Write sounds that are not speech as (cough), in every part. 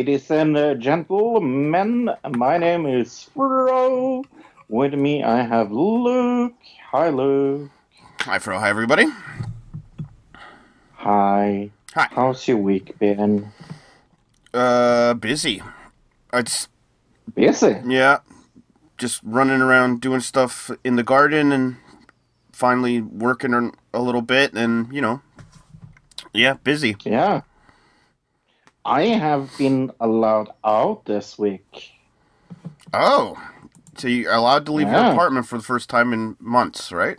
Ladies and uh, gentlemen. My name is Fro. With me, I have Luke. Hi, Luke. Hi, Fro. Hi, everybody. Hi. Hi. How's your week been? Uh, busy. It's Busy. yeah, just running around doing stuff in the garden and finally working on a little bit, and you know, yeah, busy. Yeah. I have been allowed out this week. Oh, so you're allowed to leave your apartment for the first time in months, right?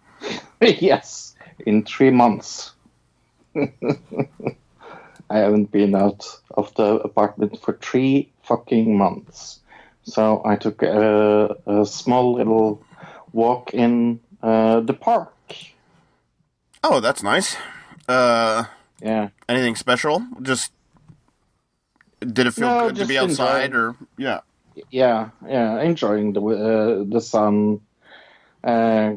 (laughs) yes, in three months. (laughs) I haven't been out of the apartment for three fucking months. So I took a, a small little walk in uh, the park. Oh, that's nice. Uh, Yeah. anything special? Just did it feel No, good to be outside, enjoy- or yeah? Yeah, yeah, enjoying the uh, the sun, uh,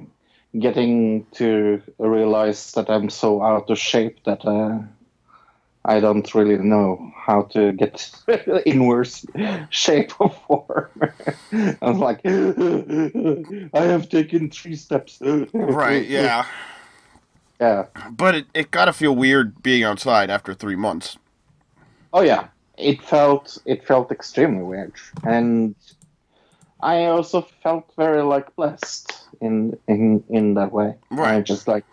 getting to realize that I'm so out of shape that uh, I don't really know how to get (laughs) in worse shape or form. (laughs) I was like, (gasps) I have taken three steps. Right. (laughs) Yeah. Yeah. But it, it gotta feel weird being outside after three months. Oh yeah, it felt it felt extremely weird, and I also felt very like blessed in in in that way. Right. I just like,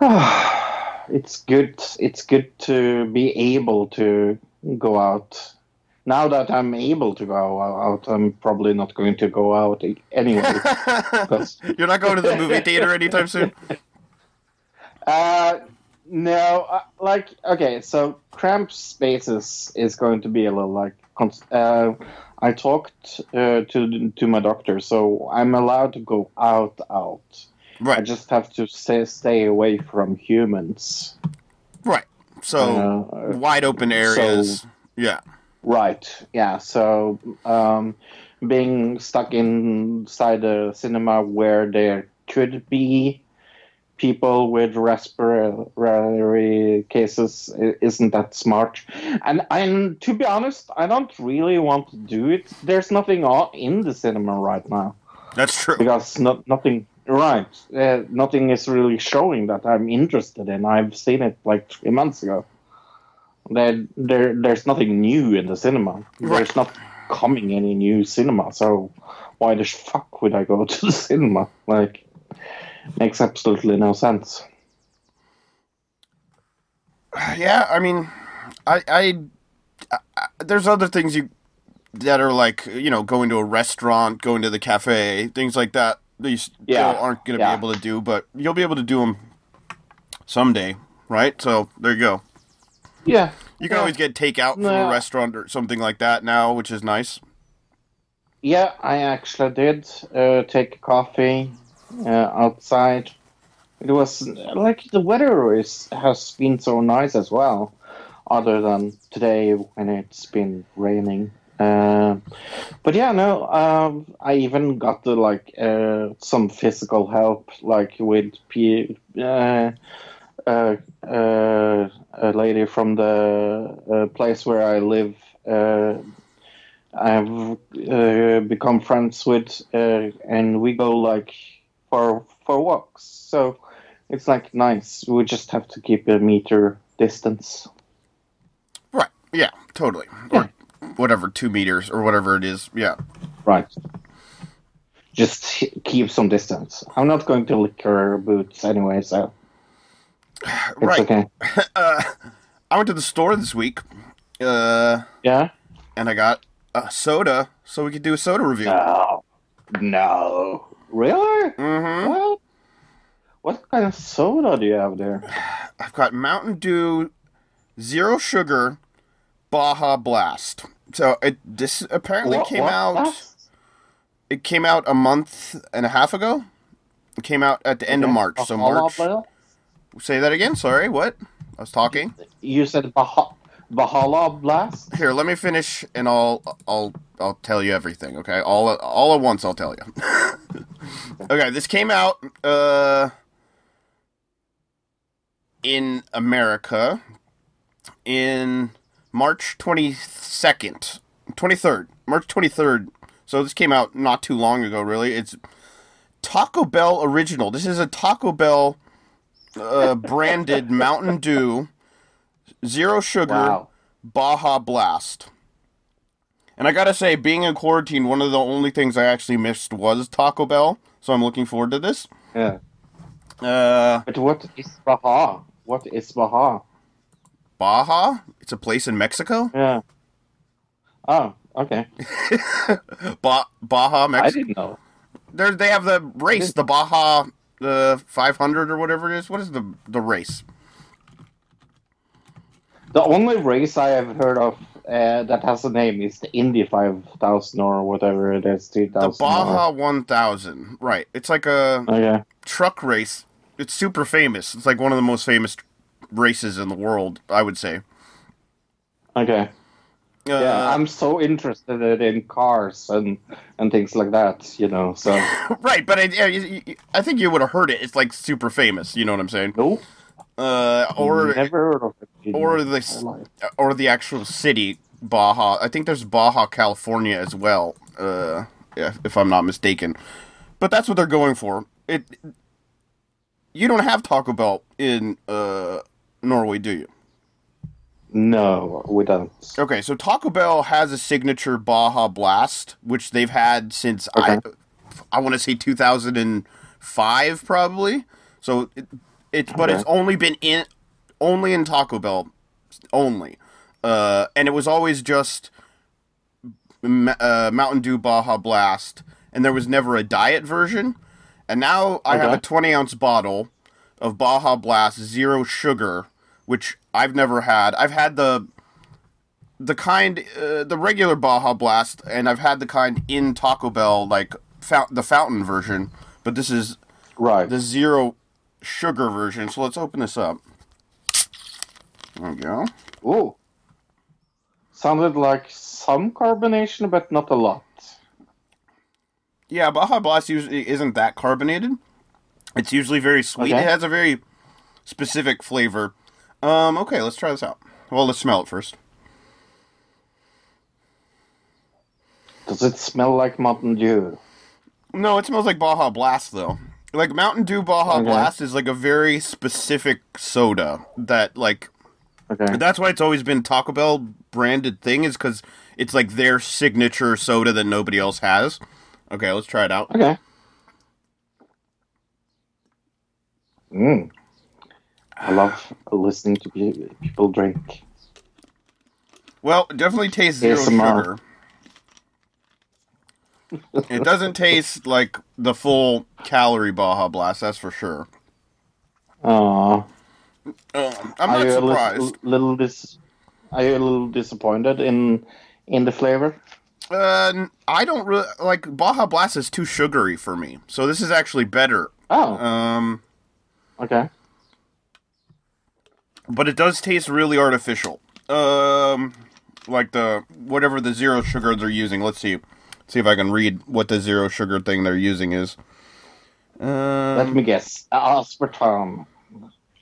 (sighs) it's good. It's good to be able to go out. Now that I'm able to go out, I'm probably not going to go out anyway. (laughs) You're not going to the movie theater anytime soon? (laughs) Uh, no, uh, like okay, so cramped spaces is going to be a little like. Uh, I talked uh, to to my doctor, so I'm allowed to go out. Out. Right. I just have to stay stay away from humans. right. So, Uh, wide open areas. yeah. Right. Yeah. So um, being stuck inside a cinema where there could be people with respiratory cases isn't that smart. And and to be honest, I don't really want to do it. There's nothing in the cinema right now That's true. because not nothing. Right. Uh, nothing is really showing that I'm interested in. I've seen it like three months ago. There, there, there's nothing new in the cinema. Right. There's not coming any new cinema. So why the fuck would I go (laughs) to the cinema? Like, makes absolutely no sense. Yeah, I mean, I, I, I, there's other things you that are like you know going to a restaurant, going to the cafe, things like that. These Yeah, aren't going to yeah. be able to do, but you'll be able to do them someday, right? So there you go. Yeah. You can Yeah. always get takeout from Yeah. a restaurant or something like that now, which is nice. Yeah, I actually did uh, take coffee uh, outside. It was like the weather is has been so nice as well, other than today when it's been raining. Uh, but yeah, no, um, I even got the like uh, some physical help, like with P- uh, uh, uh, a lady from the uh, place where I live. I've become friends with, and we go like for for walks. So it's like nice. We just have to keep a meter distance. Right. Yeah, totally. Or whatever, two meters or whatever it is. Yeah. Right. Just keep some distance. I'm not going to lick her boots anyway, so (sighs) it's right. okay. (laughs) Uh, I went to the store this week, uh, Yeah. and I got a soda, so we could do a soda review. No. No. Really? Mm-hmm. What? What kind of soda do you have there? (sighs) I've got Mountain Dew, zero sugar, Baja Blast. So it this apparently What- came what out. blast? It came out a month and a half ago. It came out at the end of Okay. March. So March. Blast? Say that again. Sorry. What? I was talking. You said Bah- Valhalla Blast? Here, let me finish, and I'll I'll I'll tell you everything. Okay, all all at once. I'll tell you. (laughs) okay, this came out uh in America in March twenty second, twenty third, March twenty third. So this came out not too long ago. Really, it's Taco Bell original. This is a Taco Bell uh, branded Mountain Dew, zero sugar. Wow. Baja Blast. And I gotta say, being in quarantine, one of the only things I actually missed was Taco Bell. So I'm looking forward to this. Yeah. Uh, But what is Baja? What is Baja? Baja? It's a place in Mexico. Yeah. Oh, okay. (laughs) Ba- Baja, Mexico. I didn't know. There, they have the race, the Baja, the 500 or whatever it is. What is the the race? The only race I have heard of uh, that has a name is the Indy 5000 or whatever it is, 2000. The Baja 1000. Right. It's like a Okay. truck race. It's super famous. It's like one of the most famous races in the world, I would say. Okay. Uh, Yeah, I'm so interested in cars and and things like that, you know. So (laughs) Right, but I, you- I think you would have heard it. It's like super famous. You know what I'm saying? no, Uh, or never heard of it. in or the or the actual city Baja. I think there's Baja, California as well. Uh, if I'm not mistaken. But that's what they're going for. It. You don't have Taco Bell in uh, Norway, do you? No, we don't. Okay, so Taco Bell has a signature Baja Blast, which they've had since I, I want to say 2005 probably. So it, it's but it's only been in only in Taco Bell only, uh, and it was always just uh, Mountain Dew Baja Blast, and there was never a diet version. And now I have a 20 ounce bottle of Baja Blast zero sugar, which I've never had. I've had the the kind, uh, the regular Baja Blast, and I've had the kind in Taco Bell, like fount- the fountain version. But this is Right. the zero sugar version. So let's open this up. There we go. Ooh. Sounded like some carbonation, but not a lot. Yeah, Baja Blast usually isn't that carbonated. It's usually very sweet. Okay. It has a very specific flavor. Um, okay, let's try this out. Well, let's smell it first. Does it smell like Mountain Dew? No, it smells like Baja Blast though. Like Mountain Dew Baja Okay. Blast is like a very specific soda that like Okay. that's why it's always been Taco Bell branded thing is cuz it's like their signature soda that nobody else has. Okay, let's try it out. Okay. Mm. I love listening to people drink. Well, it definitely tastes zero ASMR. sugar. it doesn't taste like the full calorie Baja Blast, that's for sure. Uh, I'm not surprised. little, little dis- Are you a little disappointed in in the flavor? Uh, I don't really like Baja Blast is too sugary for me. So this is actually better. Oh, Um, okay. but it does taste really artificial. Um, like the whatever the zero sugar they're using. Let's see, see if I can read what the zero sugar thing they're using is. Let Um, me guess. Aspartame.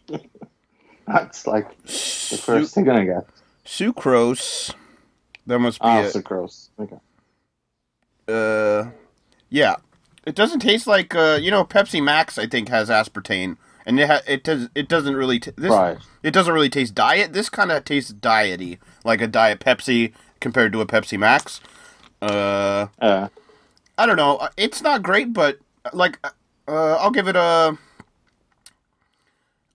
(laughs) That's like the first thing I get. sucrose. That must be Ah, it. sucrose. Okay. Uh, yeah. It doesn't taste like uh, you know, Pepsi Max. I think has aspartame, and it ha- it does it doesn't really t- this Right. it doesn't really taste diet. This kind of tastes diety, like a diet Pepsi compared to a Pepsi Max. Uh, Uh, I don't know. It's not great, but like, uh, I'll give it a.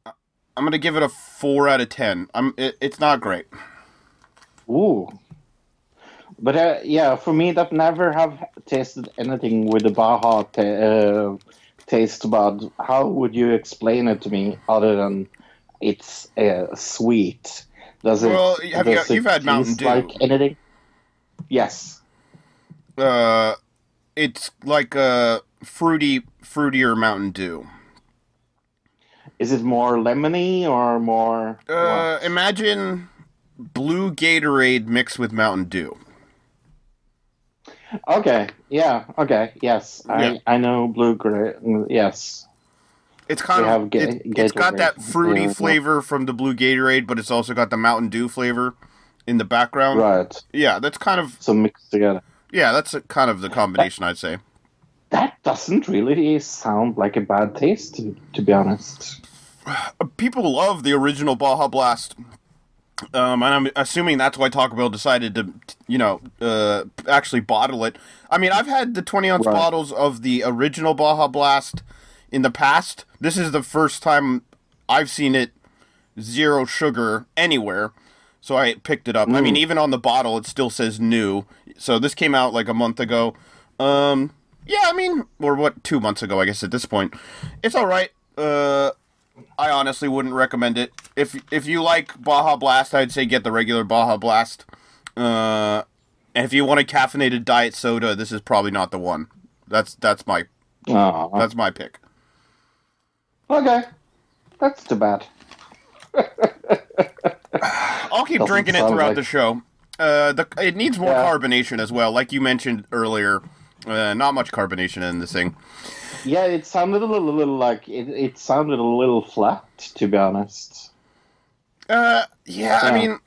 I'm gonna give it a four out of ten. I'm. It, it's not great. ooh. But uh, yeah, for me, that never have tasted anything with the Baja ta- uh, taste bud. How would you explain it to me other than it's uh, sweet? Does it? Well, have you, you've had Mountain Dew. Like anything? Yes. Uh, it's like a fruity, fruitier Mountain Dew. Is it more lemony or more? Uh, what? imagine blue Gatorade mixed with Mountain Dew. Okay. Yeah. Okay. Yes. Yeah. I I know blue gray. Yes. It's kind of Ga- it, it's got that fruity Yeah. flavor from the blue Gatorade, but it's also got the Mountain Dew flavor in the background. Right. Yeah, that's kind of So mixed together. Yeah, that's a, kind of the combination I'd say. That doesn't really sound like a bad taste, to, to be honest. (sighs) People love the original Baja Blast. Um, and I'm assuming that's why Taco Bell decided to, you know, uh, actually bottle it. I mean, I've had the 20 ounce Right. bottles of the original Baja Blast in the past. This is the first time I've seen it zero sugar anywhere. So I picked it up. I mean, even on the bottle, it still says new. So this came out like a month ago. Um, yeah, I mean, or what, two months ago, I guess at this point. It's all right. Uh, I honestly wouldn't recommend it. If if you like Baja Blast, I'd say get the regular Baja Blast. Uh, and if you want a caffeinated diet soda, this is probably not the one. That's that's my that's my pick. okay. That's too bad. (laughs) (sighs) I'll keep Doesn't drinking it throughout like- the show. Uh, the it needs more Yeah. carbonation as well, like you mentioned earlier. Uh, not much carbonation in this thing. Yeah, it sounded a little, a little like it, it sounded a little flat, to be honest. Uh, yeah, I mean,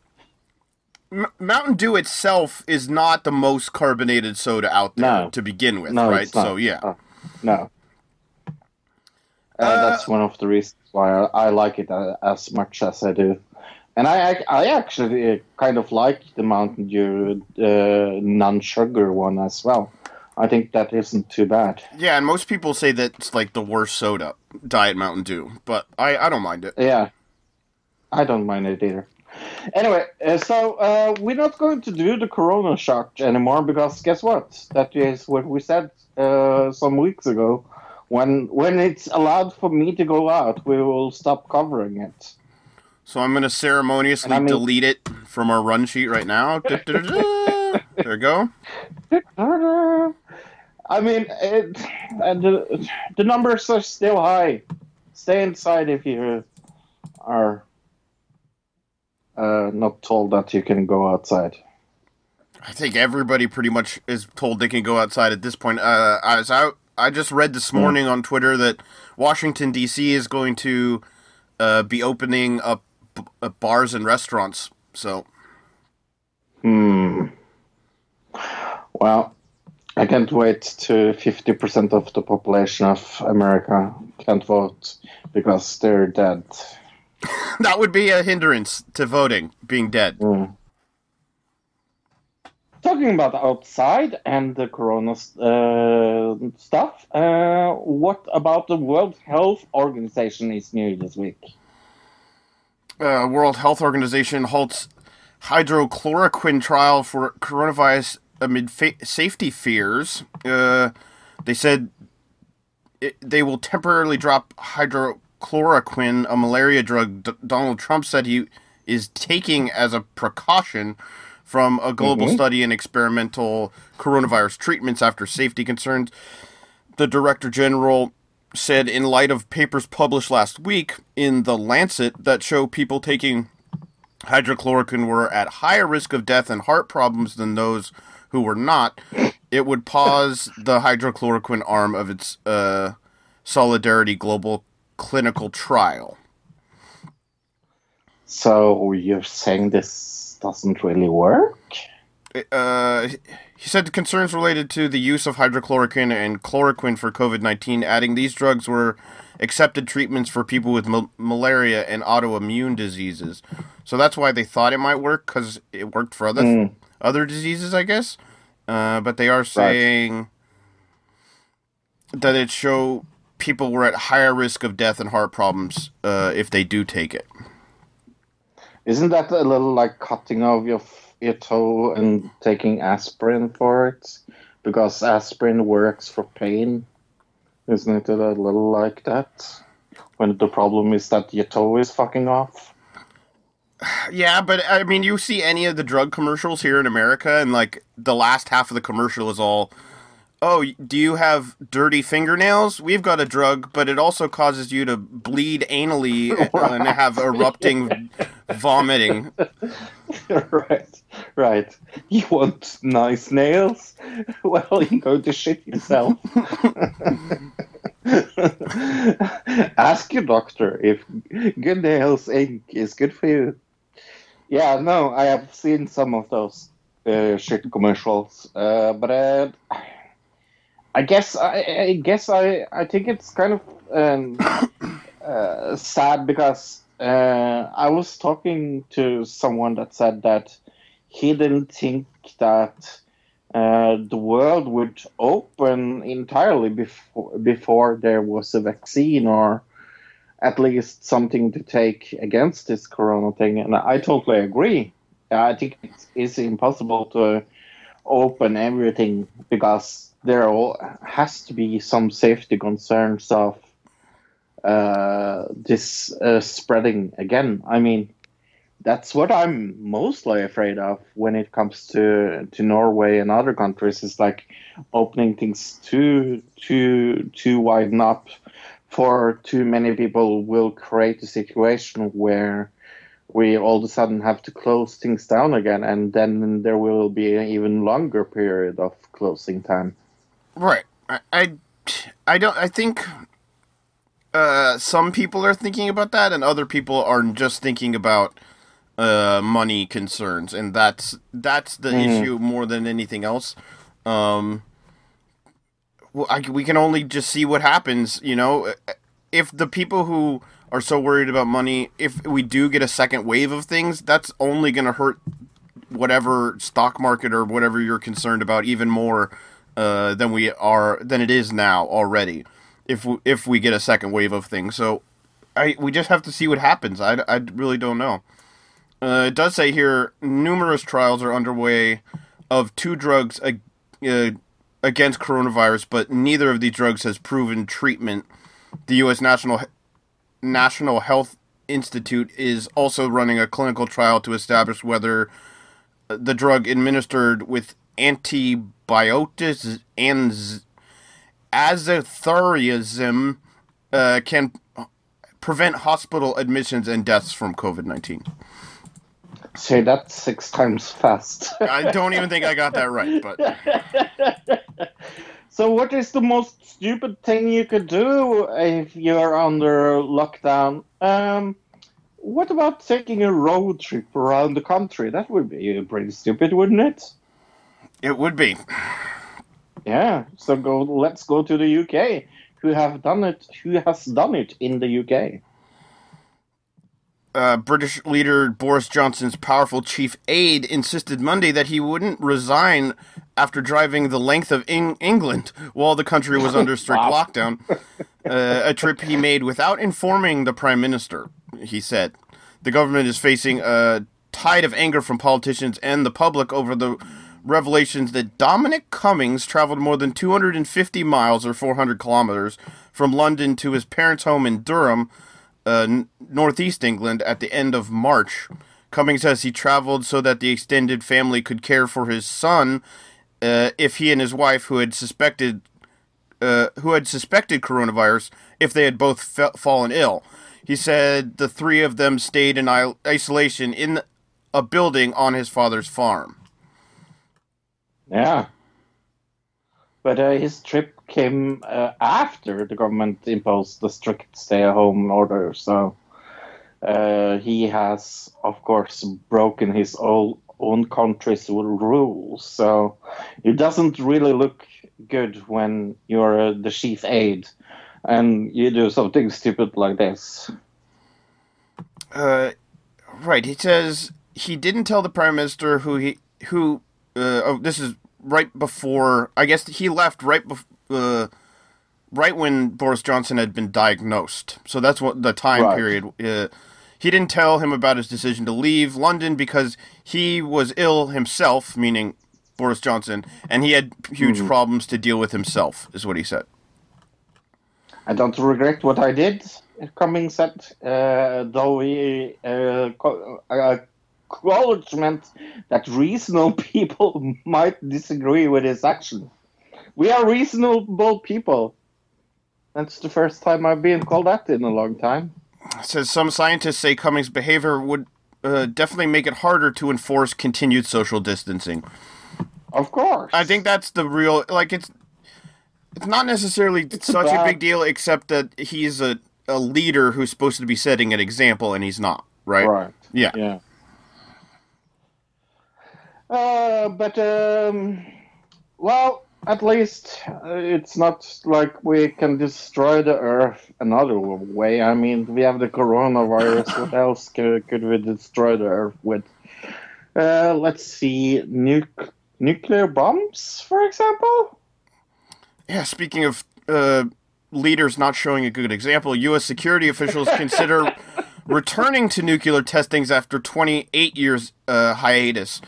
M- Mountain Dew itself is not the most carbonated soda out there No. to begin with, No, right? So yeah, Oh, no. Uh, Uh, that's one of the reasons why I, I like it uh, as much as I do. And I, I, actually uh, kind of like the Mountain Dew uh, non-sugar one as well. I think that isn't too bad. yeah, and most people say that's like the worst soda, Diet Mountain Dew, but I I don't mind it. Yeah, I don't mind it either. Anyway, uh, so uh, we're not going to do the Corona shot anymore because guess what? That is what we said uh, some weeks ago. When when it's allowed for me to go out, we will stop covering it. So I'm gonna ceremoniously I mean- delete it from our run sheet right now. (laughs) There we go. I mean, it, and the, the numbers are still high. Stay inside if you are uh, not told that you can go outside. I think everybody pretty much is told they can go outside at this point. Uh, I was out. I just read this morning on Twitter that Washington D.C. is going to uh, be opening up b- uh, bars and restaurants. So Hmm. Well, I can't wait to 50% of the population of America can't vote because they're dead. (laughs) that would be a hindrance to voting, being dead. Hmm. Talking about outside and the corona uh, stuff, uh, what about the World Health Organization is new this week? Uh, World Health Organization halts hydrochloroquine trial for coronavirus amid fa- safety fears. Uh, they said it, they will temporarily drop hydrochloroquine, a malaria drug D- Donald Trump said he is taking as a precaution from a global Mhm. study in experimental coronavirus treatments after safety concerns. The Director General said, in light of papers published last week in The Lancet that show people taking hydrochloroquine were at higher risk of death and heart problems than those who were not, it would pause the hydrochloroquine arm of its uh, Solidarity Global clinical trial. So you're saying this doesn't really work? uh, he said the concerns related to the use of hydrochloroquine and chloroquine for COVID 19, adding these drugs were accepted treatments for people with mal- malaria and autoimmune diseases. So that's why they thought it might work because it worked for other Mm. other diseases, I guess. Uh, but they are saying that it show people were at higher risk of death and heart problems uh, if they do take it. Isn't that a little like cutting off your your toe and taking aspirin for it? Because aspirin works for pain. Isn't it a little like that? When the problem is that your toe is fucking off? Yeah, but I mean, you see any of the drug commercials here in America, and like the last half of the commercial is all, "Oh, do you have dirty fingernails? We've got a drug, but it also causes you to bleed anally (laughs) and have erupting (laughs) vomiting." right, right. You want nice nails? (laughs) Well, you go to shit yourself. Ask your doctor if Good Nails Inc. is good for you. Yeah, no, I have seen some of those uh, shit commercials, uh, but uh, I guess I, I guess I I think it's kind of um, (coughs) uh, sad because uh, I was talking to someone that said that he didn't think that uh, the world would open entirely before before there was a vaccine or at least something to take against this corona thing. And I totally agree. I think it is impossible to open everything because there all has to be some safety concerns of uh, this uh, spreading again. I mean, that's what I'm mostly afraid of when it comes to to Norway and other countries. Is like opening things too too too widen up for too many people will create a situation where we all of a sudden have to close things down again, and then there will be an even longer period of closing time. Right. I, I, I don't. I think uh, some people are thinking about that, and other people are just thinking about uh, money concerns, and that's that's the Mhm. issue more than anything else. Um, well, I, we can only just see what happens. You know, if the people who are so worried about money, if we do get a second wave of things, that's only going to hurt whatever stock market or whatever you're concerned about even more uh, than we are than it is now already. If we, if we get a second wave of things, so I we just have to see what happens. I, I really don't know. Uh, it does say here numerous trials are underway of two drugs ag- uh, against coronavirus, but neither of these drugs has proven treatment. The U.S. National National Health Institute is also running a clinical trial to establish whether the drug administered with antibiotics and azathuriasm uh, can prevent hospital admissions and deaths from COVID 19. Say that six times fast. I don't even think I got that right, but (laughs) so, what is the most stupid thing you could do if you're under lockdown? Um, what about taking a road trip around the country? That would be pretty stupid, wouldn't it? It would be. Yeah. So go. Let's go to the UK. Who have done it? Who has done it in the UK? uh, British leader Boris Johnson's powerful chief aide insisted Monday that he wouldn't resign after driving the length of Eng- England while the country was under strict (laughs) Wow. lockdown. Uh, a trip he made without informing the prime minister, he said. The government is facing a tide of anger from politicians and the public over the revelations that Dominic Cummings traveled more than 250 miles or 400 kilometers from London to his parents' home in Durham, uh, northeast England, at the end of March. Cummings says he traveled so that the extended family could care for his son uh, if he and his wife, who had suspected uh, who had suspected coronavirus, if they had both fe- fallen ill. He said the three of them stayed in isolation in a building on his father's farm. Yeah. But uh, his trip came uh, after the government imposed the strict stay-at-home order, so uh, he has, of course, broken his own, own country's rules. So it doesn't really look good when you're uh, the chief aide and you do something stupid like this. Uh, right. He says he didn't tell the prime minister who he who. Uh, oh, this is right before. I guess he left right before. Uh, right when Boris Johnson had been diagnosed. So that's what the time Right. period. Uh, he didn't tell him about his decision to leave London because he was ill himself, meaning Boris Johnson, and he had huge problems to deal with himself, is what he said. I don't regret what I did. Cummings said, uh, though he uh, co- uh, acknowledgement that reasonable (laughs) people might disagree with his action. We are reasonable people. That's the first time I've been called that in a long time. It says some scientists say Cummings' behavior would uh, definitely make it harder to enforce continued social distancing. Of course. I think that's the real like it's it's not necessarily It's such a about- big deal except that he's a, a leader who's supposed to be setting an example and he's not, right? Right. Yeah. Yeah. Uh, but um, well, at least uh, it's not like we can destroy the Earth another way. I mean, we have the coronavirus. what (laughs) else could, could we destroy the Earth with? Uh, let's see, nuke nuclear bombs, for example. Yeah, speaking of uh, leaders not showing a good example, U.S. security officials (laughs) consider returning to nuclear testings after 28 years uh, hiatus.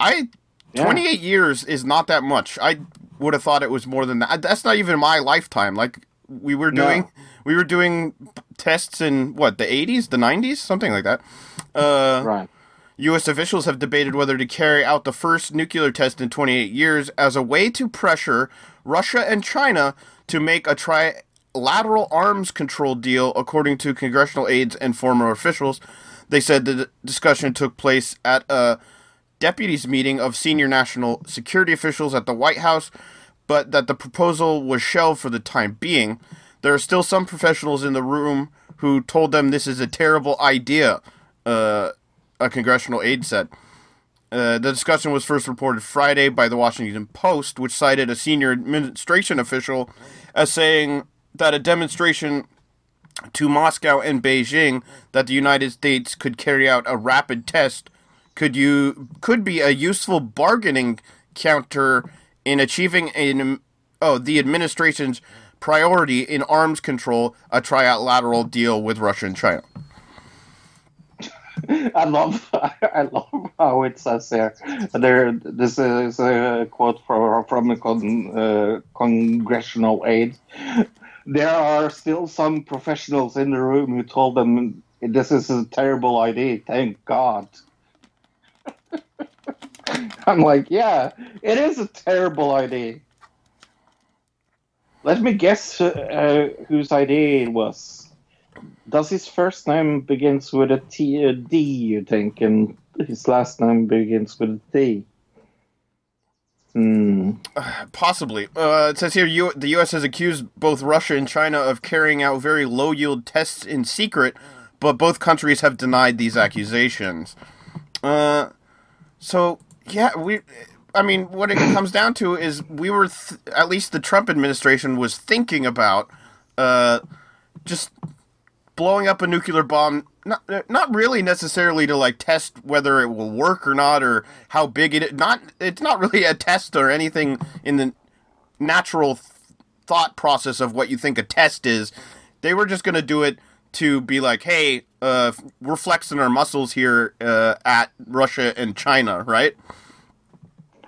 I Yeah. 28 years is not that much. I would have thought it was more than that. That's not even my lifetime. Like we were No. doing, we were doing tests in what the 80s, the 90s, something like that. Uh, Right. U.S. officials have debated whether to carry out the first nuclear test in 28 years as a way to pressure Russia and China to make a trilateral arms control deal, according to congressional aides and former officials. They said the discussion took place at a deputies meeting of senior national security officials at the White House, but that the proposal was shelved for the time being. There are still some professionals in the room who told them this is a terrible idea, uh, a congressional aide said. Uh, the discussion was first reported Friday by the Washington Post, which cited a senior administration official as saying that a demonstration to Moscow and Beijing that the United States could carry out a rapid test could you could be a useful bargaining counter in achieving an oh the administration's priority in arms control, a trilateral deal with Russia and China. (laughs) I love (laughs) I love how it says there. There, this is a quote from from a con, uh, congressional aide. There are still some professionals in the room who told them this is a terrible idea. Thank God. (clears throat) I'm like, yeah, it is a terrible idea. Let me guess uh, whose idea it was. Does his first name begins with a T, a D, you think, and his last name begins with a T? Hmm. (sighs) Possibly. Uh, it says here U- the U.S. has accused both Russia and China of carrying out very low yield tests in secret, but both countries have denied these accusations. Uh, so, yeah, we. I mean, what it comes down to is we were, th- at least the Trump administration was thinking about uh, just blowing up a nuclear bomb. Not, not really necessarily to like test whether it will work or not, or how big it. Not it's not really a test or anything in the natural th- thought process of what you think a test is. They were just going to do it to be like, hey, uh, we're flexing our muscles here uh, at Russia and China, right?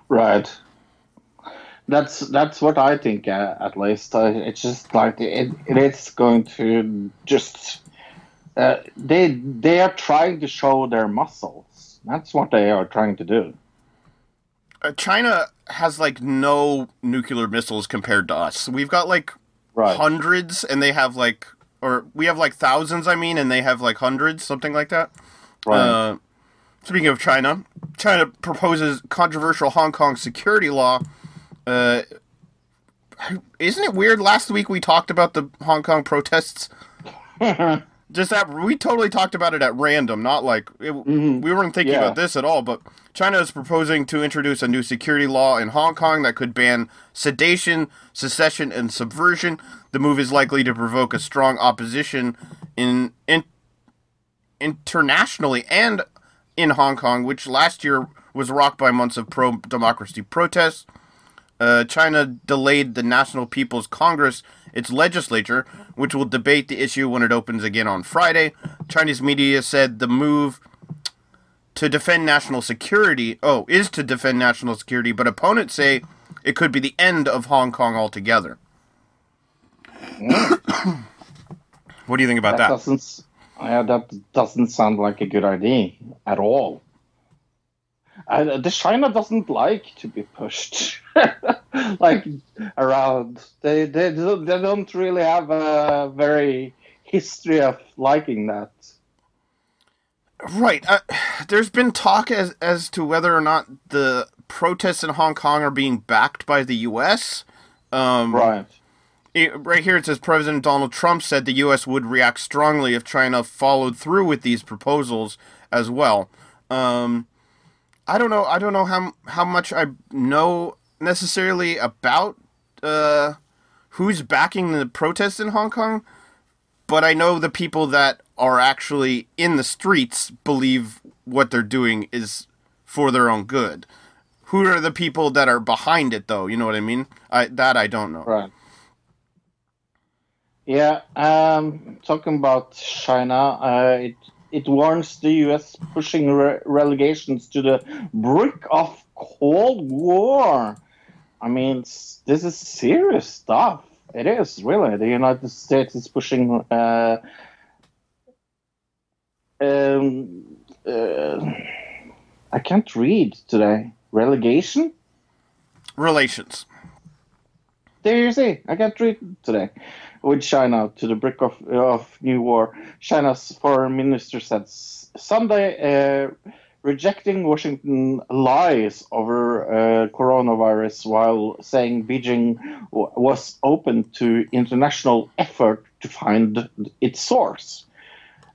Right. That's that's what I think. Uh, at least uh, it's just like it, it is going to just. Uh, they they are trying to show their muscles. That's what they are trying to do. Uh, China has like no nuclear missiles compared to us. We've got like Right. hundreds, and they have like, or we have like thousands. I mean, and they have like hundreds, something like that. Right. Uh, speaking of China, China proposes controversial Hong Kong security law. Uh, isn't it weird? Last week we talked about the Hong Kong protests. (laughs) Just that we totally talked about it at random, not like it, we weren't thinking Yeah. about this at all. But China is proposing to introduce a new security law in Hong Kong that could ban sedation, secession, and subversion. The move is likely to provoke a strong opposition in, in internationally and in Hong Kong, which last year was rocked by months of pro democracy protests. Uh, China delayed the National People's Congress, its legislature, which will debate the issue when it opens again on Friday. Chinese media said the move to defend national security, oh, is to defend national security, but opponents say it could be the end of Hong Kong altogether. (coughs) What do you think about that that? doesn't yeah, that doesn't sound like a good idea at all. Uh, the China doesn't like to be pushed (laughs) like around. They they don't, they don't really have a very history of liking that. Right. Uh, there's been talk as as to whether or not the protests in Hong Kong are being backed by the U.S. Um, Right. Right here it says President Donald Trump said the U.S. would react strongly if China followed through with these proposals as well. Um, I don't know. I don't know how how much I know necessarily about uh, who's backing the protests in Hong Kong, but I know the people that are actually in the streets believe what they're doing is for their own good. Who are the people that are behind it, though? You know what I mean? I that I don't know. Right. Yeah, um, talking about China, uh, it it warns the U.S. pushing re- relegations to the brink of Cold War. I mean, this is serious stuff. It is really. The United States is pushing. Uh, um, uh, I can't read today. Relegation. Relations. There you see, I can't read today. With China to the brink of, of new war, China's foreign minister said Sunday, uh, rejecting Washington lies over uh, coronavirus while saying Beijing w- was open to international effort to find its source.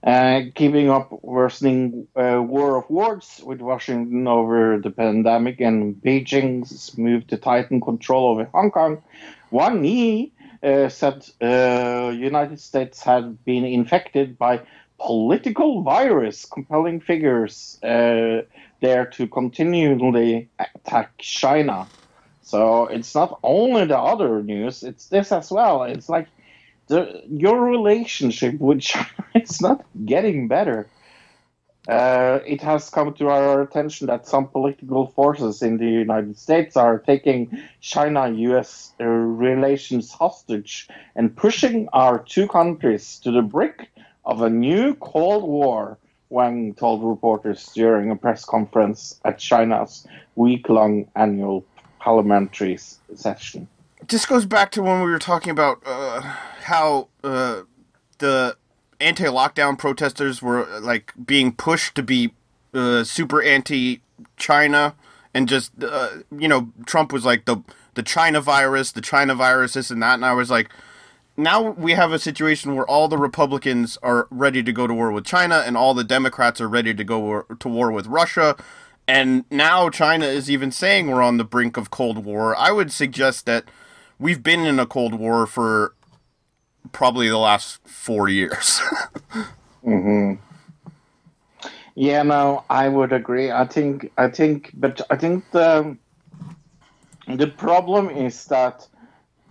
Uh, keeping up worsening uh, war of words with Washington over the pandemic and Beijing's move to tighten control over Hong Kong, Wang Yi uh, said uh, United States had been infected by political virus, compelling figures uh, there to continually attack China. So it's not only the other news; it's this as well. It's like the, your relationship with (laughs) China is not getting better. Uh, it has come to our attention that some political forces in the United States are taking China US uh, relations hostage and pushing our two countries to the brink of a new Cold War, Wang told reporters during a press conference at China's week long annual parliamentary session. This goes back to when we were talking about uh, how uh, the anti-lockdown protesters were like being pushed to be uh, super anti-China, and just uh, you know Trump was like the the China virus, the China virus, this and that, and I was like. Now we have a situation where all the Republicans are ready to go to war with China, and all the Democrats are ready to go war, to war with Russia. And now China is even saying we're on the brink of Cold War. I would suggest that we've been in a Cold War for probably the last four years. (laughs) Yeah, no, I would agree. I think, I think, but I think the the problem is that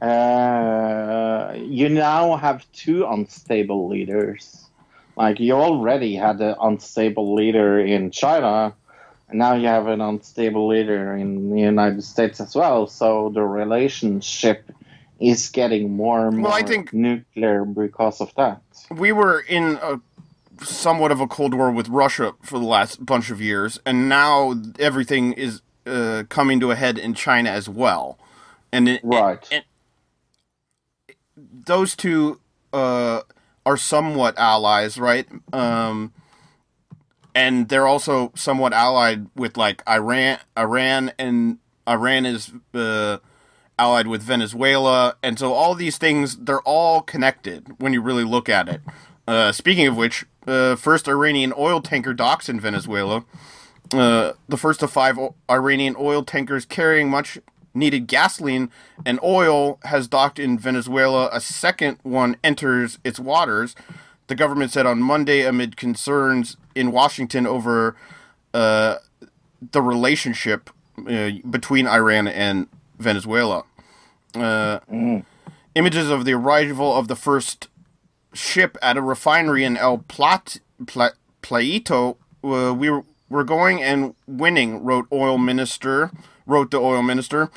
uh, you now have two unstable leaders. Like you already had an unstable leader in China, and now you have an unstable leader in the United States as well. So the relationship is getting more and more Well, I think- nuclear because of that. we were in a somewhat of a Cold War with Russia for the last bunch of years, and now everything is uh, coming to a head in China as well. And it, Right. and those two uh, are somewhat allies, right? Um, and they're also somewhat allied with like Iran, Iran, and Iran is uh, allied with Venezuela, and so all these things they're all connected when you really look at it. Uh, speaking of which, uh, first Iranian oil tanker docks in Venezuela. Uh, the first of five o- Iranian oil tankers carrying much needed gasoline and oil has docked in Venezuela. A second one enters its waters. The government said on Monday amid concerns in Washington over uh, the relationship uh, between Iran and Venezuela. Uh, Images of the arrival of the first ship at a refinery in El Plat, Pla, Plaito. Uh, we were, were going and winning, wrote oil minister. Wrote the oil minister.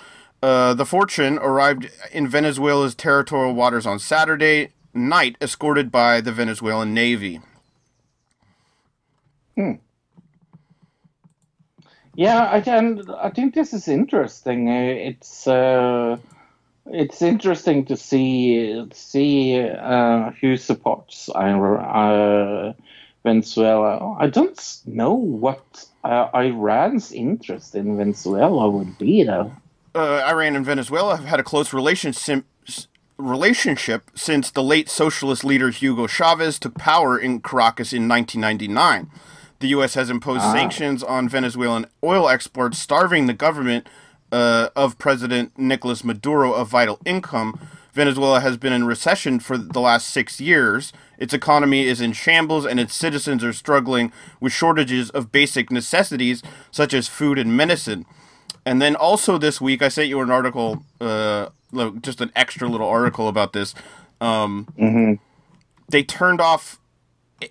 Uh, the Fortune arrived in Venezuela's territorial waters on Saturday. night, escorted by the Venezuelan Navy. Yeah, I can. I think this is interesting. Uh, It's uh, it's interesting to see see uh, who supports uh, Venezuela. I don't know what uh, Iran's interest in Venezuela would be, though. uh, Iran and Venezuela have had a close relationship relationship since the late socialist leader Hugo Chavez took power in Caracas in 1999. The U.S. has imposed sanctions on Venezuelan oil exports, starving the government uh, of President Nicolas Maduro of vital income. Venezuela has been in recession for the last six years. Its economy is in shambles, and its citizens are struggling with shortages of basic necessities such as food and medicine. And then also this week, I sent you an article, uh, just an extra little article about this. Um, They turned off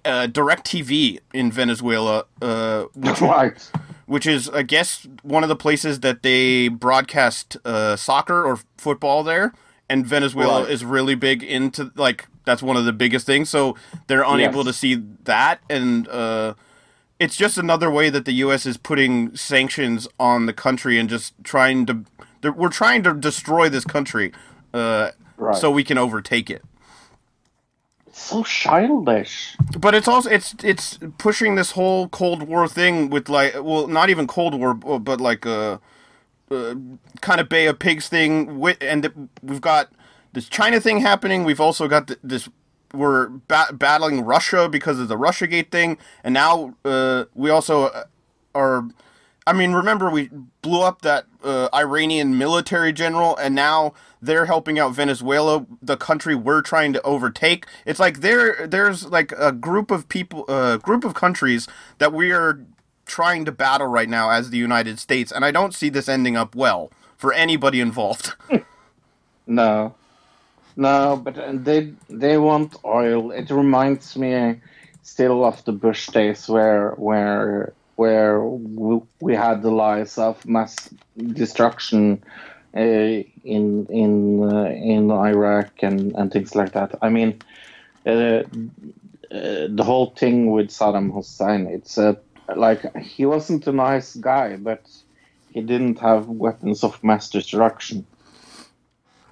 uh, DirecTV in Venezuela, uh, (laughs) which, Right. which is, I guess, one of the places that they broadcast uh, soccer or football there. And Venezuela Right. is really big into, like, that's one of the biggest things. So they're unable Yes. to see that. And, uh, it's just another way that the U.S. is putting sanctions on the country and just trying to. We're trying to destroy this country, uh, Right. so we can overtake it. So childish. But it's also it's it's pushing this whole Cold War thing with like well not even Cold War but like a, uh kind of Bay of Pigs thing with and we've got this China thing happening. We've also got th- this we're ba- battling Russia because of the RussiaGate thing, and now uh, we also uh, are. I mean, remember we blew up that uh, Iranian military general, and now they're helping out Venezuela, the country we're trying to overtake. It's like there, there's like a group of people, a group of countries that we are trying to battle right now as the United States, and I don't see this ending up well for anybody involved. (laughs) No, no, but uh, they they want oil. It reminds me still of the Bush days where where where we, had the lies of mass destruction uh, in in uh, in Iraq and and things like that. I mean, uh, uh, the whole thing with Saddam Hussein. It's uh, like he wasn't a nice guy, but he didn't have weapons of mass destruction.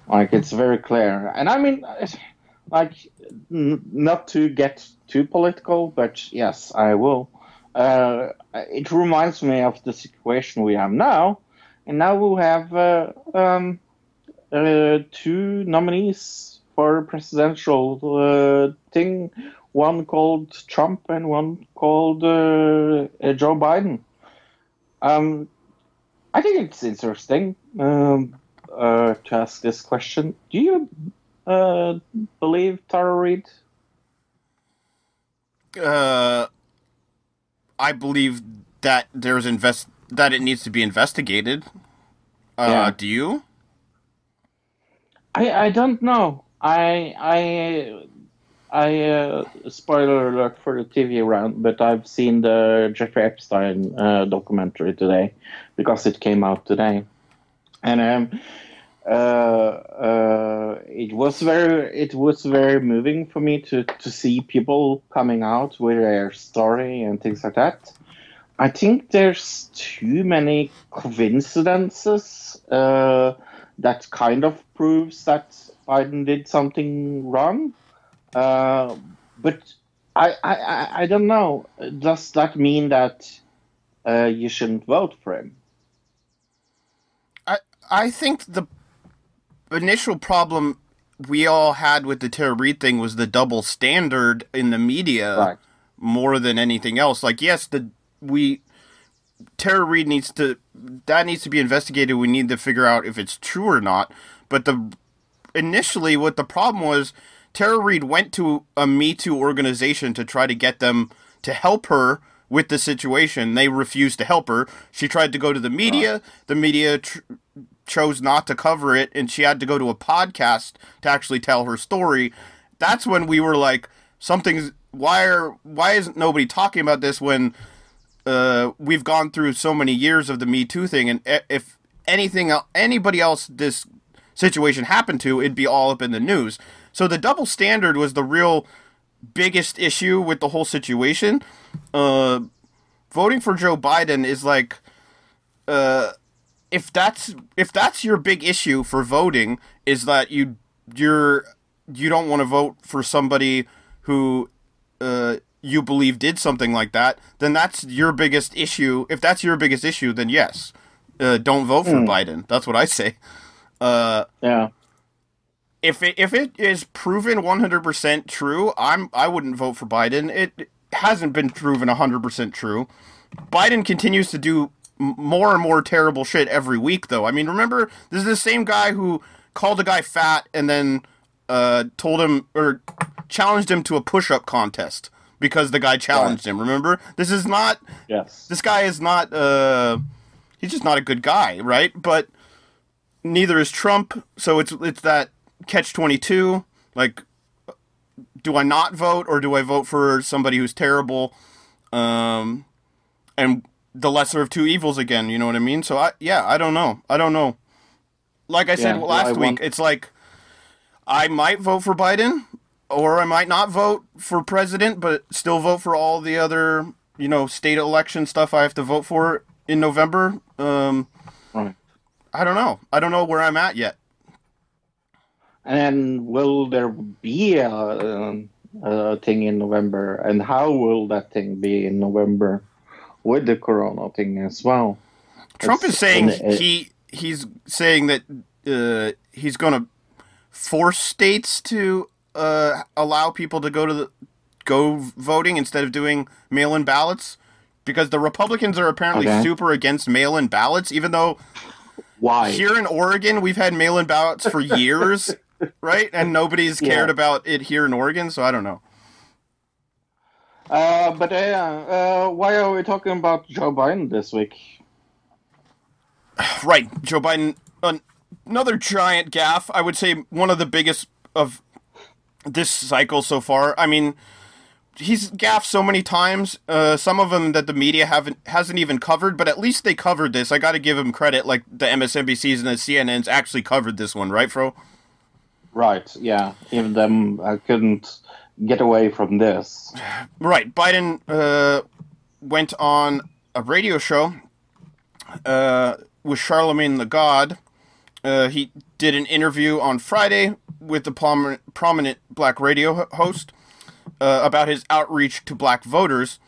Like it's very clear, and I mean, (sighs) like n- not to get too political, but yes, I will. Uh, it reminds me of the situation we have now, and now we have uh, um, uh, two nominees for presidential uh, thing. One called Trump and one called uh, uh, Joe Biden. Um, I think it's interesting. Um, uh, to ask this question. Do you uh, believe Tara Reade? uh, I believe that there's invest that it needs to be investigated. Uh, Yeah. Do you? I I don't know. I I I uh, spoiler alert for the TV round, but I've seen the Jeffrey Epstein uh, documentary today because it came out today, and um, uh, uh, it was very it was very moving for me to to see people coming out with their story and things like that. I think there's too many coincidences uh, that kind of proves that Biden did something wrong. Uh, but I, I, I, don't know. Does that mean that uh, you shouldn't vote for him? I I think the initial problem we all had with the Tara Reade thing was the double standard in the media Right. more than anything else. Like, yes, the we Tara Reade needs to that needs to be investigated. We need to figure out if it's true or not. But the initially, what the problem was, Tara Reade went to a Me Too organization to try to get them to help her with the situation. They refused to help her. She tried to go to the media. The media tr- chose not to cover it, and she had to go to a podcast to actually tell her story. That's when we were like, something's why are why isn't nobody talking about this when uh, we've gone through so many years of the Me Too thing, and if anything, anybody else this situation happened to, it'd be all up in the news. So the double standard was the real biggest issue with the whole situation. Uh, voting for Joe Biden is like, uh, if that's if that's your big issue for voting is that you you're you don't want to vote for somebody who uh, you believe did something like that, then that's your biggest issue. If that's your biggest issue, then yes, uh, don't vote for Biden. That's what I say. Uh, Yeah. if it if it is proven 100% true, I'm I wouldn't vote for Biden. It hasn't been proven 100% true. Biden continues to do more and more terrible shit every week though. I mean, remember this is the same guy who called a guy fat and then uh told him or challenged him to a push-up contest because the guy challenged him. Remember? This is not Yes. this guy is not uh he's just not a good guy, right? But neither is Trump, so it's it's that catch 22 like do I not vote or do I vote for somebody who's terrible um and the lesser of two evils again, you know what I mean? So I yeah, I don't know. I don't know. Like I said Yeah, last I week, it's like I might vote for Biden or I might not vote for president, but still vote for all the other, you know, state election stuff I have to vote for in November. Um, Right. I don't know. I don't know where I'm at yet. And will there be a, um, a thing in November? And how will that thing be in November with the Corona thing as well? Trump It's- is saying it- he he's saying that uh, he's going to force states to uh, allow people to go to the go voting instead of doing mail-in ballots because the Republicans are apparently Okay. super against mail-in ballots, even though Why? Here in Oregon, we've had mail-in ballots for years, (laughs) right? And nobody's cared Yeah. about it here in Oregon, so I don't know. Uh, but uh, uh, why are we talking about Joe Biden this week? (sighs) Right, Joe Biden, an- another giant gaffe. I would say one of the biggest of this cycle so far. I mean, he's gaffed so many times. Uh, some of them that the media haven't hasn't even covered, but at least they covered this. I got to give him credit. Like the MSNBCs and the CNNs actually covered this one, right, Fro? Right, yeah. Even them, I couldn't get away from this. Right. Biden uh, went on a radio show uh, with Charlemagne the God. Uh, he did an interview on Friday with the prominent, prominent black radio host uh, about his outreach to black voters.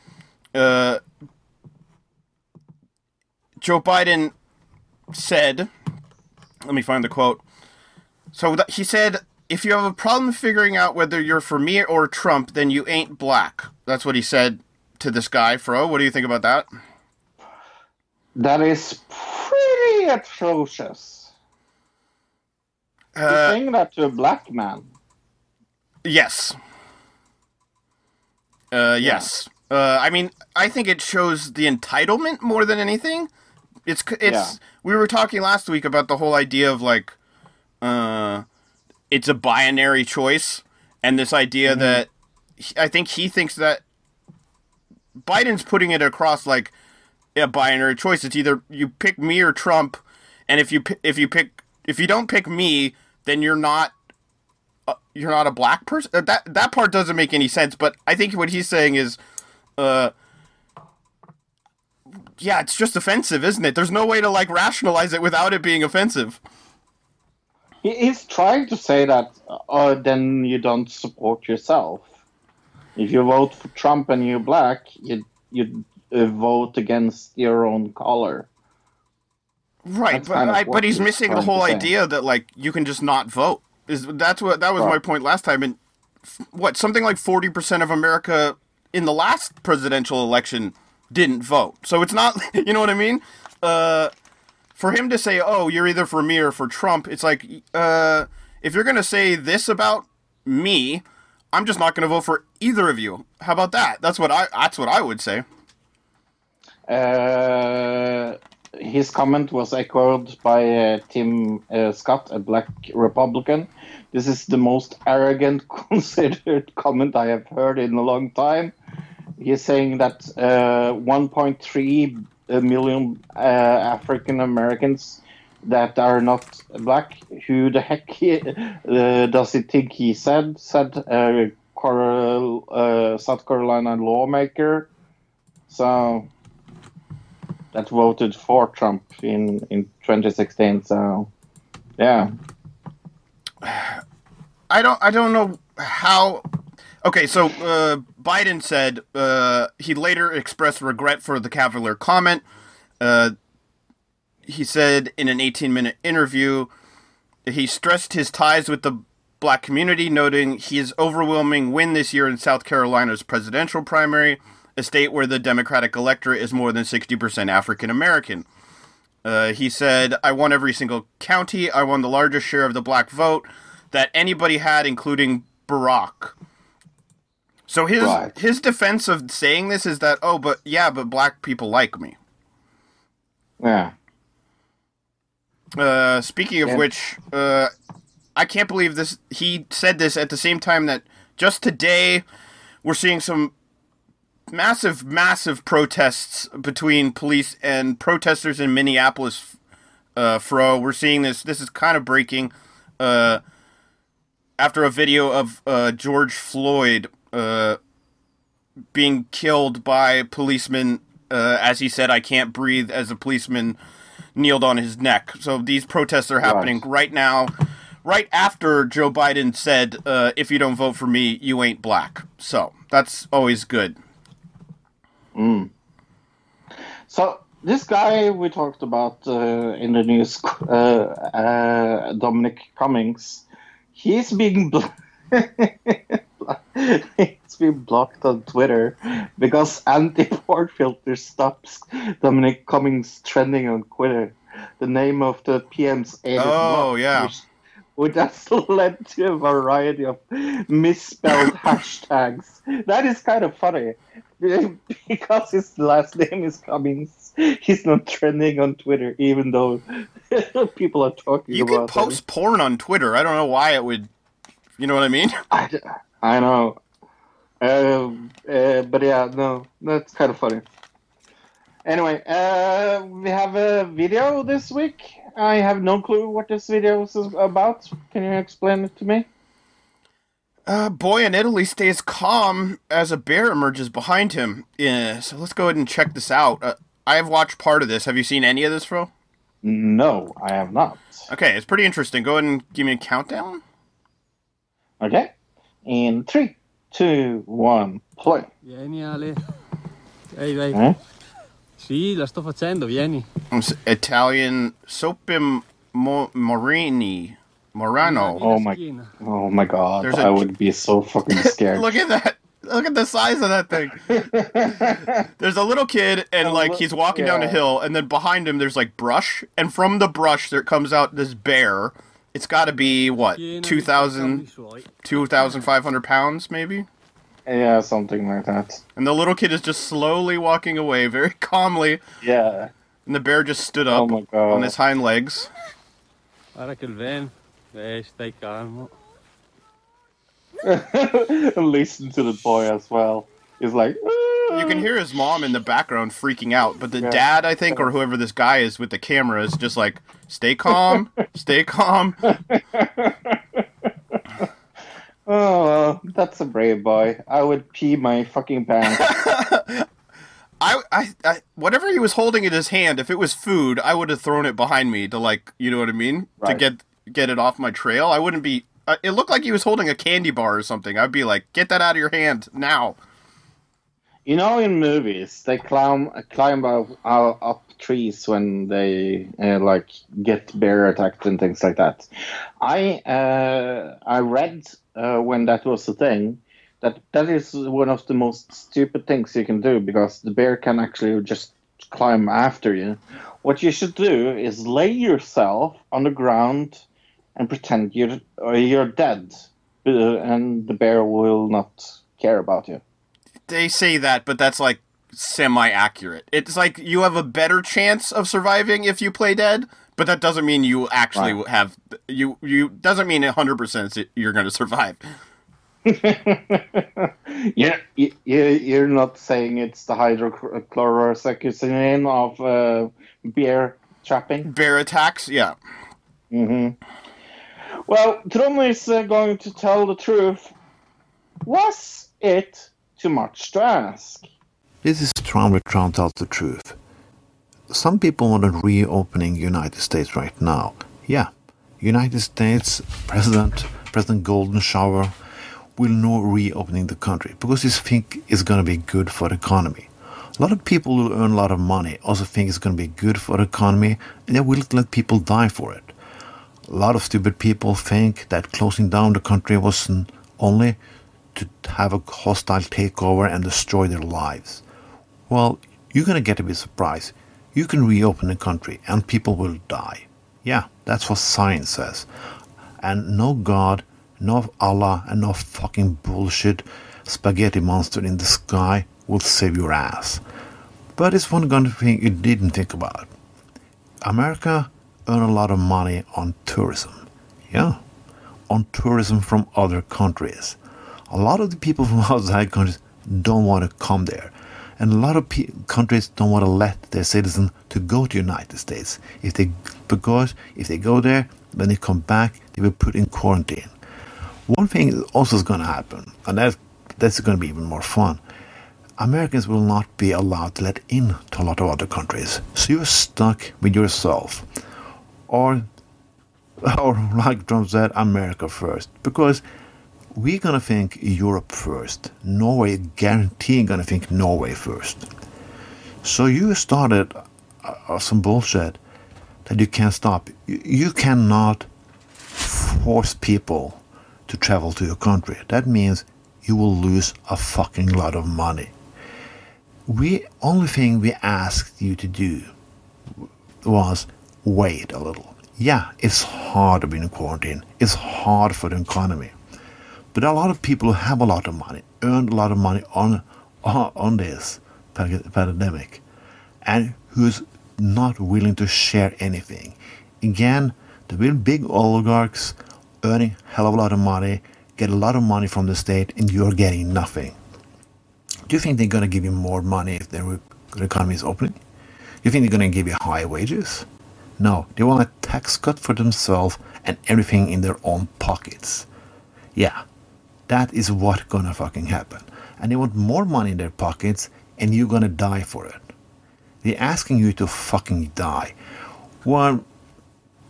Uh, Joe Biden said, let me find the quote. So he said, if you have a problem figuring out whether you're for me or Trump, then you ain't black. That's what he said to this guy, Fro. What do you think about that? That is pretty atrocious. Uh, saying that to a black man. yes. Uh, yes. Uh, I mean, I think it shows the entitlement more than anything. It's it's. Yeah. We were talking last week about the whole idea of like, uh, it's a binary choice, and this idea that he- I think he thinks that Biden's putting it across like a binary choice. It's either you pick me or Trump, and if you if you pick if you don't pick me, then you're not uh, you're not a black person. Uh, That that part doesn't make any sense. But I think what he's saying is, uh, yeah, it's just offensive, isn't it? There's no way to like rationalize it without it being offensive. He, he's trying to say that, uh, then you don't support yourself. If you vote for Trump and you're black, you you uh, vote against your own color. Right, That's but kind of I, but he's missing the whole idea that like you can just not vote. Is that's what that was my point last time? And what something like forty percent of America in the last presidential election didn't vote. So it's not, (laughs) you know what I mean? Uh, for him to say, "Oh, you're either for me or for Trump," it's like, uh, if you're gonna say this about me, I'm just not gonna vote for either of you. How about that? That's what I. That's what I would say. Uh, his comment was echoed by uh, Tim uh, Scott, a black Republican. This is the most arrogant, (laughs) considered comment I have heard in a long time. He's saying that uh, 1.3 million uh, African Americans that are not black. Who the heck he, (laughs) uh, does he think he said? Said uh, uh, South Carolina lawmaker. So that voted for Trump in in 2016. So yeah, I don't I don't know how. Okay, so uh, Biden said uh, he later expressed regret for the Cavalier comment. Uh, he said in an 18 minute interview, he stressed his ties with the black community, noting his overwhelming win this year in South Carolina's presidential primary, a state where the Democratic electorate is more than 60% African American. Uh, he said, I won every single county. I won the largest share of the black vote that anybody had, including Barack. So his Right. his defense of saying this is that, oh, but yeah, but black people like me. yeah. Uh, speaking of Yeah. which, uh, I can't believe this. He said this at the same time that just today we're seeing some massive, massive protests between police and protesters in Minneapolis. Uh, Fro, we're seeing this. This is kind of breaking. Uh, after a video of uh, George Floyd uh, being killed by policemen, uh, as he said, "I can't breathe," as a policeman kneeled on his neck. So these protests are happening Right. right now, right after Joe Biden said, uh, "If you don't vote for me, you ain't black." So that's always good. So this guy we talked about uh, in the news, (laughs) uh, uh, Dominic Cummings, he's being bl- (laughs) (laughs) he's being blocked on Twitter because anti-port filter stops Dominic Cummings trending on Twitter. The name of the PM's is Oh, yeah. which, which has (laughs) led to a variety of misspelled (laughs) hashtags. That is kind of funny because his last name is Cummings. He's not trending on Twitter, even though people are talking You about can post porn on Twitter. I don't know why it would. You know what I mean? Him. I, I know, um, uh, but yeah, no, that's kind of funny. Anyway, uh, we have a video this week. I have no clue what this video is about. Can you explain it to me? Uh, boy in Italy stays calm as a bear emerges behind him. Yeah, so let's go ahead and check this out. Uh, I have watched part of this. Have you seen any of this, Fro? No, I have not. Okay, it's pretty interesting. Go ahead and give me a countdown. Okay, in three, two, one, play. Vieni Ale. Ehi, vai. Eh? Sì, la sto facendo, vieni. It's Italian Sope Mo- Morini. Morano. Oh my- Oh my god, There's a- I would be so fucking (laughs) scared. Look at that. Look at the size of that thing. (laughs) There's a little kid, and A like he's walking down a hill, and then behind him there's like brush, and from the brush there comes out this bear. It's got to be what Piena di 2,000, cavoli 2,500 pounds maybe. yeah, something like that. And the little kid is just slowly walking away, very (laughs) calmly, Yeah. and the bear just stood Oh up my god. on his hind legs. Guarda che il vento. Stai calmo. (laughs) Listen to the boy as well. He's like, mm. You can hear his mom in the background freaking out, but the Yeah. dad, I think, or whoever this guy is with the camera, is just like, "Stay calm, stay calm." (laughs) Oh, that's a brave boy. I would pee my fucking pants. (laughs) I, I, I, whatever he was holding in his hand, if it was food, I would have thrown it behind me to like, you know what I mean, to get get it off my trail. I wouldn't be. Uh, it looked like he was holding a candy bar or something. I'd be like, "Get that out of your hand now!" You know, in movies, they climb climb up, up trees when they uh, like get bear attacked and things like that. I uh, I read uh, when that was a thing that that is one of the most stupid things you can do because the bear can actually just climb after you. What you should do is lay yourself on the ground and pretend you're you're dead, uh, and the bear will not care about you. They say that, but that's like semi-accurate. It's like you have a better chance of surviving if you play dead, but that doesn't mean you actually Right. have you you doesn't mean hundred percent you're going to survive. (laughs) yeah, you, you, you're not saying it's the hydrochlorosaccharides of uh, beer trapping. Bear attacks, yeah. Mm-hmm. Well, Tron is uh, going to tell the truth. Was it too much to ask? This is Trump with Trump tells the truth. Some people want a reopening United States right now. Yeah, United States President President Golden Shower will know reopening the country because they think it's going to be good for the economy. A lot of people who earn a lot of money also think it's going to be good for the economy and they will let people die for it. A lot of stupid people think that closing down the country was only to have a hostile takeover and destroy their lives. Well, you're going to get a bit surprised. You can reopen the country and people will die. Yeah, that's what science says. And no God, no Allah, and no fucking bullshit spaghetti monster in the sky will save your ass. But it's one good thing you didn't think about. America earn a lot of money on tourism. Yeah, on tourism from other countries. A lot of the people from (laughs) outside countries don't want to come there. And a lot of pe- countries don't want to let their citizens to go to United States if they because if they go there, when they come back, they will put in quarantine. One thing also is going to happen, and that that's going to be even more fun. Americans will not be allowed to let in to a lot of other countries, so you're stuck with yourself, or (laughs) or like Trump said, America first, because we're gonna think Europe first. Norway, guaranteeing gonna think Norway first. So you started uh, some bullshit that you can't stop. You, you cannot force people to travel to your country. That means you will lose a fucking lot of money. We only thing we asked you to do was wait a little. Yeah, it's hard to be in quarantine. It's hard for the economy. But a lot of people who have a lot of money, earned a lot of money on on, this pandemic, and who's not willing to share anything. Again, the big oligarchs earning hell of a lot of money, get a lot of money from the state, and you're getting nothing. Do you think they're going to give you more money if their economy is opening? Do you think they're going to give you high wages? No, they want a tax cut for themselves and everything in their own pockets. Yeah, that is what gonna fucking happen. And they want more money in their pockets and you're gonna die for it. They're asking you to fucking die. Well,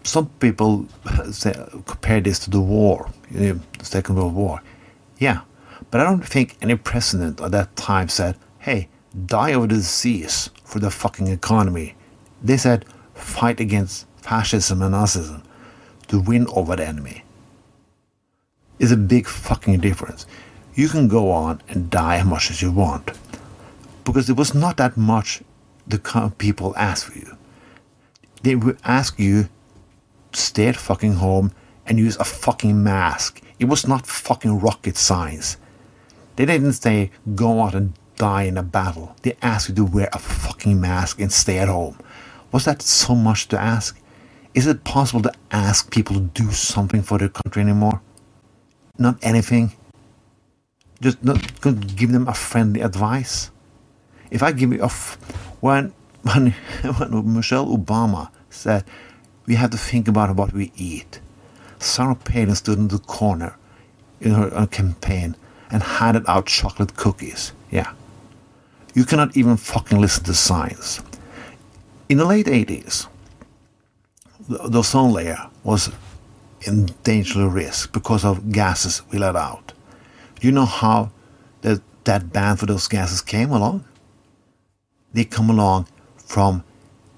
some people (laughs) say, compare this to the war, the Second World War. Yeah, but I don't think any president at that time said, hey, die of the disease for the fucking economy. They said, fight against fascism and Nazism to win over the enemy. Is a big fucking difference. You can go on and die as much as you want. Because it was not that much the people asked for you. They would ask you to stay at fucking home and use a fucking mask. It was not fucking rocket science. They didn't say go out and die in a battle. They asked you to wear a fucking mask and stay at home. Was that so much to ask? Is it possible to ask people to do something for their country anymore? Not anything. Just not could give them a friendly advice. If I give you a f- when when (laughs) when Michelle Obama said we have to think about what we eat, Sarah Palin stood in the corner in her uh, campaign and handed out chocolate cookies. Yeah, you cannot even fucking listen to science. In the late 80s, the, the ozone layer was in danger risk because of gases we let out. Do you know how that, that ban for those gases came along? They come along from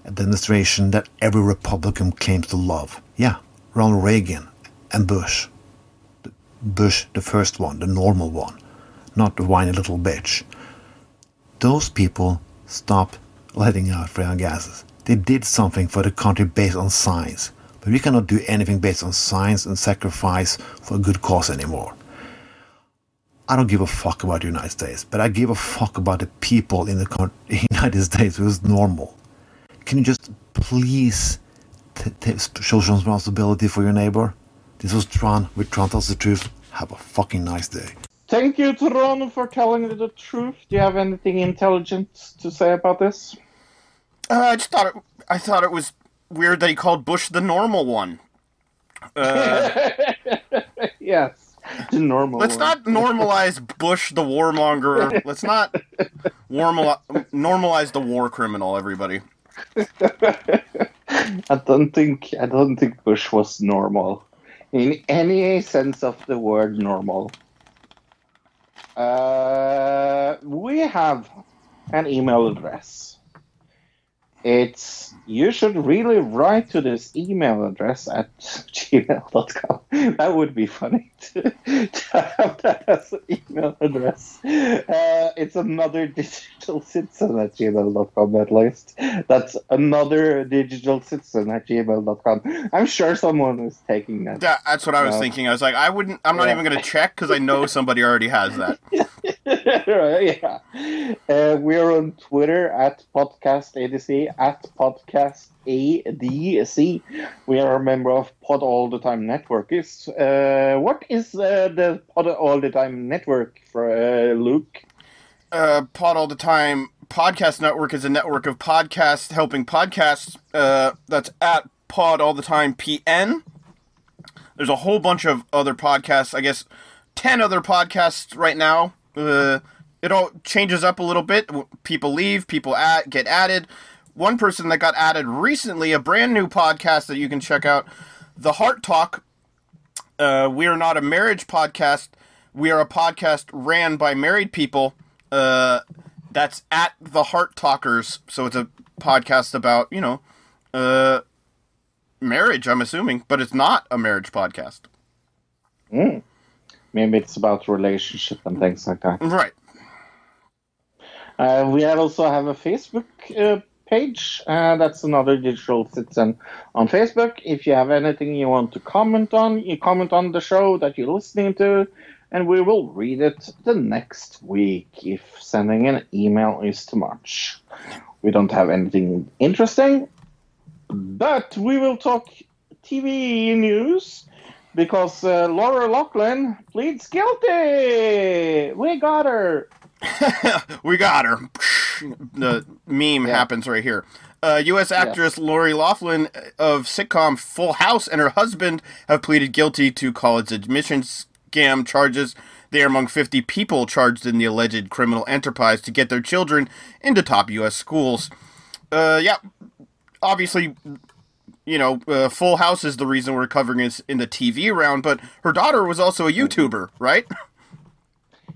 a demonstration that every Republican claims to love. Yeah, Ronald Reagan and Bush. Bush, the first one, the normal one, not the whiny little bitch. Those people stopped letting out freon gases. They did something for the country based on science. But we cannot do anything based on science and sacrifice for a good cause anymore. I don't give a fuck about the United States, but I give a fuck about the people in the (laughs) United States who's normal. Can you just please t- t- show some responsibility for your neighbor? This was Tron with Tron Tells the Truth. Have a fucking nice day. Thank you, Tron, for telling the truth. Do you have anything intelligent to say about this? Uh, I just thought it. I thought it was weird that he called Bush the normal one. Uh, (laughs) yes, the normal. let's one. not normalize Bush the warmonger. Let's not normal normalize the war criminal. Everybody. (laughs) I don't think I don't think Bush was normal in any sense of the word normal. Uh, we have an email address. It's you should really write to this email address at (laughs) gmail.com. That would be funny to, (laughs) to have that as an email address. Uh, it's another digital citizen at gmail.com at least. That's another digital citizen at gmail.com. I'm sure someone is taking that. Yeah, that's what I was No. thinking. I was like, I wouldn't. I'm not Yeah. even going to check because I know somebody already has that. (laughs) Right, yeah. Uh, we're on Twitter at podcast ADC at podcast ADC. We are a member of Pod All the Time Network. Is uh, what is uh, the Pod All the Time Network for uh, Luke? uh, Pod All the Time Podcast Network is a network of podcasts helping podcasts. Uh, that's at Pod All the Time PN. There's a whole bunch of other podcasts. I guess ten other podcasts right now. Uh, it all changes up a little bit. People leave, people add, get added. One person that got added recently, a brand new podcast that you can check out, The Heart Talk uh, we are not a marriage podcast. We are a podcast ran by married people. Uh, that's at the Heart Talkers. So it's a podcast about you know, uh, marriage. I'm assuming, but it's not a marriage podcast. Mm. Maybe it's about relationship and things like that. Right. Uh, we also have a Facebook uh, page. Uh, that's another digital citizen on Facebook. If you have anything you want to comment on, you comment on the show that you're listening to, and we will read it the next week if sending an email is too much. We don't have anything interesting, but we will talk TV news. Because uh, Laura Loughlin pleads guilty. We got her. (laughs) we got her. The meme Yeah. happens right here. Uh, U.S. actress Lori Loughlin of sitcom Full House and her husband have pleaded guilty to college admissions scam charges. They are among 50 people charged in the alleged criminal enterprise to get their children into top U.S. schools. Uh, yeah, obviously, you know, uh, Full House is the reason we're covering this in the TV round, but her daughter was also a YouTuber, right? (laughs)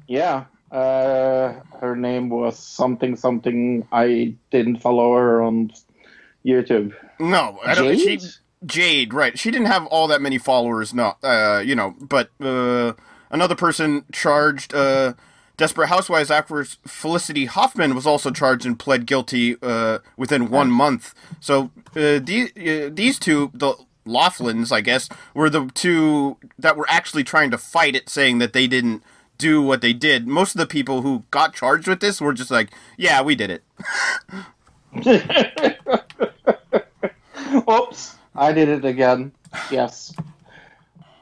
Yeah. Uh, her name was something something. I didn't follow her on YouTube. No, I don't. She, Jade? Jade, right? She didn't have all that many followers. No, uh, you know, but uh, another person charged. Uh, Desperate Housewives actress Felicity Huffman was also charged and pled guilty uh, within one month. So uh, these uh, these two, the Loughlins, I guess, were the two that were actually trying to fight it, saying that they didn't do what they did. Most of the people who got charged with this were just like, "Yeah, we did it." (laughs) Oops, I did it again. Yes.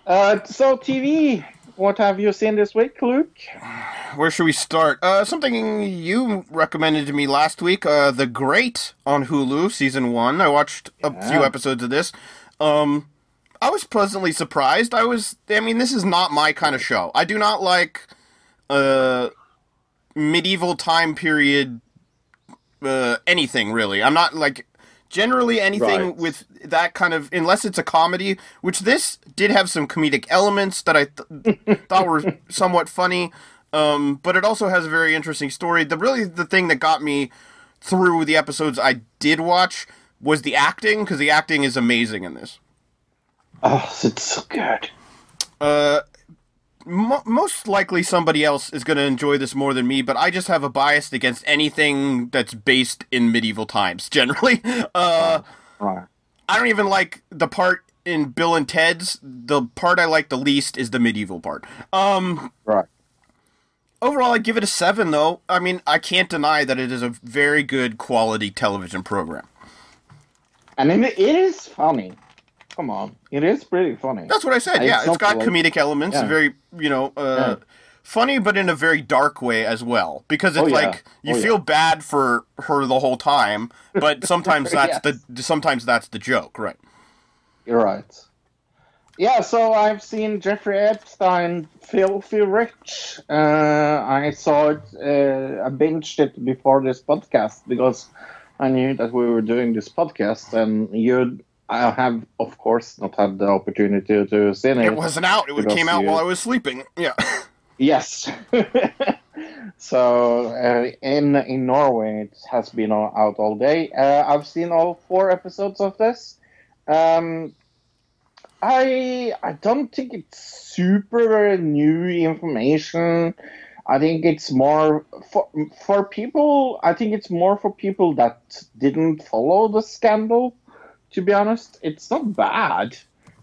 Uh, so TV. What have you seen this week, Luke? Where should we start? Uh, something you recommended to me last week, uh, The Great on Hulu, season one. I watched a few episodes of this. Um, I was pleasantly surprised. I was, I mean, this is not my kind of show. I do not like, uh, medieval time period, uh, anything really. I'm not like, generally anything Right. with that kind of, unless it's a comedy, which this did have some comedic elements that I th- (laughs) thought were somewhat funny. Um, but it also has a very interesting story. The really the thing that got me through the episodes I did watch was the acting because the acting is amazing in this. Oh, it's so good. Uh, mo- most likely somebody else is going to enjoy this more than me, but I just have a bias against anything that's based in medieval times. (laughs) Generally, uh, Right. I don't even like the part in Bill and Ted's. The part I like the least is the medieval part. Um, Right. Overall, I'd give it a seven, though. I mean, I can't deny that it is a very good quality television program. And it, it is funny. Come on, it is pretty funny. That's what I said. Yeah, it's got like- comedic elements, yeah. very, you know, uh, funny, but in a very dark way as well. Because it's Oh, yeah. like you Oh, yeah. feel bad for her the whole time, but (laughs) sometimes that's Yes. the sometimes that's the joke, right? You're right. Yeah, so I've seen Jeffrey Epstein Filthy Rich. Uh, I saw it, uh, I binged it before this podcast because I knew that we were doing this podcast, and you, I have, of course, not had the opportunity to see it. It wasn't out. It came out you- while I was sleeping. Yeah. Yes. (laughs) so uh, in in Norway, it has been out all day. Uh, I've seen all four episodes of this. Um, I I don't think it's super new information. I think it's more for for people. I think it's more for people that didn't follow the scandal. To be honest, it's not bad.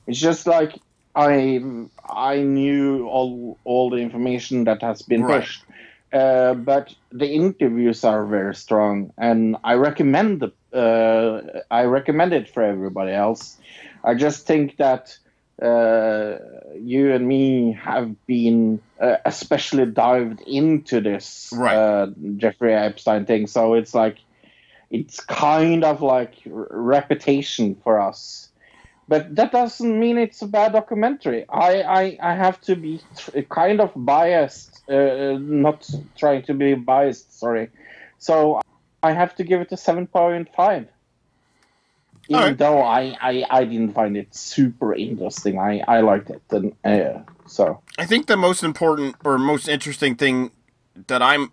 It's just like I I knew all all the information that has been Right. pushed, uh, but the interviews are very strong, and I recommend the uh, I recommend it for everybody else. I just think that uh, you and me have been uh, especially dived into this Right. uh, Jeffrey Epstein thing, so it's like it's kind of like reputation for us but that doesn't mean it's a bad documentary. I I, I have to be tr- kind of biased, uh, not trying to be biased. Sorry, so I have to give it a seven point five. Even Alright. though I, I, I didn't find it super interesting, I, I liked it, and uh, so I think the most important or most interesting thing that I'm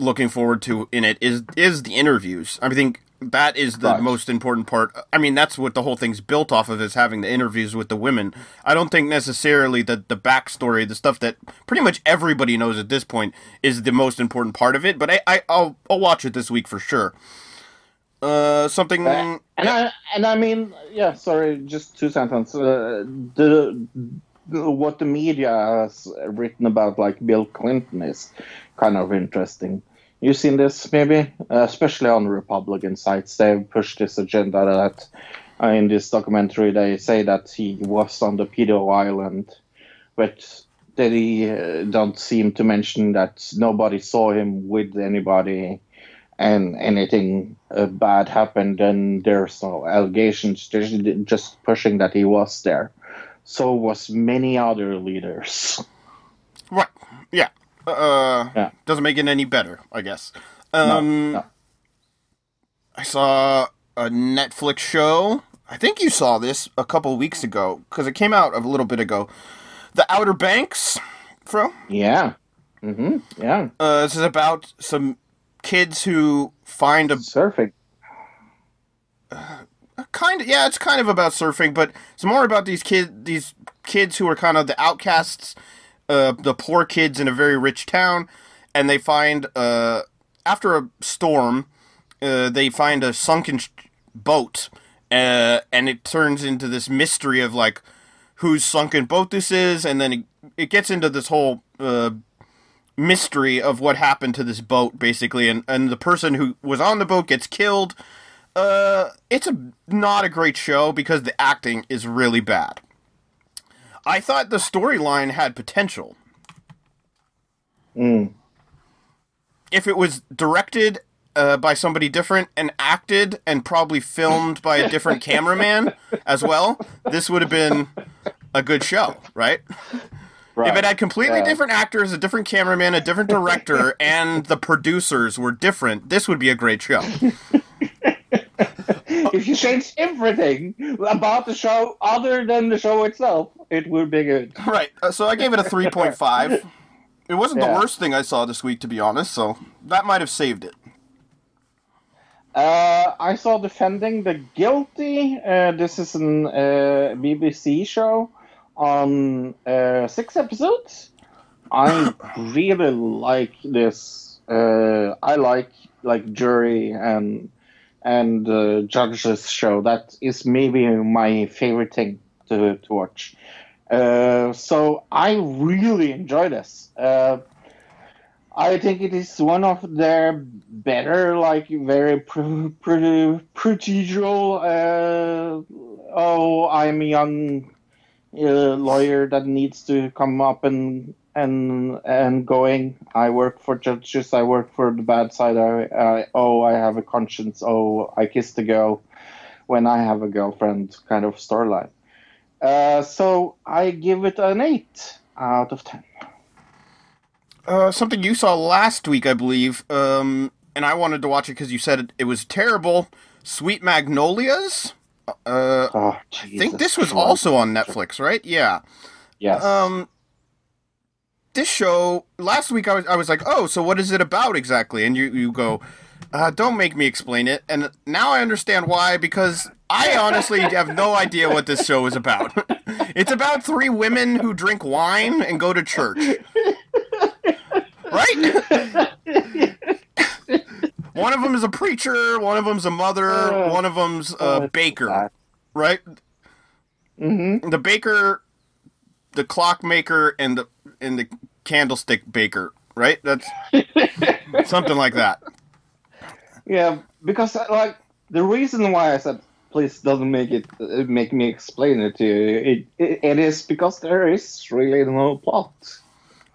looking forward to in it is is the interviews. I think that is the Right. most important part. I mean, that's what the whole thing's built off of is having the interviews with the women. I don't think necessarily that the backstory, the stuff that pretty much everybody knows at this point, is the most important part of it. But I, I I'll I'll watch it this week for sure. Uh, something. Uh, and I and I mean, yeah. Sorry, just two sentences. Uh, the, the what the media has written about, like Bill Clinton, is kind of interesting. You seen this maybe, uh, especially on Republican sites, they've pushed this agenda that uh, in this documentary they say that he was on the pedo island, but they uh, don't seem to mention that nobody saw him with anybody and anything uh, bad happened and there's no allegations. Just pushing that he was there. So was many other leaders. Uh, Yeah. doesn't make it any better, I guess. Um, no. I saw a Netflix show. I think you saw this a couple weeks ago because it came out a little bit ago. The Outer Banks, Fro. yeah Mm-hmm. yeah Uh, this is about some kids who find a surfing kind of yeah it's kind of about surfing but it's more about these kid these kids who are kind of the outcasts uh the poor kids in a very rich town and they find uh after a storm uh they find a sunken sh- boat uh and it turns into this mystery of like whose sunken boat this is and then it, it gets into this whole uh mystery of what happened to this boat basically and and the person who was on the boat gets killed uh, it's a not a great show because the acting is really bad. I thought the storyline had potential. Mm. If it was directed uh, by somebody different and acted and probably filmed by a different (laughs) cameraman as well, this would have been a good show, right? right If it had completely Yeah. different actors, a different cameraman, a different director, (laughs) and the producers were different, this would be a great show. If you change everything about the show other than the show itself it would be good Right. Uh, so I gave it a 3.5. It wasn't the worst thing I saw this week, to be honest, so that might have saved it. Uh, I saw Defending the Guilty. Uh, this is an uh, BBC show on uh, six episodes. I (laughs) really like this. Uh, I like like jury and and uh, judges show. That is maybe my favorite thing to to watch. Uh, so I really enjoy this. Uh, I think it is one of their better, like very pr- pr- procedural. Uh, oh, I'm a young uh, lawyer that needs to come up and and and going. I work for judges. I work for the bad side. I, I oh, I have a conscience. Oh, I kissed a girl when I have a girlfriend. Kind of storyline. Uh, so I give it an eight out of ten. Uh, something you saw last week, I believe, um, and I wanted to watch it because you said it, it was terrible. Sweet Magnolias. Uh, Oh, I think this was also on Netflix, right? Yeah. Yes. Um, this show last week, I was I was like, oh, so what is it about exactly? And you you go, uh, don't make me explain it. And now I understand why because I honestly have no idea what this show is about. (laughs) it's about three women who drink wine and go to church. Right? (laughs) one of them is a preacher, one of them's a mother, Uh, one of them's a it's baker, right? Mm-hmm. the baker, the clockmaker and the and the candlestick baker, right? That's (laughs) something like that. Yeah, because uh, like the reason why I said please doesn't make it uh, make me explain it to you. It, it, it is because there is really no plot.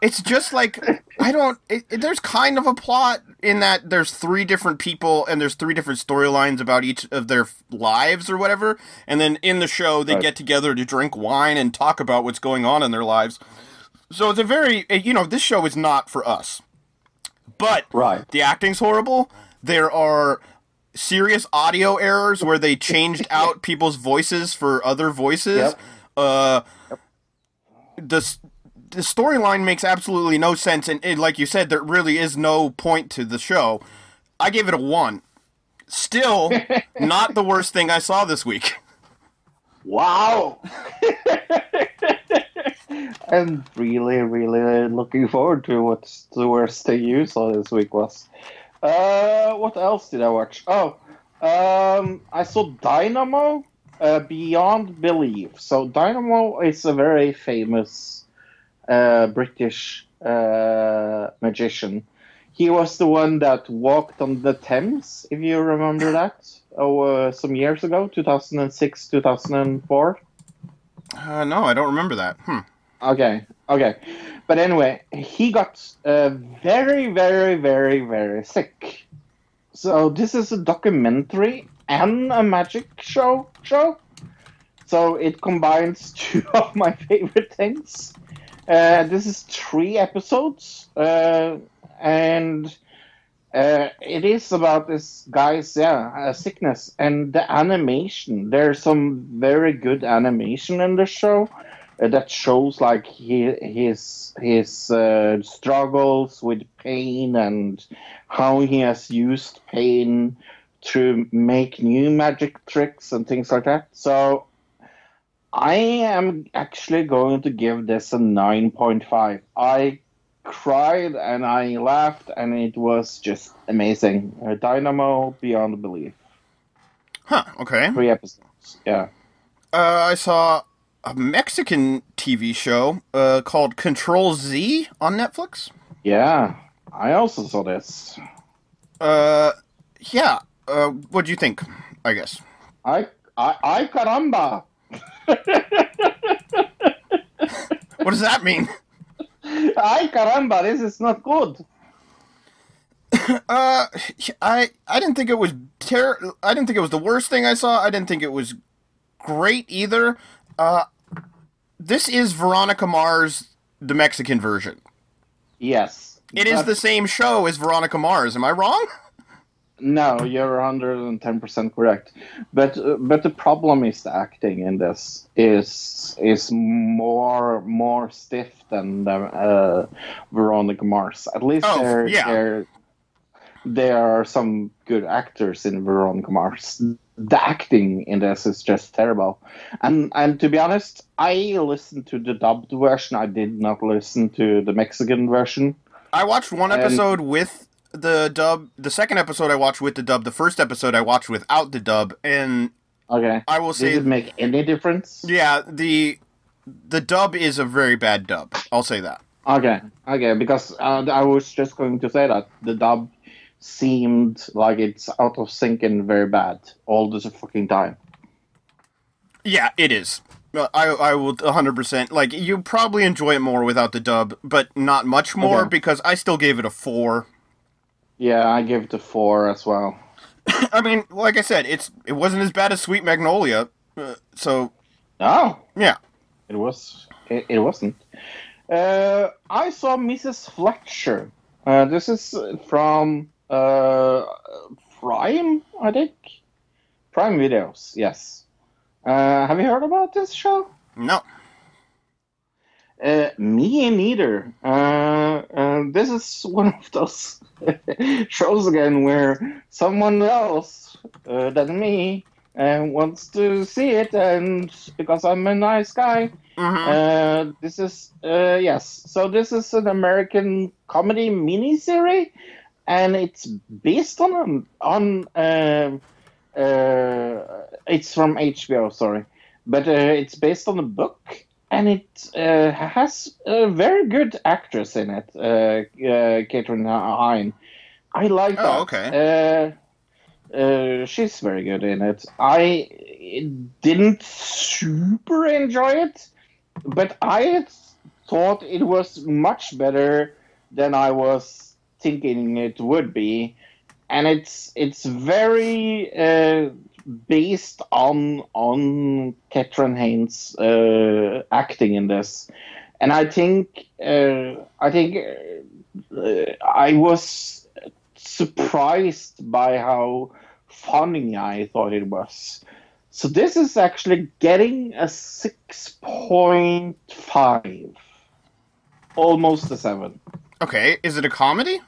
It's just like I don't. It, there's kind of a plot in that there's three different people and there's three different storylines about each of their f- lives or whatever, and then in the show they Right. get together to drink wine and talk about what's going on in their lives. So it's a very you know this show is not for us, but Right. The acting's horrible. There are serious audio errors where they changed (laughs) out people's voices for other voices. Yep. Uh, the the storyline makes absolutely no sense, and, and like you said, there really is no point to the show. I gave it a one. Still, (laughs) not the worst thing I saw this week. Wow. (laughs) I'm really, really looking forward to what the worst thing you saw this week was. Uh, what else did I watch? Oh, um, I saw Dynamo uh, Beyond Belief. So Dynamo is a very famous uh, British uh, magician. He was the one that walked on the Thames, if you remember that, oh, uh, some years ago, 2006, 2004. Uh, no, I don't remember that. Hmm. Okay, okay. But anyway, he got uh, very, very, very, very sick. So this is a documentary and a magic show. Show. So it combines (laughs) two of my favorite things. Uh, this is three episodes, uh, and uh, it is about this guy's yeah uh, sickness and the animation. There's some very good animation in the show uh, that shows like he, his his uh, struggles with pain and how he has used pain to make new magic tricks and things like that. So I am actually going to give this a 9.5. I cried and I laughed and it was just amazing. Uh, Dynamo Beyond Belief. Huh. Okay. Three episodes. Yeah. Uh, I saw a Mexican TV show uh, called Control Z on Netflix. Yeah. I also saw this. Uh, yeah. Uh, what do you think? I guess. I I I caramba. (laughs) What does that mean? I caramba, this is not good. Uh, I I didn't think it was ter- I didn't think it was the worst thing I saw. I didn't think it was great either. Uh, this is Veronica Mars, the Mexican version. Yes. It is the same show as Veronica Mars. Am I wrong? No, you're 110% correct. But uh, but the problem is the acting in this is is more more stiff than the, uh, Veronica Mars. At least Oh, there yeah. there there are some good actors in Veronica Mars. The acting in this is just terrible. And and to be honest, I listened to the dubbed version. I did not listen to the Mexican version. I watched one And- episode with the dub. The second episode I watched with the dub. The first episode I watched without the dub. And Okay. I will say, Did it make any difference? yeah, the the dub is a very bad dub. I'll say that. Okay, okay, because uh, I was just going to say that the dub seemed like it's out of sync and very bad all the fucking time. Yeah, it is. Uh, I I will 100% like you probably enjoy it more without the dub, but not much more Okay. because I still gave it a 4. Yeah, I gave it a four as well. (coughs) I mean, like I said, it's it wasn't as bad as Sweet Magnolia. Uh, so, Oh, yeah. it was. It, it wasn't. Uh, I saw Mrs. Fletcher. Uh, this is from uh, Prime, I think. Prime Videos, yes. Uh, have you heard about this show? No. Uh, me neither. Uh, uh, this is one of those (laughs) shows again where someone else uh, than me uh, wants to see it, and because I'm a nice guy, Mhm. uh, this is uh, yes. So this is an American comedy miniseries, and it's based on on. Uh, uh, it's from HBO, sorry, but uh, it's based on a book, and it uh, has a very good actress in it, uh, uh, Kathryn Hahn. I like that. Oh, okay. Uh, uh, she's very good in it. I didn't super enjoy it, but I thought it was much better than I was thinking it would be, and it's it's very uh, based on on Kathryn Hahn's uh, acting in this, and I think uh, I think uh, I was surprised by how funny I thought it was. So this is actually getting a six point five, almost a seven. Okay, is it a comedy?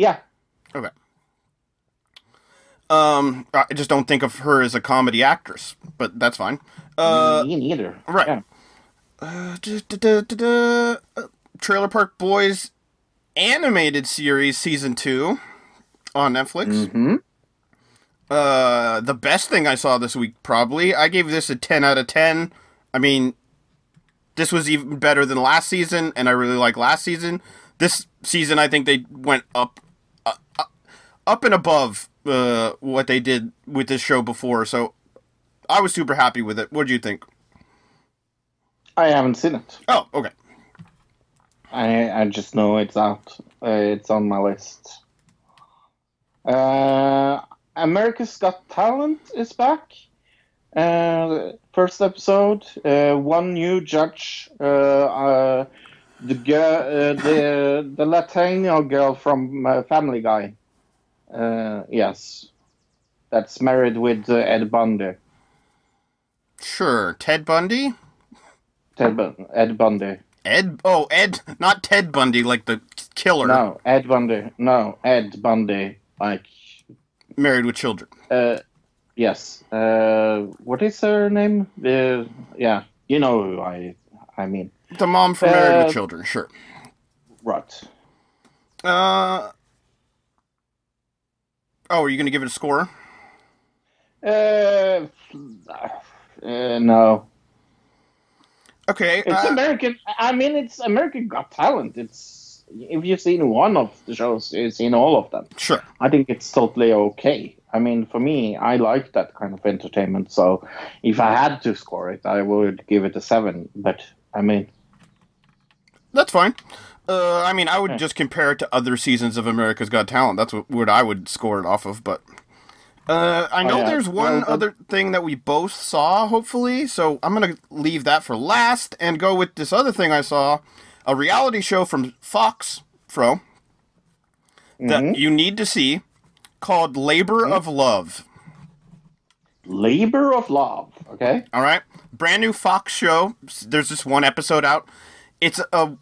Yeah, Okay. Um, I just don't think of her as a comedy actress, but that's fine. Uh, me neither. right. Yeah. uh, duh, duh. Uh, Trailer Park Boys animated series season two on Netflix. hmm Uh, the best thing I saw this week, probably. I gave this a 10 out of 10. I mean, this was even better than last season, and I really like last season. This season, I think they went up, uh, up and above uh, what they did with this show before. So I was super happy with it. What do you think? I haven't seen it. Oh, okay. I I just know it's out. Uh, it's on my list. Uh, America's Got Talent is back. Uh, first episode. Uh, one new judge. Uh, uh, the girl, uh, the the Latino girl from uh, Family Guy. Uh, yes, that's married with uh, Ed Bundy. Sure. Ted Bundy? Ted Bun- Ed Bundy. Ed? Oh, Ed. Not Ted Bundy, like the killer. No, Ed Bundy. No, Ed Bundy. Like Married with children. Uh, yes. Uh, what is her name? Uh, yeah, you know who I I mean. The mom from Married Uh, with Children, sure. Right. Uh. Oh, are you going to give it a score? Uh, uh, no, Okay. it's uh, American. I mean, it's American Got Talent. It's if you've seen one of the shows, you've seen all of them. sure. I think it's totally okay. I mean, for me, I like that kind of entertainment. So, if I had to score it, I would give it a seven. But I mean, That's fine. Uh, I mean, I would Okay. just compare it to other seasons of America's Got Talent. That's what, what I would score it off of. But uh, I know yeah. there's one Well, other thing that we both saw, hopefully. So I'm going to leave that for last and go with this other thing I saw a reality show from Fox, Fro, that mhm. you need to see called Labor of Love. labor of love. Okay. All right, brand new Fox show. There's just one episode out. It's a.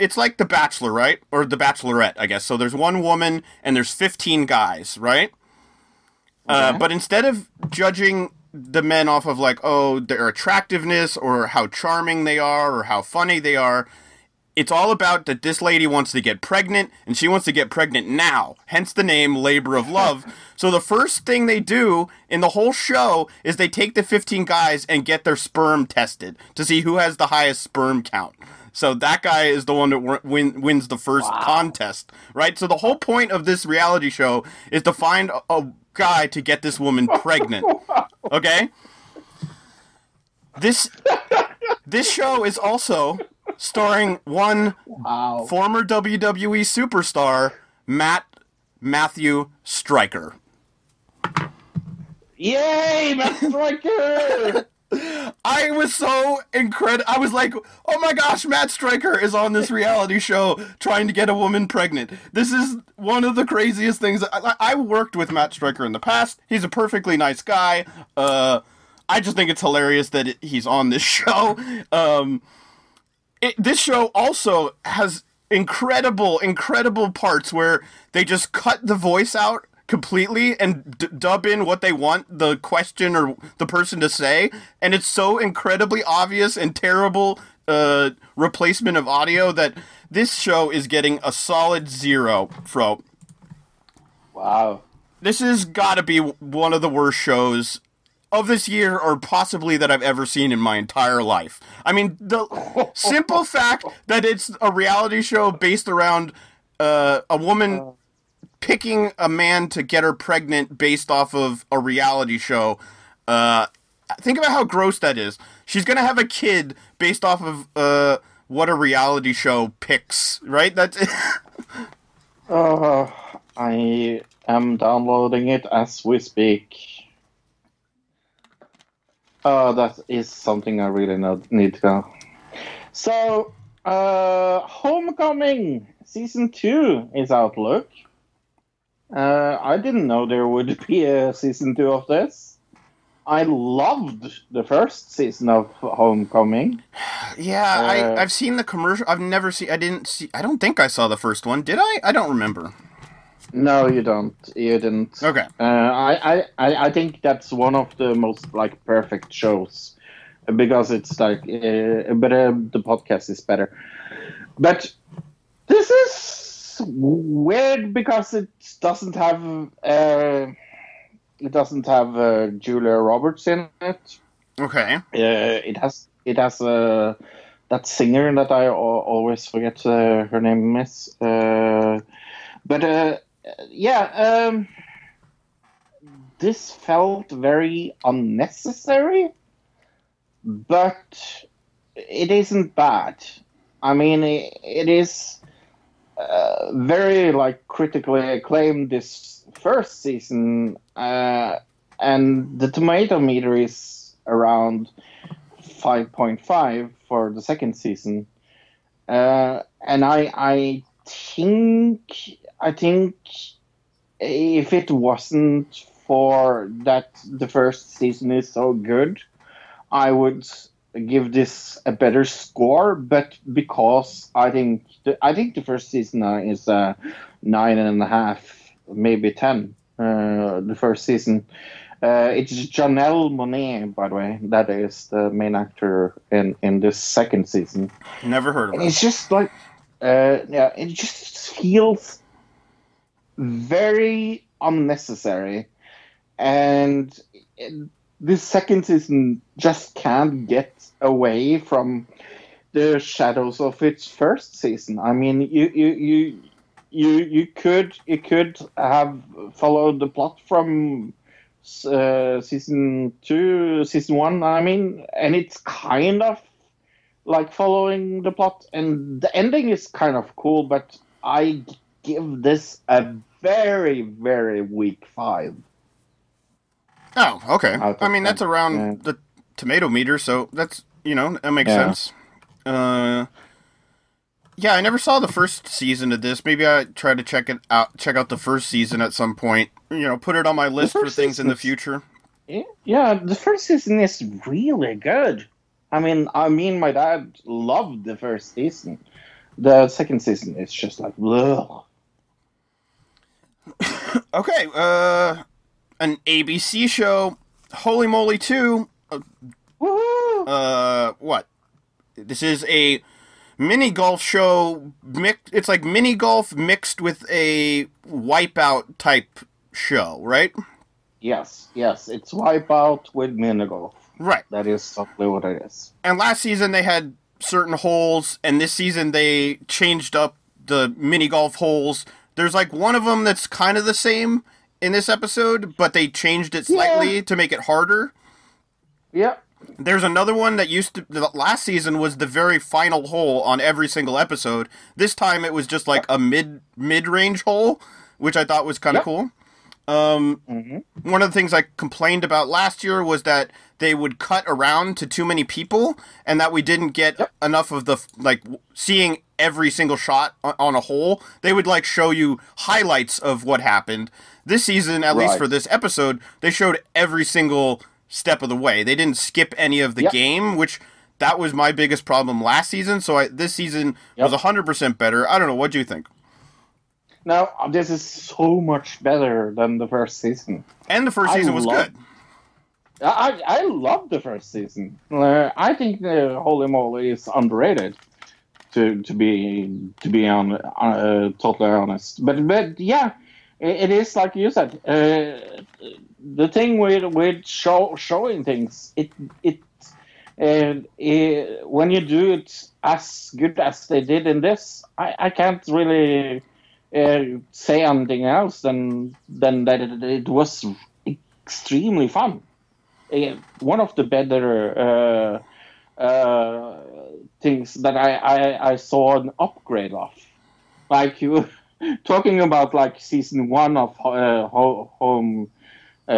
It's like The Bachelor, right, or The Bachelorette, I guess. So there's one woman and there's 15 guys, right? Uh, but instead of judging the men off of like, oh, their attractiveness or how charming they are or how funny they are, it's all about that this lady wants to get pregnant and she wants to get pregnant now. Hence the name Labor of Love. (laughs) so the first thing they do in the whole show is they take the 15 guys and get their sperm tested to see who has the highest sperm count. So that guy is the one that win, wins the first contest, right? So the whole point of this reality show is to find a, a guy to get this woman (laughs) pregnant. Okay? This this show is also starring one Wow. former WWE superstar, Matt Matthew Striker. Yay, Matt Striker! (laughs) I was so incredible. I was like, "Oh my gosh, Matt Striker is on this reality show trying to get a woman pregnant." This is one of the craziest things. I, I worked with Matt Striker in the past. He's a perfectly nice guy. Uh, I just think it's hilarious that it, he's on this (laughs) show. Um, it, this show also has incredible, incredible parts where they just cut the voice out completely and d- dub in what they want the question or the person to say, and it's so incredibly obvious and terrible uh, replacement of audio that this show is getting a solid zero. Fro, wow. this has got to be one of the worst shows of this year or possibly that I've ever seen in my entire life. I mean, the (laughs) simple fact that it's a reality show based around uh, a woman picking a man to get her pregnant based off of a reality show. Uh, think about how gross that is. She's gonna have a kid based off of uh, what a reality show picks, right? That's (laughs) Uh, I am downloading it as we speak. Uh, that is something I really need to go. So, uh, Homecoming season two is out. Look, uh, I didn't know there would (laughs) be a season two of this. I loved the first season of Homecoming. (sighs) Yeah, Uh, I I've seen the commercial. I've never seen. I didn't see. I don't think I saw the first one. Did I? I don't remember. No, you don't. You didn't. Okay. Uh, I, I, I I think that's one of the most like perfect shows because it's like, uh, but uh, the podcast is better. But this is weird because it doesn't have uh, it doesn't have uh, Julia Roberts in it. Okay. Uh, it has it has uh, that singer that I always forget uh, her name is. Uh, but uh, yeah, um, this felt very unnecessary, but it isn't bad. I mean, it, it is uh, very like critically acclaimed this first season, uh, and the tomato meter is around 5.5 for the second season. Uh, and I I think I think if it wasn't for that the first season is so good, I would give this a better score. But because I think the, I think the first season is uh, nine and a half, maybe ten. Uh, the first season. Uh, it's Janelle Monáe, by the way. That is the main actor in in this second season. Never heard of And it. it's just like, uh, yeah, it just feels very unnecessary, and it, this second season just can't get away from the shadows of its first season. I mean, you you you. You you could you could have followed the plot from uh, season two, season one. I mean, and it's kind of like following the plot, and the ending is kind of cool. But I give this a very very weak five. Oh, okay. I mean, that's around yeah. the tomato meter, so that's you know that makes Yeah. sense. Uh, yeah, I never saw the first season of this. Maybe I try to check it out. Check out the first season at some point. You know, put it on my list for things in the future. Yeah, Yeah, the first season is really good. I mean, I mean, my dad loved the first season. The second season is just like, ugh. (coughs) Okay, uh, an ABC show, Holy Moly Two. Woohoo! Uh, what? This is a mini golf show. Mix. It's like mini golf mixed with a wipeout type show, right? yes, yes, it's Wipeout with mini golf. Right. That is exactly what it is. and last season they had certain holes, and this season they changed up the mini golf holes. There's like one of them that's kind of the same in this episode, but they changed it slightly to make it harder. Yeah, There's another one that used to the last season was the very final hole on every single episode. This time it was just like a mid mid range hole, which I thought was kind of Yep. cool. Um, Mm-hmm. one of the things I complained about last year was that they would cut around to too many people, and that we didn't get Yep. enough of the like seeing every single shot on a hole. They would like show you highlights of what happened. This season, at least for this episode, they showed every single step of the way. They didn't skip any of the Yep. game, which that was my biggest problem last season. So I, this season Yep. was hundred percent better. I don't know. What do you think? Now this is so much better than the first season. And the first I season was love- good. I I love the first season. Uh, I think the Holy Moly is underrated. To to be to be on uh, totally honest, but but yeah, it, is like you said. Uh, the thing with with show, showing things, it it, uh, it when you do it as good as they did in this, I, I can't really uh, say anything else than than that it, it was extremely fun uh, one of the better uh, things that I, I, I saw an upgrade of. Like you (laughs) talking about like season one of uh, Home. Uh,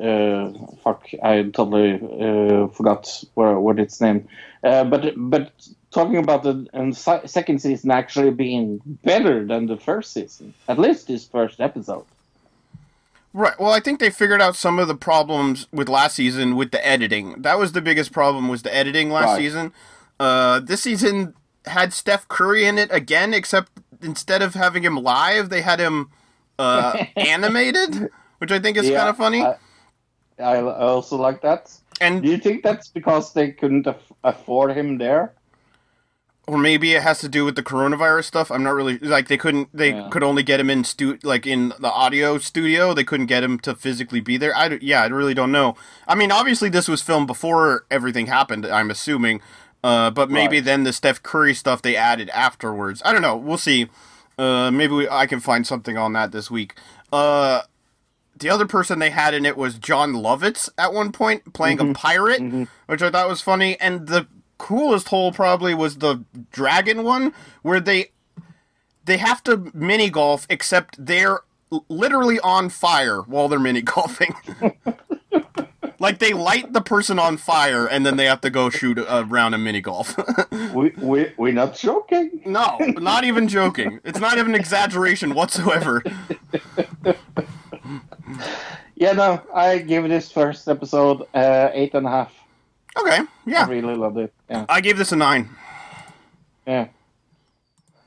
uh, fuck! I totally uh, forgot where, what its name. Uh, but but talking about the second season actually being better than the first season, at least this first episode. Right. Well, I think they figured out some of the problems with last season with the editing. That was the biggest problem was the editing last Right. season. Uh, this season had Steph Curry in it again, except instead of having him live, they had him uh, (laughs) animated, which I think is Yeah, kind of funny. I, I also like that. and Do you think that's because they couldn't aff- afford him there? or maybe it has to do with the coronavirus stuff. I'm not really like they couldn't they Yeah. could only get him in stu like in the audio studio. They couldn't get him to physically be there. I d- yeah, I really don't know. I mean, obviously this was filmed before everything happened. I'm assuming, uh, but maybe Right. then the Steph Curry stuff they added afterwards. I don't know. We'll see. Uh, maybe we, I can find something on that this week. Uh, the other person they had in it was Jon Lovitz at one point playing a pirate, which I thought was funny. And the coolest hole probably was the dragon one, where they they have to mini golf, except they're literally on fire while they're mini golfing. (laughs) like they light the person on fire, and then they have to go shoot a round of mini golf. (laughs) We we we're not joking. no, not even joking. It's not even exaggeration whatsoever. Yeah, no, I give this first episode uh, eight and a half. Okay, yeah, I really loved it. Yeah, I gave this a nine. yeah.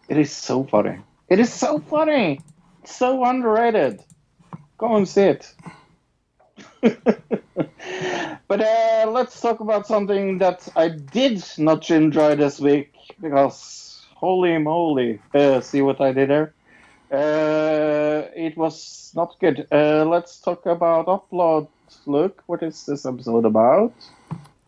It is so funny. It is so funny. It's so underrated. Go and see it. (laughs) but uh, let's talk about something that I did not enjoy this week because holy moly! Uh, see what I did there? Uh, it was not good. Uh, let's talk about upload. Look, what is this episode about?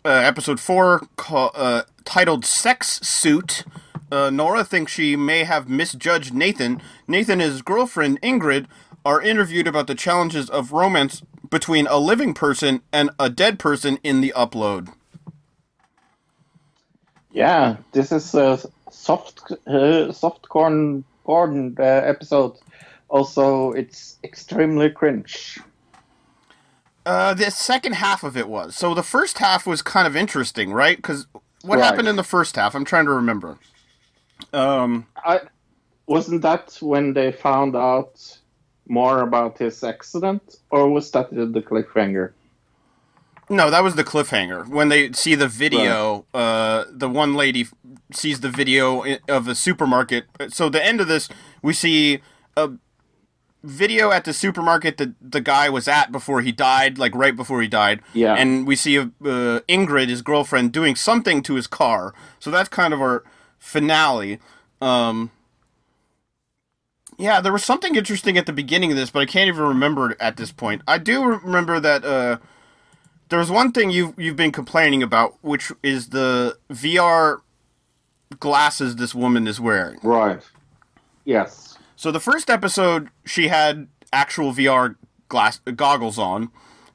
uh, episode four uh, titled "Sex Suit." Nora thinks she may have misjudged Nathan. Nathan and his girlfriend Ingrid are interviewed about the challenges of romance between a living person and a dead person in the upload. Yeah, this is a soft, uh, soft corn porn uh, episode. Also, it's extremely cringe. Uh, the second half of it was so. The first half was kind of interesting, right? Because what Right. happened in the first half? I'm trying to remember. Um, I wasn't that when they found out more about his accident, or was that the the cliffhanger? No, that was the cliffhanger. When they see the video, uh, the one lady sees the video of a supermarket. So the end of this, we see a video at the supermarket that the guy was at before he died, like right before he died. Yeah. And we see uh, Ingrid, his girlfriend, doing something to his car. So that's kind of our finale. Um, yeah, there was something interesting at the beginning of this, but I can't even remember it at this point. I do remember that. Uh, there was one thing you've you've been complaining about, which is the VR glasses this woman is wearing. Right. Yes. So the first episode, she had actual VR glass goggles on,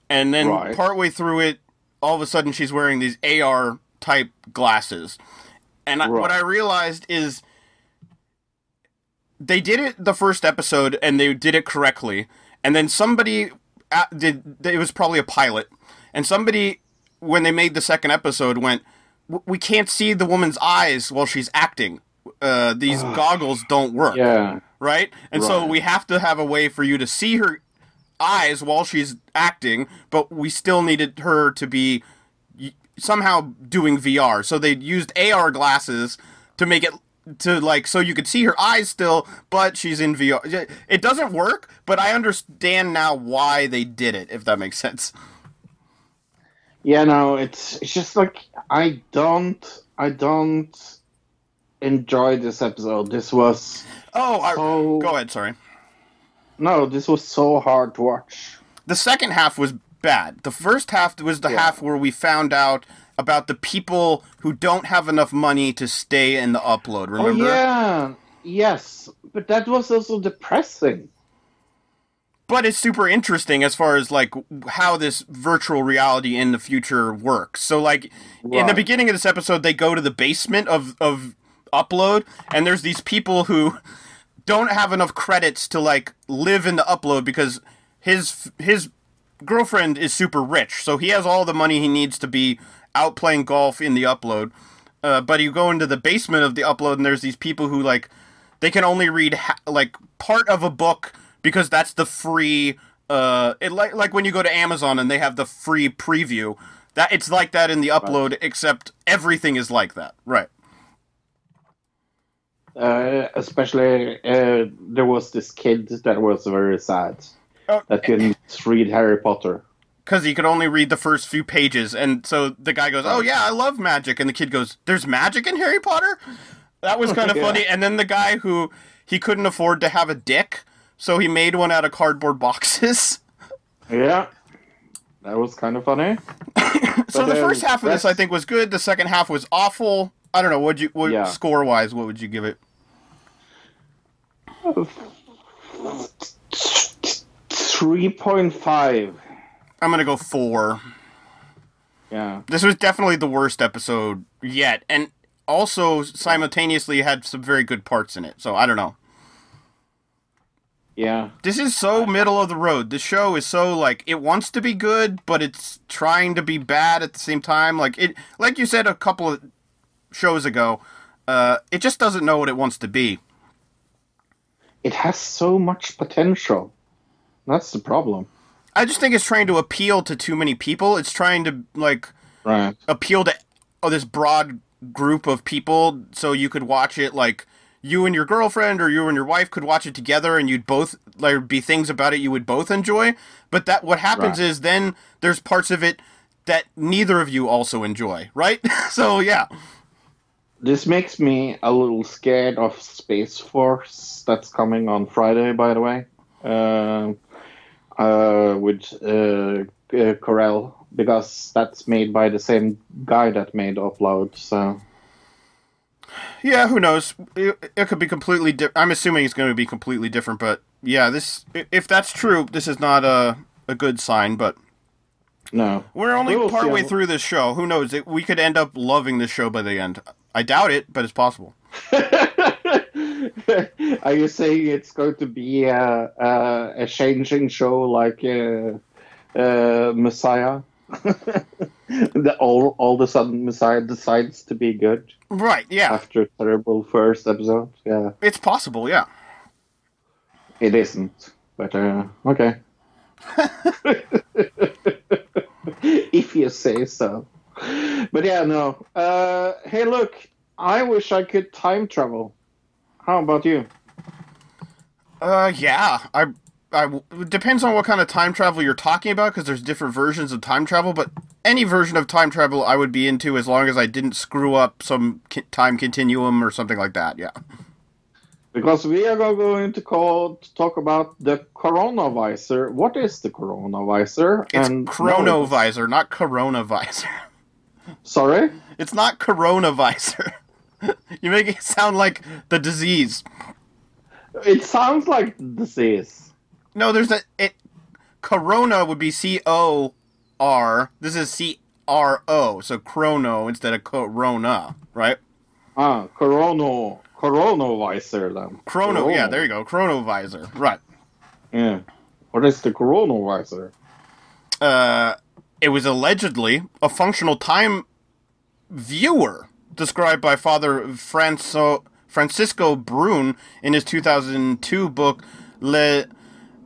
and then Right. partway through it, all of a sudden she's wearing these AR type glasses. And I, what I realized is they did it the first episode and they did it correctly. And then somebody did, it was probably a pilot. And somebody, when they made the second episode, went, We can't see the woman's eyes while she's acting. Uh, these goggles don't work Yeah. right? And so we have to have a way for you to see her eyes while she's acting, but we still needed her to be somehow doing VR. So they used AR glasses to make it to like so you could see her eyes still, but she's in VR. It doesn't work, but I understand now why they did it. If that makes sense. Yeah, no, it's it's just like I don't I don't enjoy this episode. This was Oh, I, So- go ahead. Sorry. no, this was so hard to watch. The second half was bad. The first half was the Yeah. half where we found out about the people who don't have enough money to stay in the upload. Oh, remember? Oh yeah, yes, but that was also depressing. But it's super interesting as far as like how this virtual reality in the future works. So like in the beginning of this episode they go to the basement of of upload and there's these people who don't have enough credits to like live in the upload because his his girlfriend is super rich. So he has all the money he needs to be out playing golf in the upload. Uh, but you go into the basement of the upload and there's these people who like they can only read ha- like part of a book because that's the free uh it like like when you go to Amazon and they have the free preview that it's like that in the upload except everything is like that right Uh, especially, uh, there was this kid that was very sad Oh, that couldn't read Harry Potter. Because he could only read the first few pages. And so the guy goes oh yeah I love magic. And the kid goes there's magic in Harry Potter? That was kind of (laughs) Yeah. funny. And then the guy who he couldn't afford to have a dick so he made one out of cardboard boxes. (laughs) Yeah, that was kind of funny. (laughs) so the first half of this I think was good. The second half was awful. I don't know. What you what Yeah. score wise what would you give it? (sighs) Three point five. I'm gonna go four. Yeah, This was definitely the worst episode yet, and also simultaneously had some very good parts in it. So I don't know. yeah, This is so middle of the road. The show is so like it wants to be good, but it's trying to be bad at the same time. Like it, like you said a couple of shows ago, uh, it just doesn't know what it wants to be. it has so much potential. That's the problem. I just think it's trying to appeal to too many people. It's trying to like Right. appeal to oh, this broad group of people so you could watch it like you and your girlfriend or you and your wife could watch it together and you'd both there'd be things about it you would both enjoy but that what happens Right. is then there's parts of it that neither of you also enjoy right (laughs) so yeah This makes me a little scared of Space Force that's coming on Friday, by the way, uh, uh, with uh, uh, Carell, because that's made by the same guy that made Upload. So yeah who knows it, it could be completely di- i'm assuming it's going to be completely different but yeah this if that's true this is not a a good sign but no, We're only We will see partway through this show. Who knows? It, we could end up loving this show by the end. I doubt it, but it's possible. (laughs) (laughs) Are you saying it's going to be a, a, a changing show like uh, uh, Messiah? (laughs) that all all of a sudden Messiah decides to be good Right? Yeah, after a terrible first episode. Yeah, it's possible. Yeah. it isn't, but uh, okay. (laughs) if you say so. But yeah, no. Uh, hey, look, I wish I could time travel. How about you? Uh, yeah. I, I it depends on what kind of time travel you're talking about because there's different versions of time travel. But any version of time travel I would be into as long as I didn't screw up some time continuum or something like that. Yeah. Because we are going to call to talk about the coronavisor. What is the coronavisor? It's And- chronovisor, not coronavisor. (laughs) Sorry. It's not coronavisor. (laughs) you make it sound like the disease. It sounds like disease. No, there's a it. Corona would be C O R. This is C R O, so chrono instead of corona, right? Ah, Corono, Coronavisor then. Chrono, yeah, there you go, chronovisor, right? Yeah. What is the Coronavisor? Uh, it was allegedly a functional time viewer described by Father Franco, Francisco Brune in his 2002 book Le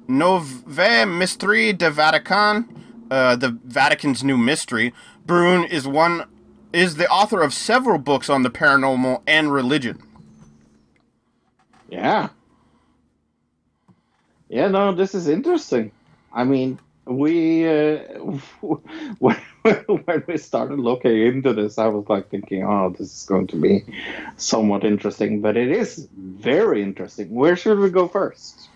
Nouveau Mystery de Vatican, uh, the Vatican's New Mystery. Brune is one is the author of several books on the paranormal and religion. Yeah. Yeah, no, this is interesting. I mean, we uh, (laughs) (laughs) when, we started looking into this, I was like thinking, oh, this is going to be somewhat interesting, but it is very interesting. Where should we go first?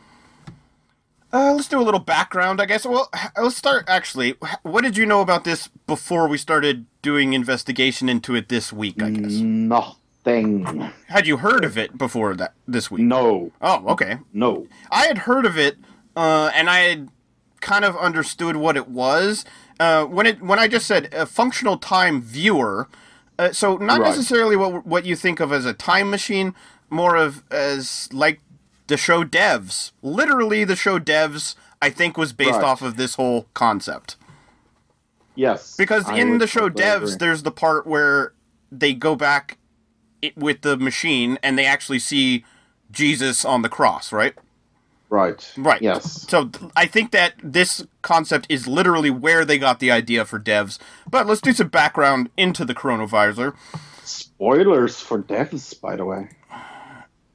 Uh, let's do a little background, I guess. Well, let's start actually. What did you know about this before we started doing investigation into it this week? I guess. Nothing. Had you heard of it before that this week? No, Oh, okay. no. I had heard of it, uh, and I had kind of understood what it was. Uh, when it when I just said a functional time viewer, uh, so not Right. necessarily what what you think of as a time machine, more of as like the show Devs. Literally, the show Devs. I think was based Right. off of this whole concept Yes. because I in the show Devs, agree. there's the part where they go back with the machine and they actually see Jesus on the cross, right? Right. Right. Yes. So I think that this concept is literally where they got the idea for devs. But let's do some background into the coronavirus. Spoilers for devs, by the way.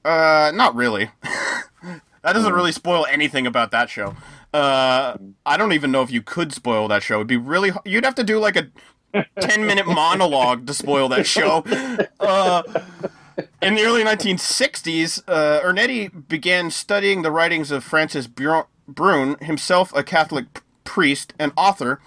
Uh, not really. (laughs) that doesn't really spoil anything about that show. Uh, I don't even know if you could spoil that show. It'd be really. You'd have to do like a (laughs) ten minute monologue to spoil that show. (laughs) Uh, in the early 1960s, uh, Ernetti began studying the writings of Francis Bru- Brune, himself a Catholic priest and author.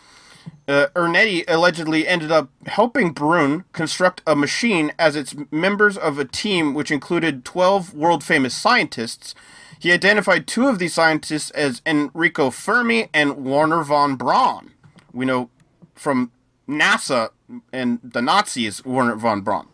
Uh, Ernetti allegedly ended up helping Brune construct a machine as its members of a team which included 12 world famous scientists. He identified two of these scientists as Enrico Fermi and Wernher von Braun. We know from NASA and the Nazis, Wernher von Braun.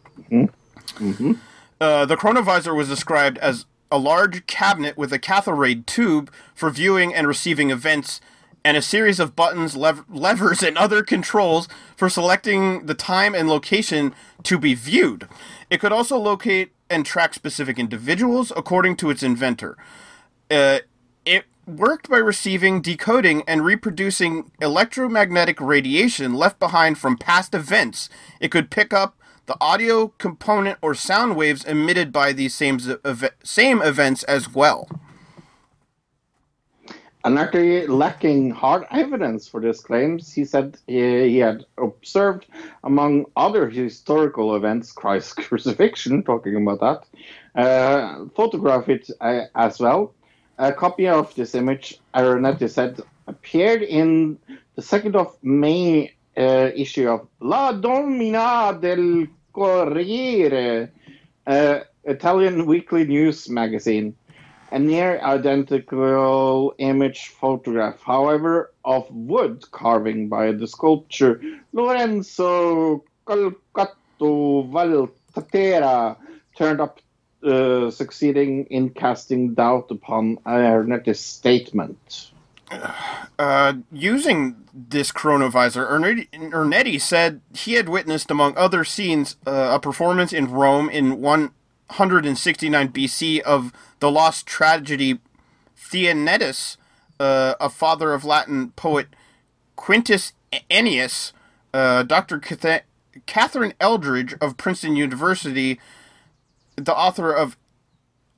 Uh, the chronovisor was described as a large cabinet with a cathode tube for viewing and receiving events, and a series of buttons, lev- (laughs) levers, and other controls for selecting the time and location to be viewed. It could also locate and track specific individuals according to its inventor. Uh, it worked by receiving, decoding, and reproducing electromagnetic radiation left behind from past events. It could pick up the audio component or sound waves emitted by these same, ev- same events as well. And after lacking hard evidence for these claims, he said he, he had observed, among other historical events, Christ's (laughs) crucifixion, talking about that, uh, photograph it uh, as well. A copy of this image, Ernetti said, appeared in the 2nd of May uh, issue of La Domenica del Corriere, uh, Italian weekly news magazine a near identical image photograph, however, of wood carving by the sculptor Lorenzo Colcatto Valtatera turned up, uh, succeeding in casting doubt upon Ernetti's statement. Uh, using this chronovisor, Ernetti, said he had witnessed, among other scenes, uh, a performance in Rome in 169 BC of the lost tragedy Thyestes, uh, a father of Latin poet Quintus Ennius, uh, Dr. Cath- Catherine Eldridge of Princeton University, the author of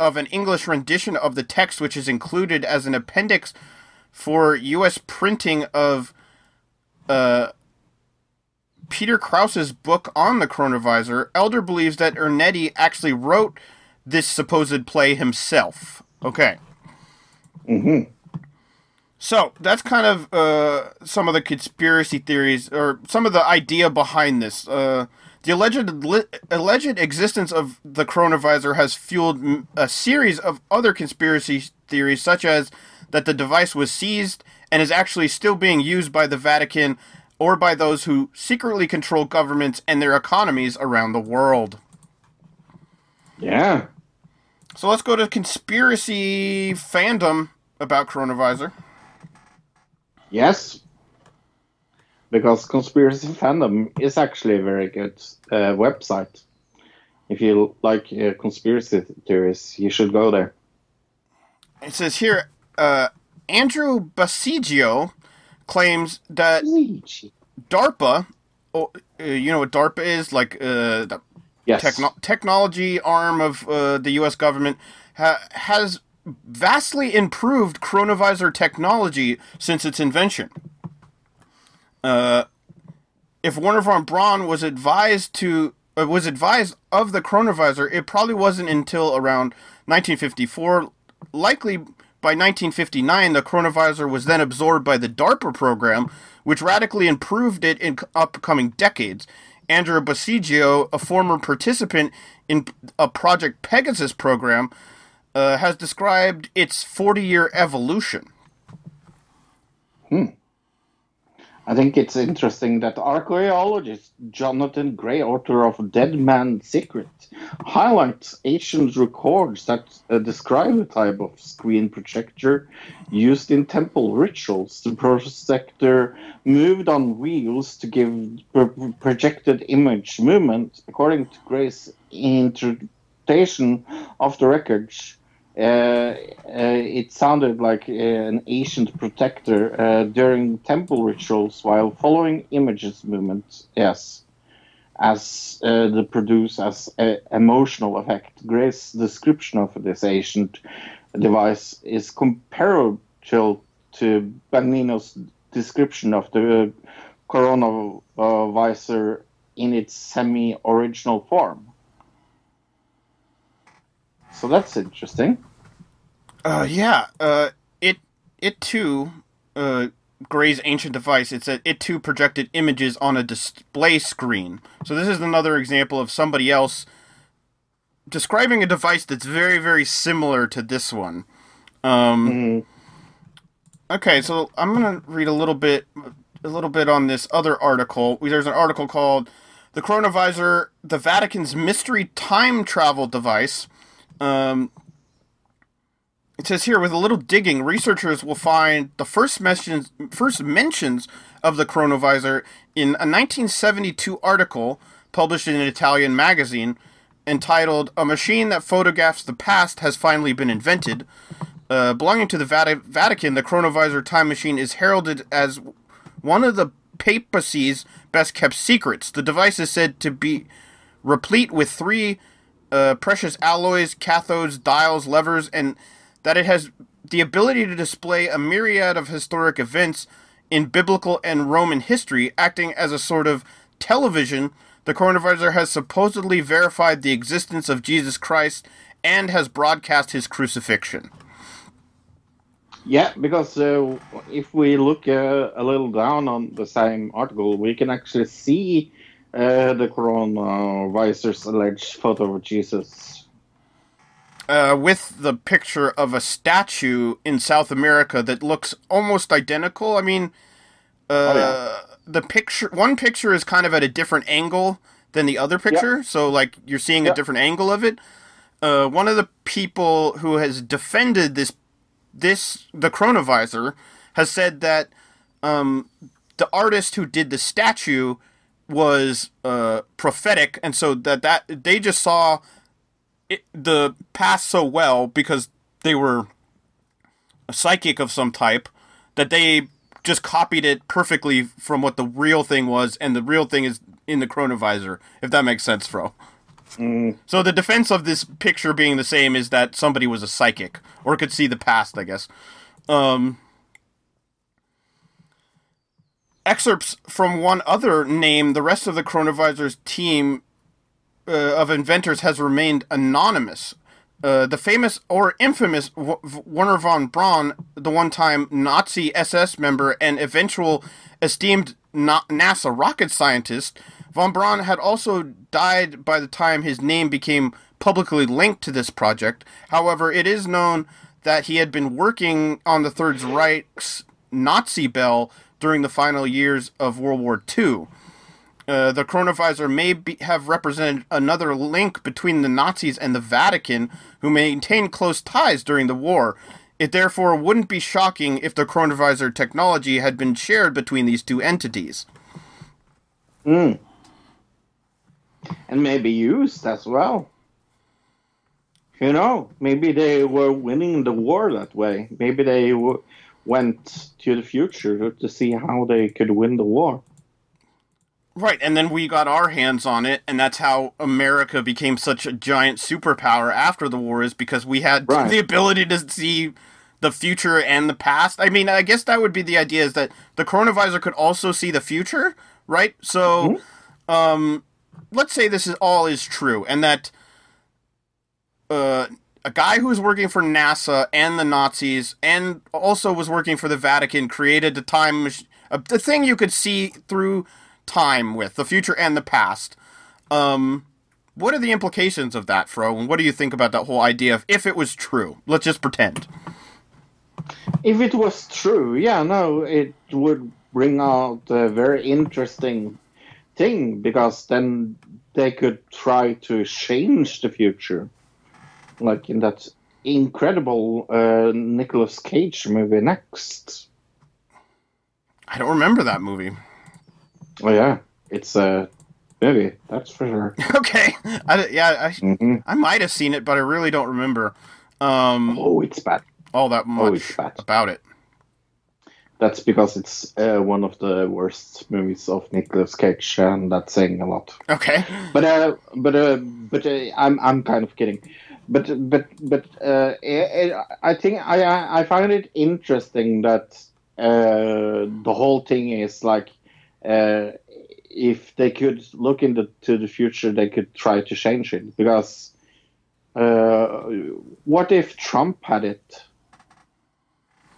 of an English rendition of the text, which is included as an appendix for U.S. printing of uh, Peter Krassa's book on the chronovisor, Elder believes that Ernetti actually wrote this supposed play himself. Okay. Mm-hmm. So that's kind of uh, some of the conspiracy theories, or some of the idea behind this. Uh, the alleged li- alleged existence of the chronovisor has fueled m- a series of other conspiracy theories, such as that the device was seized and is actually still being used by the Vatican or by those who secretly control governments and their economies around the world. Yeah. So let's go to conspiracy fandom about coronavirus. Yes. Because Conspiracy Fandom is actually a very good uh, website. If you like uh, conspiracy theories, you should go there. It says here, uh, Andrew Basiago claims that DARPA, oh, uh, you know what DARPA is, like uh, the Yes. techno- technology arm of uh, the U.S. government, ha- has vastly improved chronovisor technology since its invention. Uh, if Wernher von Braun was advised to uh, was advised of the chronovisor, it probably wasn't until around 1954. Likely by 1959, the chronovisor was then absorbed by the DARPA program, which radically improved it in upcoming decades. Andrew Basiago, a former participant in a Project Pegasus program, uh, has described its 40 year evolution. I think it's interesting that archaeologist Jonathan Gray, author of Dead Man's Secret, highlights ancient records that uh, describe a type of screen projector used in temple rituals. The projector moved on wheels to give pro- projected image movement. According to Gray's interpretation of the records, uh, uh, it sounded like uh, an ancient protector uh, during temple rituals while following images movement. Yes, as the produce as emotional effect. Gray's description of this ancient device is comparable to Basiago's description of the chronovisor in its semi-original form. So that's interesting. Uh, yeah. Uh, it it too. Uh, Gray's ancient device. It said it too projected images on a display screen. So this is another example of somebody else describing a device that's very very similar to this one. Um, Mm, Okay, so I'm gonna read a little bit, a little bit on this other article. There's an article called "The Chronovisor: The Vatican's Mystery Time Travel Device." Um, it says here, with a little digging, researchers will find the first mentions, first mentions of the chronovisor in a 1972 article published in an Italian magazine entitled "A Machine That Photographs the Past Has Finally Been Invented." Uh, belonging to the Vati- Vatican, the Chronovisor time machine is heralded as one of the papacy's best kept secrets. The device is said to be replete with three uh, precious alloys, cathodes, dials, levers, and that it has the ability to display a myriad of historic events in biblical and Roman history, acting as a sort of television. The chronovisor has supposedly verified the existence of Jesus Christ and has broadcast his crucifixion. Yeah, because uh, if we look uh, a little down on the same article, we can actually see uh, the chronovisor alleged photo of Jesus. uh, with the picture of a statue in South America that looks almost identical. I mean, uh, Oh, the picture, one picture is kind of at a different angle than the other picture, so like you're seeing a different angle of it. Uh, one of the people who has defended this, this the chronovisor, has said that um, the artist who did the statue was uh, prophetic, and so that that they just saw it, the past so well because they were a psychic of some type that they just copied it perfectly from what the real thing was, and the real thing is in the chronovisor. If that makes sense, Fro. So the defense of this picture being the same is that somebody was a psychic or could see the past, I guess. Um, excerpts from one other name, the rest of the chronovisor's team uh, of inventors has remained anonymous. Uh, the famous or infamous Wernher von Braun, the one-time Nazi SS member and eventual esteemed Na- NASA rocket scientist, von Braun had also died by the time his name became publicly linked to this project. However, it is known that he had been working on the Third Reich's Nazi bell during the final years of World War II. Uh, the chronovisor may be, have represented another link between the Nazis and the Vatican, who maintained close ties during the war. It therefore wouldn't be shocking if the chronovisor technology had been shared between these two entities. Mm. And maybe used as well. You know, maybe they were winning the war that way. Maybe they w- went to the future to see how they could win the war. Right, and then we got our hands on it, and that's how America became such a giant superpower after the war, is because we had Right. the ability to see the future and the past. I mean, I guess that would be the idea is that the chronovisor could also see the future, right? So, um, let's say this is all is true, and that uh, a guy who was working for NASA and the Nazis, and also was working for the Vatican, created the time mach- uh, the thing you could see through time with the future and the past. Um, what are the implications of that, Fro? And what do you think about that whole idea of if it was true? Let's just pretend. If it was true, yeah, no, it would bring out a very interesting thing because then they could try to change the future. Like in that incredible uh, Nicolas Cage movie next. I don't remember that movie. Oh, yeah, it's a movie, that's for sure. (laughs) okay, I, yeah, I, hmm I might have seen it, but I really don't remember um, Oh, it's bad. all that Oh, much it's bad. about it. That's because it's uh, one of the worst movies of Nicolas Cage, and that's saying a lot. Okay, But uh, but uh, but uh, I'm I'm kind of kidding. But but but uh, I, I think I I I find it interesting that uh, the whole thing is like uh, if they could look into to the future, they could try to change it because uh, what if Trump had it?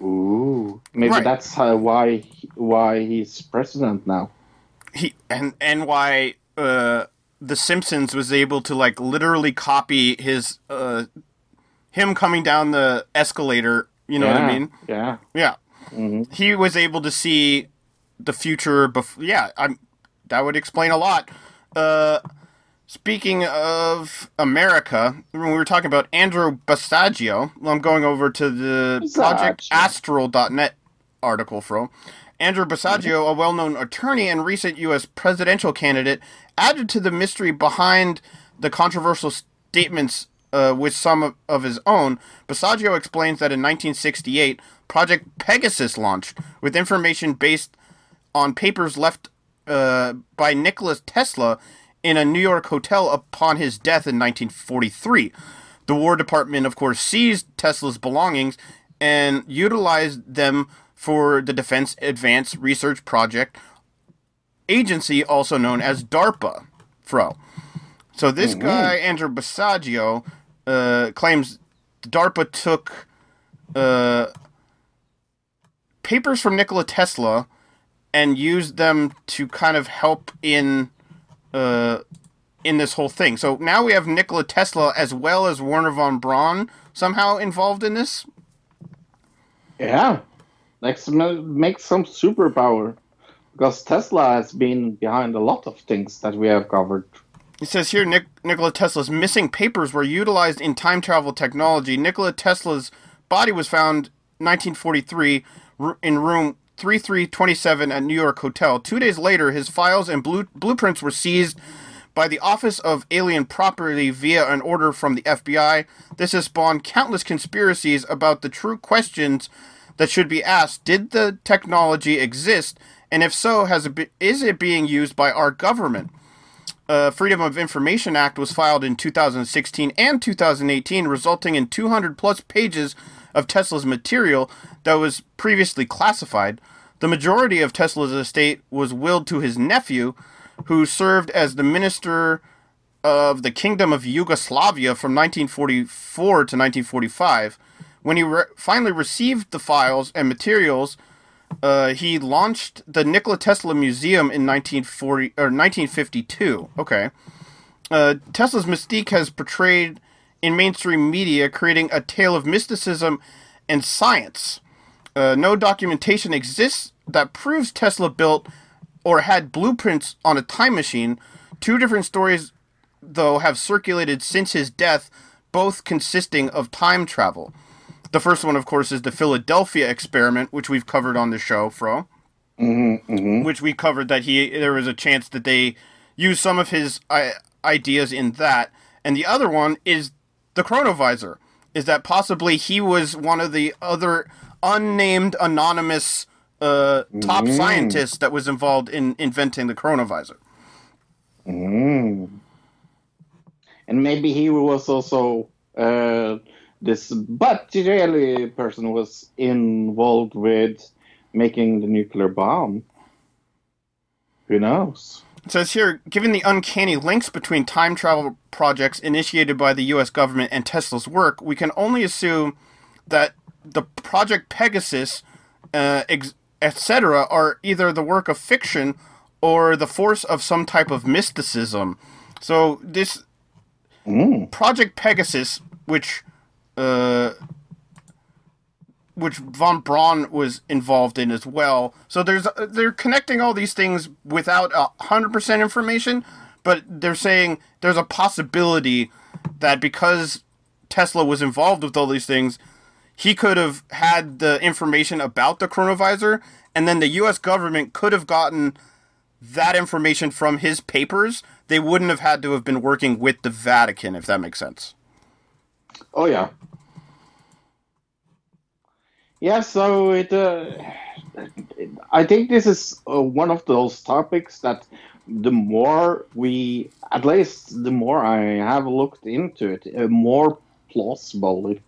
Ooh, maybe Right. that's uh, why why he's president now. he and and why uh, the Simpsons was able to like literally copy his uh, him coming down the escalator. You know what I mean? Yeah. Yeah. Mhm. he was able to see the future before yeah i'm that would explain a lot uh speaking of america when we were talking about andrew basiago well, i'm going over to the project astral.net article from andrew basiago a well-known attorney and recent u.s presidential candidate added to the mystery behind the controversial statements uh, with some of, of his own, Basiago explains that in 1968, Project Pegasus launched with information based on papers left uh, by Nikola Tesla in a New York hotel upon his death in 1943. The War Department, of course, seized Tesla's belongings and utilized them for the Defense Advanced Research Project Agency, also known as DARPA. Fro. So this guy, Andrew Basiago, uh, claims DARPA took uh, papers from Nikola Tesla and used them to kind of help in uh, in this whole thing. So now we have Nikola Tesla as well as Wernher von Braun somehow involved in this. Yeah, next make some superpower because Tesla has been behind a lot of things that we have covered. It says here Nik- Nikola Tesla's missing papers were utilized in time travel technology. Nikola Tesla's body was found 1943 in room 3327 at New York Hotel. Two days later, his files and blue- blueprints were seized by the Office of Alien Property via an order from the FBI. This has spawned countless conspiracies about the true questions that should be asked. Did the technology exist? And if so, has it be- is it being used by our government? uh, Freedom of Information Act was filed in 2016 and 2018, resulting in 200 plus pages of Tesla's material that was previously classified. The majority of Tesla's estate was willed to his nephew, who served as the minister of the Kingdom of Yugoslavia from 1944 to 1945. When he re- finally received the files and materials, uh, he launched the Nikola Tesla Museum in 1940 or 1952. Okay. Uh, Tesla's mystique has portrayed in mainstream media, creating a tale of mysticism and science. Uh, no documentation exists that proves Tesla built or had blueprints on a time machine. Two different stories, though, have circulated since his death, both consisting of time travel. The first one, of course, is the Philadelphia experiment, which we've covered on the show, Fro. Mm-hmm, Which we covered that he there was a chance that they used some of his uh, ideas in that, and the other one is the chronovisor. Is that possibly he was one of the other unnamed anonymous uh, top Mm. scientists that was involved in inventing the chronovisor? Mm. And maybe he was also uh, this, but the really person was involved with making the nuclear bomb. Who knows? It says here, given the uncanny links between time travel projects initiated by the U.S. government and Tesla's work, we can only assume that the Project Pegasus, uh, ex- etc., are either the work of fiction or the force of some type of mysticism. So this Mm. Project Pegasus, which uh, which von Braun was involved in as well. So there's they're connecting all these things without hundred percent information, but they're saying there's a possibility that because Tesla was involved with all these things, he could have had the information about the chronovisor, and then the U.S. government could have gotten that information from his papers. They wouldn't have had to have been working with the Vatican, if that makes sense. Oh yeah. Yeah, so it. Uh, I think this is uh, one of those topics that the more we, at least the more I have looked into it, uh, more plausible it,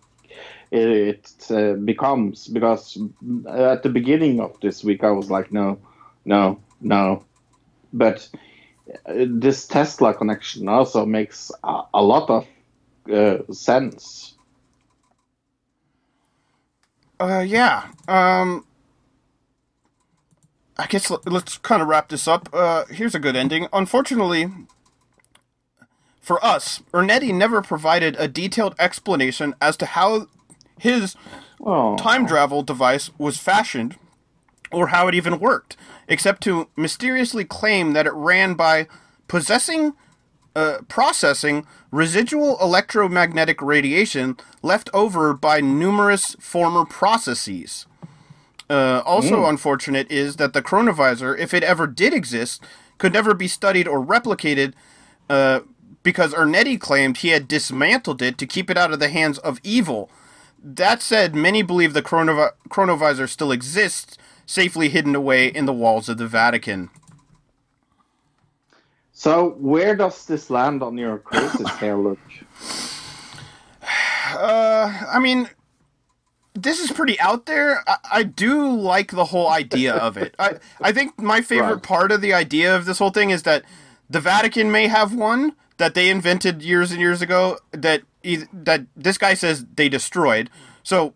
it uh, becomes. Because at the beginning of this week, I was like, no, no, no. But uh, this Tesla connection also makes a, a lot of uh, sense. Uh, yeah. Um, I guess l- let's kind of wrap this up. Uh, here's a good ending. Unfortunately, for us, Ernetti never provided a detailed explanation as to how his Oh, time travel device was fashioned or how it even worked, except to mysteriously claim that it ran by possessing, uh, processing residual electromagnetic radiation left over by numerous former processes. Uh, also unfortunate is that the chronovisor, if it ever did exist, could never be studied or replicated uh, because Ernetti claimed he had dismantled it to keep it out of the hands of evil. That said, many believe the chronovi- chronovisor still exists, safely hidden away in the walls of the Vatican. So where does this land on your cruises (coughs) here, Luke? Uh, I mean, this is pretty out there. I, I do like the whole idea of it. I, I think my (laughs) favorite Right. part of the idea of this whole thing is that the Vatican may have one that they invented years and years ago that that this guy says they destroyed. So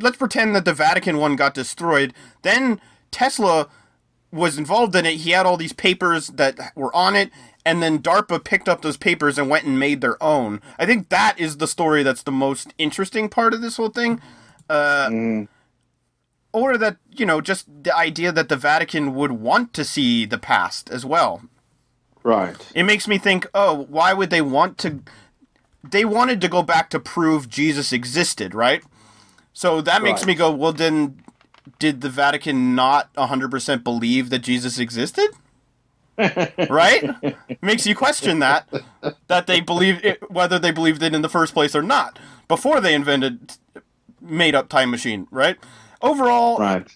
let's pretend that the Vatican one got destroyed. Then Tesla was involved in it. He had all these papers that were on it, and then DARPA picked up those papers and went and made their own. I think that is the story that's the most interesting part of this whole thing. Uh, Or that, you know, just the idea that the Vatican would want to see the past as well. Right. It makes me think, oh, why would they want to? They wanted to go back to prove Jesus existed, right? So that makes Right. me go, well, then did the Vatican not 100% believe that Jesus existed? right? (laughs) Makes you question that that they believe it, whether they believed it in the first place or not before they invented made up time machine, right? Overall, Right.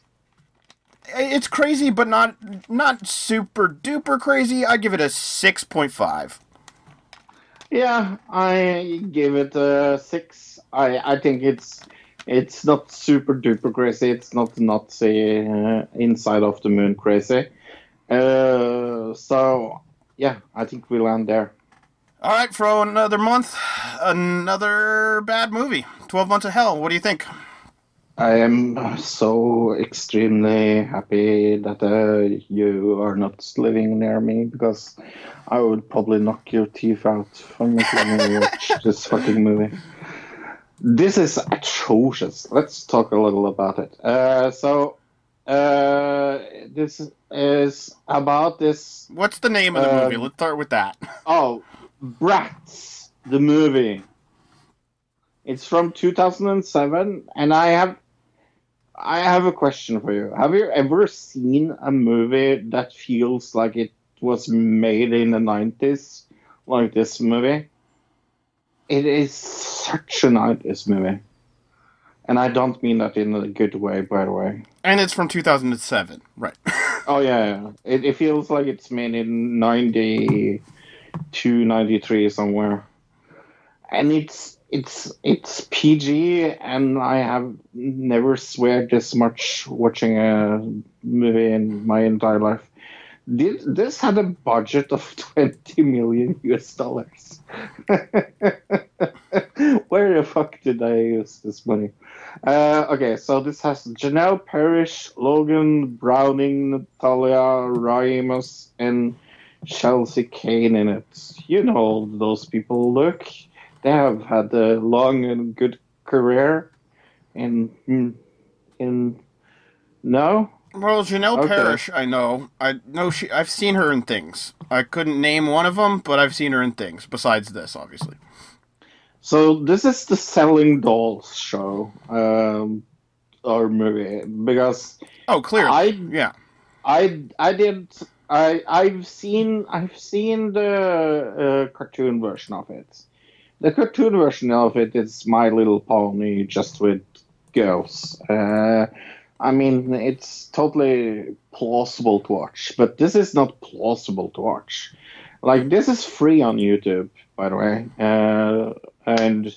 it's crazy, but not not super duper crazy. I give it a six point five. Yeah, I give it a six. I I think it's it's not super duper crazy. It's not Nazi uh, inside of the moon crazy. Uh, so yeah, I think we land there. All right, for another month, another bad movie. Twelve Months of Hell. What do you think? I am so extremely happy that uh, you are not living near me because I would probably knock your teeth out from making me watch (laughs) this fucking movie. This is atrocious. Let's talk a little about it. Uh, so, Uh, this is about this. What's the name of the Um, movie? Let's start with that. (laughs) Oh, Bratz, the movie. It's from 2007, and I have, I have a question for you. Have you ever seen a movie that feels like it was made in the 90s, like this movie? It is such a 90s movie. And I don't mean that in a good way, by the way. And it's from 2007. Right. (laughs) Oh yeah, yeah. It, it feels like it's made in 92, 93 somewhere, and it's it's it's PG, and I have never swear this much watching a movie in my entire life. Did this had a budget of (laughs) 20 million US dollars? (laughs) Where the fuck did I use this money? Uh, okay, so this has Janelle Parrish, Logan Browning, Nathalia Ramos, and Chelsea Kane in it. You know those people. Look, they have had a long and good career. In in no, Well, Janelle Okay. Parrish, I know. I know she. I've seen her in things. I couldn't name one of them, but I've seen her in things. Besides this, obviously. So this is the Selling Dolls show, um, or movie, because Oh, clearly. I yeah. I I did I I've seen I've seen the uh, cartoon version of it. The cartoon version of it is My Little Pony just with girls. Uh, I mean, it's totally plausible to watch, but this is not plausible to watch. Like this is free on YouTube, by the way, uh, and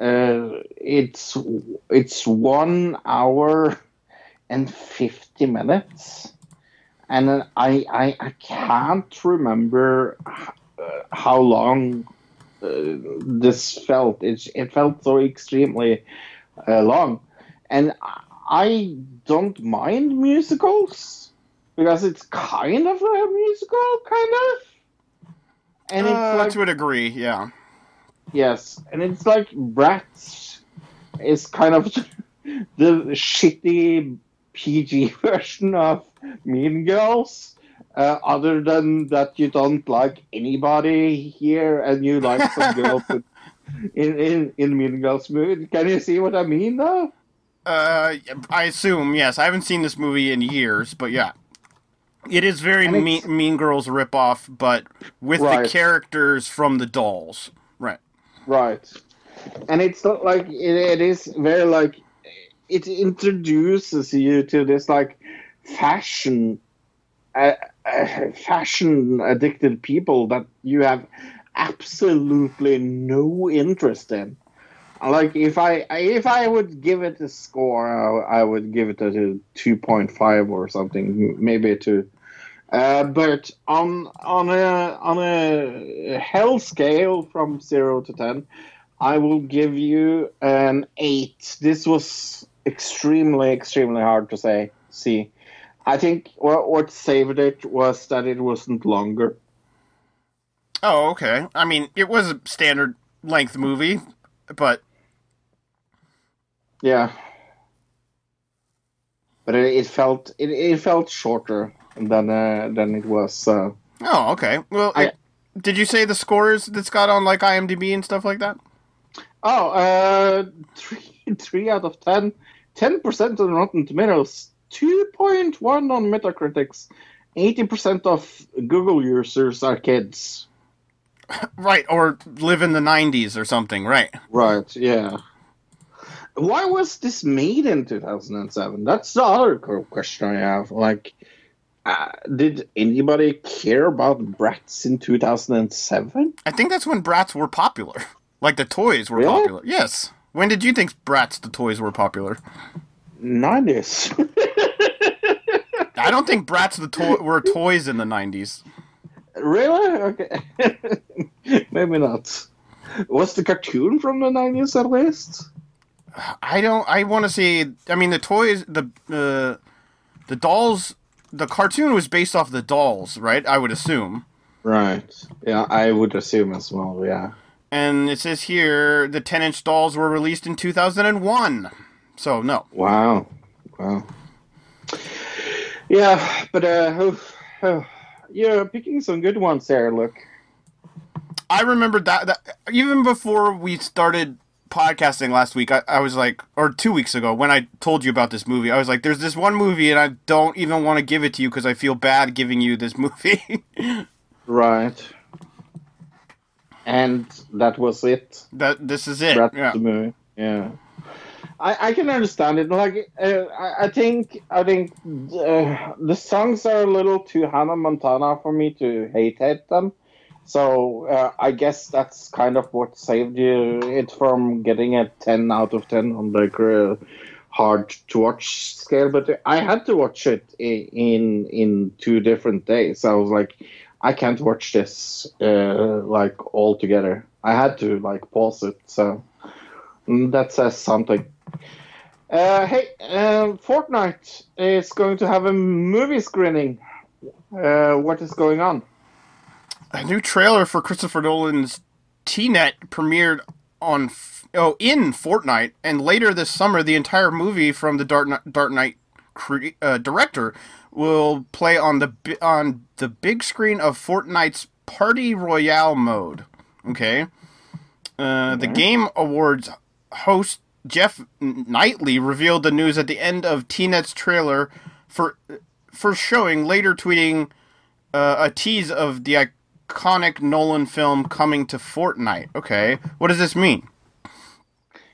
uh, it's it's one hour and fifty minutes and I, I I can't remember how long uh, this felt. It it felt so extremely uh, long, and I don't mind musicals because it's kind of a musical, kind of. And it's uh, like to a degree, yeah. Yes, and it's like Bratz is kind of (laughs) the shitty PG (laughs) version of Mean Girls. Uh, other than that, you don't like anybody here, and you like some (laughs) girls in, in in in Mean Girls movie. Can you see what I mean, though? Uh, I assume yes. I haven't seen this movie in years, but yeah, it is very mean, mean Girls ripoff, but with the characters from the dolls. Right. Right, and it's not like it, it is very like it introduces you to this like fashion, uh, uh, fashion addicted people that you have absolutely no interest in. Like if I if I would give it a score, I, I would give it a two point five or something, maybe two. Uh, but on on a on a hell scale from zero to ten, I will give you an eight. This was extremely extremely hard to say. See, I think what what saved it was that it wasn't longer. Oh, okay. I mean, it was a standard length movie, but Yeah, but it, it felt it, it felt shorter than uh, than it was. Uh, oh, okay. Well, I- it- did you say the scores that's got on like IMDb and stuff like that? Oh, uh, three, three out of ten. Ten percent on Rotten Tomatoes. Two point one on Metacritic's. Eighty percent of Google users are kids. (laughs) Right, or live in the '90s or something. Right. Right. Yeah. Why was this made in two thousand and seven? That's the other question I have. Like, uh, did anybody care about Bratz in two thousand and seven? I think that's when Bratz were popular. (laughs) Like the toys were Really? popular. Yes. When did you think Bratz the toys were popular? Nineties. (laughs) I don't think Bratz the toy were toys in the '90s. Really? Okay. (laughs) Maybe not. Was the cartoon from the 90s at least? I don't. I want to say. I mean, the toys, the uh, the dolls, the cartoon was based off the dolls, right? I would assume. Right. Yeah, I would assume as well, yeah. And it says here the 10 inch dolls were released in 2001. So, no. Wow. Wow. Yeah, but uh, oh, oh, you're picking some good ones there. Look. I remember that, that even before we started podcasting last week, I, I was like, or two weeks ago, when I told you about this movie, I was like, "There's this one movie, and I don't even want to give it to you because I feel bad giving you this movie." (laughs) Right. And that was it. that this is it. That's Yeah. the movie. Yeah. I, I can understand it. Like uh, I, I think I think uh, the songs are a little too Hannah Montana for me to hate hate them. So uh, I guess that's kind of what saved you it from getting a ten out of ten on the hard to watch scale. But I had to watch it in in two different days. I was like, I can't watch this uh, like all together. I had to like pause it. So mm, that says something. Uh, hey, uh, Fortnite is going to have a movie screening. Uh, what is going on? A new trailer for Christopher Nolan's Tenet premiered on oh in Fortnite, and later this summer, the entire movie from the Dark Knight, Dark Knight cre- uh, director will play on the on the big screen of Fortnite's Party Royale mode. Okay, uh, the Game Awards host Geoff Keighley revealed the news at the end of Tenet's trailer for for showing, later tweeting uh, a tease of the iconic Nolan film coming to Fortnite. Okay, what does this mean?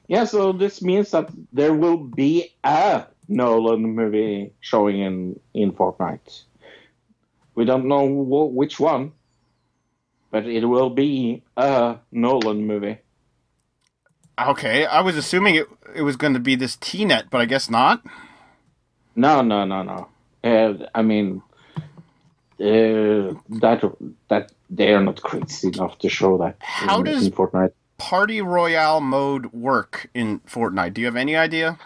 Yeah, so this means that there will be a Nolan movie showing in in Fortnite. We don't know wh- which one, but it will be a Nolan movie. Okay, I was assuming it it was going to be this Tenet, but I guess not. No, no, no, no. Uh, I mean, uh, that that they are not crazy enough to show that How in, does- in Fortnite. Party Royale mode work in Fortnite? Do you have any idea?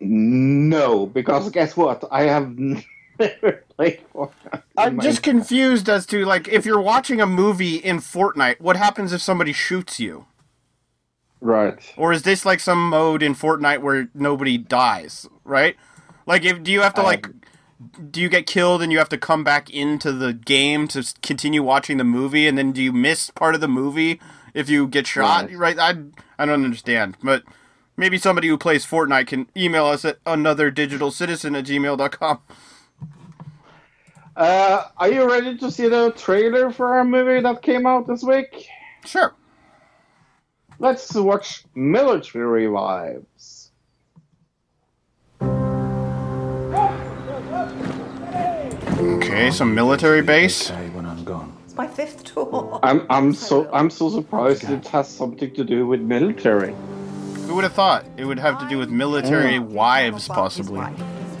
No, because guess what? I have (laughs) never played Fortnite. I'm just confused as to like if you're watching a movie in Fortnite, what happens if somebody shoots you? right. Or is this like some mode in Fortnite where nobody dies, right? Like if do you have to like do you get killed and you have to come back into the game to continue watching the movie and then do you miss part of the movie if you get shot, right? Right. I I don't understand. But maybe somebody who plays Fortnite can email us at anotherdigitalcitizen at gmail.com. Uh, are you ready to see the trailer for a movie that came out this week? Sure. Let's watch Military Wives. Okay, some military base. Say when I'm gone. It's my fifth tour. I'm I'm so I'm so surprised it has something to do with military. Who would have thought it would have to do with military wives, possibly?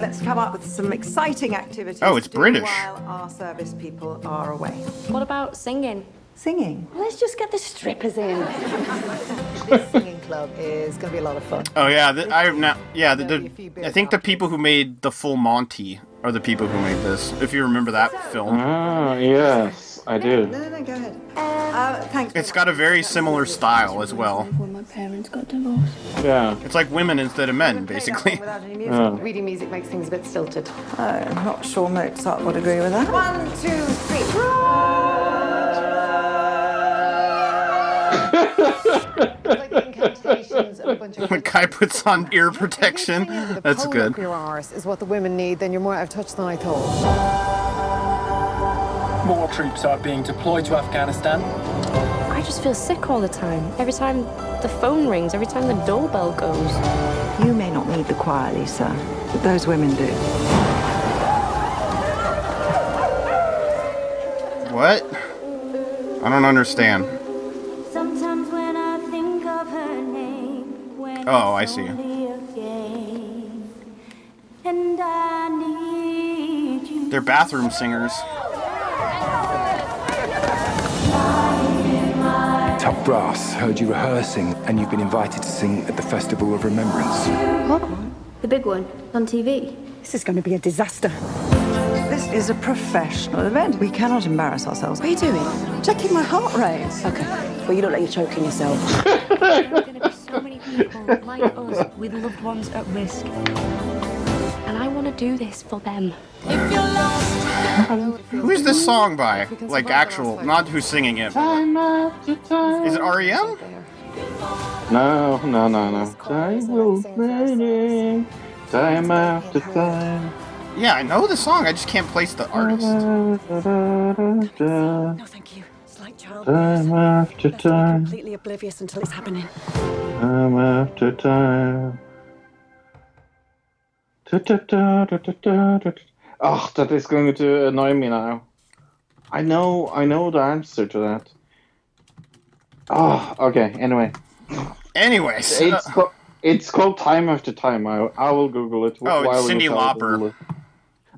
Let's come up with some exciting activities. Oh, it's to do British. While our service people are away. What about singing? Singing. Let's just get the strippers in. (laughs) This singing club is going to be a lot of fun. Oh yeah, the, I now yeah. The, There'll be a the, I think the people who made the Full Monty are the people who made this. If you remember that film, Ah, yes, I do. No, no, no, go ahead. Uh, thanks. it's got a very similar style as well. When my parents got divorced. Yeah. It's like women instead of men, basically. Without any music. Oh. Reading music makes things a bit stilted. I'm not sure Mozart would agree with that. One, two, three. Like the incantations of a bunch of The guy puts on ear protection. That's good. Your arse is what the women need. Then you're more out of touch than I thought. More troops are being deployed to Afghanistan. I just feel sick all the time. Every time the phone rings, every time the doorbell goes. You may not need the choir, Lisa, but those women do. What? I don't understand. Oh, I see. only a game, and I need you. They're bathroom singers. Top Brass heard you rehearsing, and you've been invited to sing at the Festival of Remembrance. What? The big one on TV. This is going to be a disaster. This is a professional event. We cannot embarrass ourselves. What are you doing? Checking my heart rate. Okay. Well, you look like you're choking yourself. (laughs) There are going to be so many people (laughs) like us with loved ones at risk. and I want to do this for them. Who is this song by? Like actual, not who's singing it. Time after time. Is it E REM? No, no, no, no. Time will fade. Time after time. Yeah, I know the song. I just can't place the artist. No, thank you. It's like child. Time after time. Completely oblivious until it's happening. Time after time. Oh, that is going to annoy me now. I know, I know the answer to that. Oh, okay. Anyway, Anyways, it's uh, co- it's called Time After Time. I I will Google it. Oh, it's while you Cyndi tell Lauper.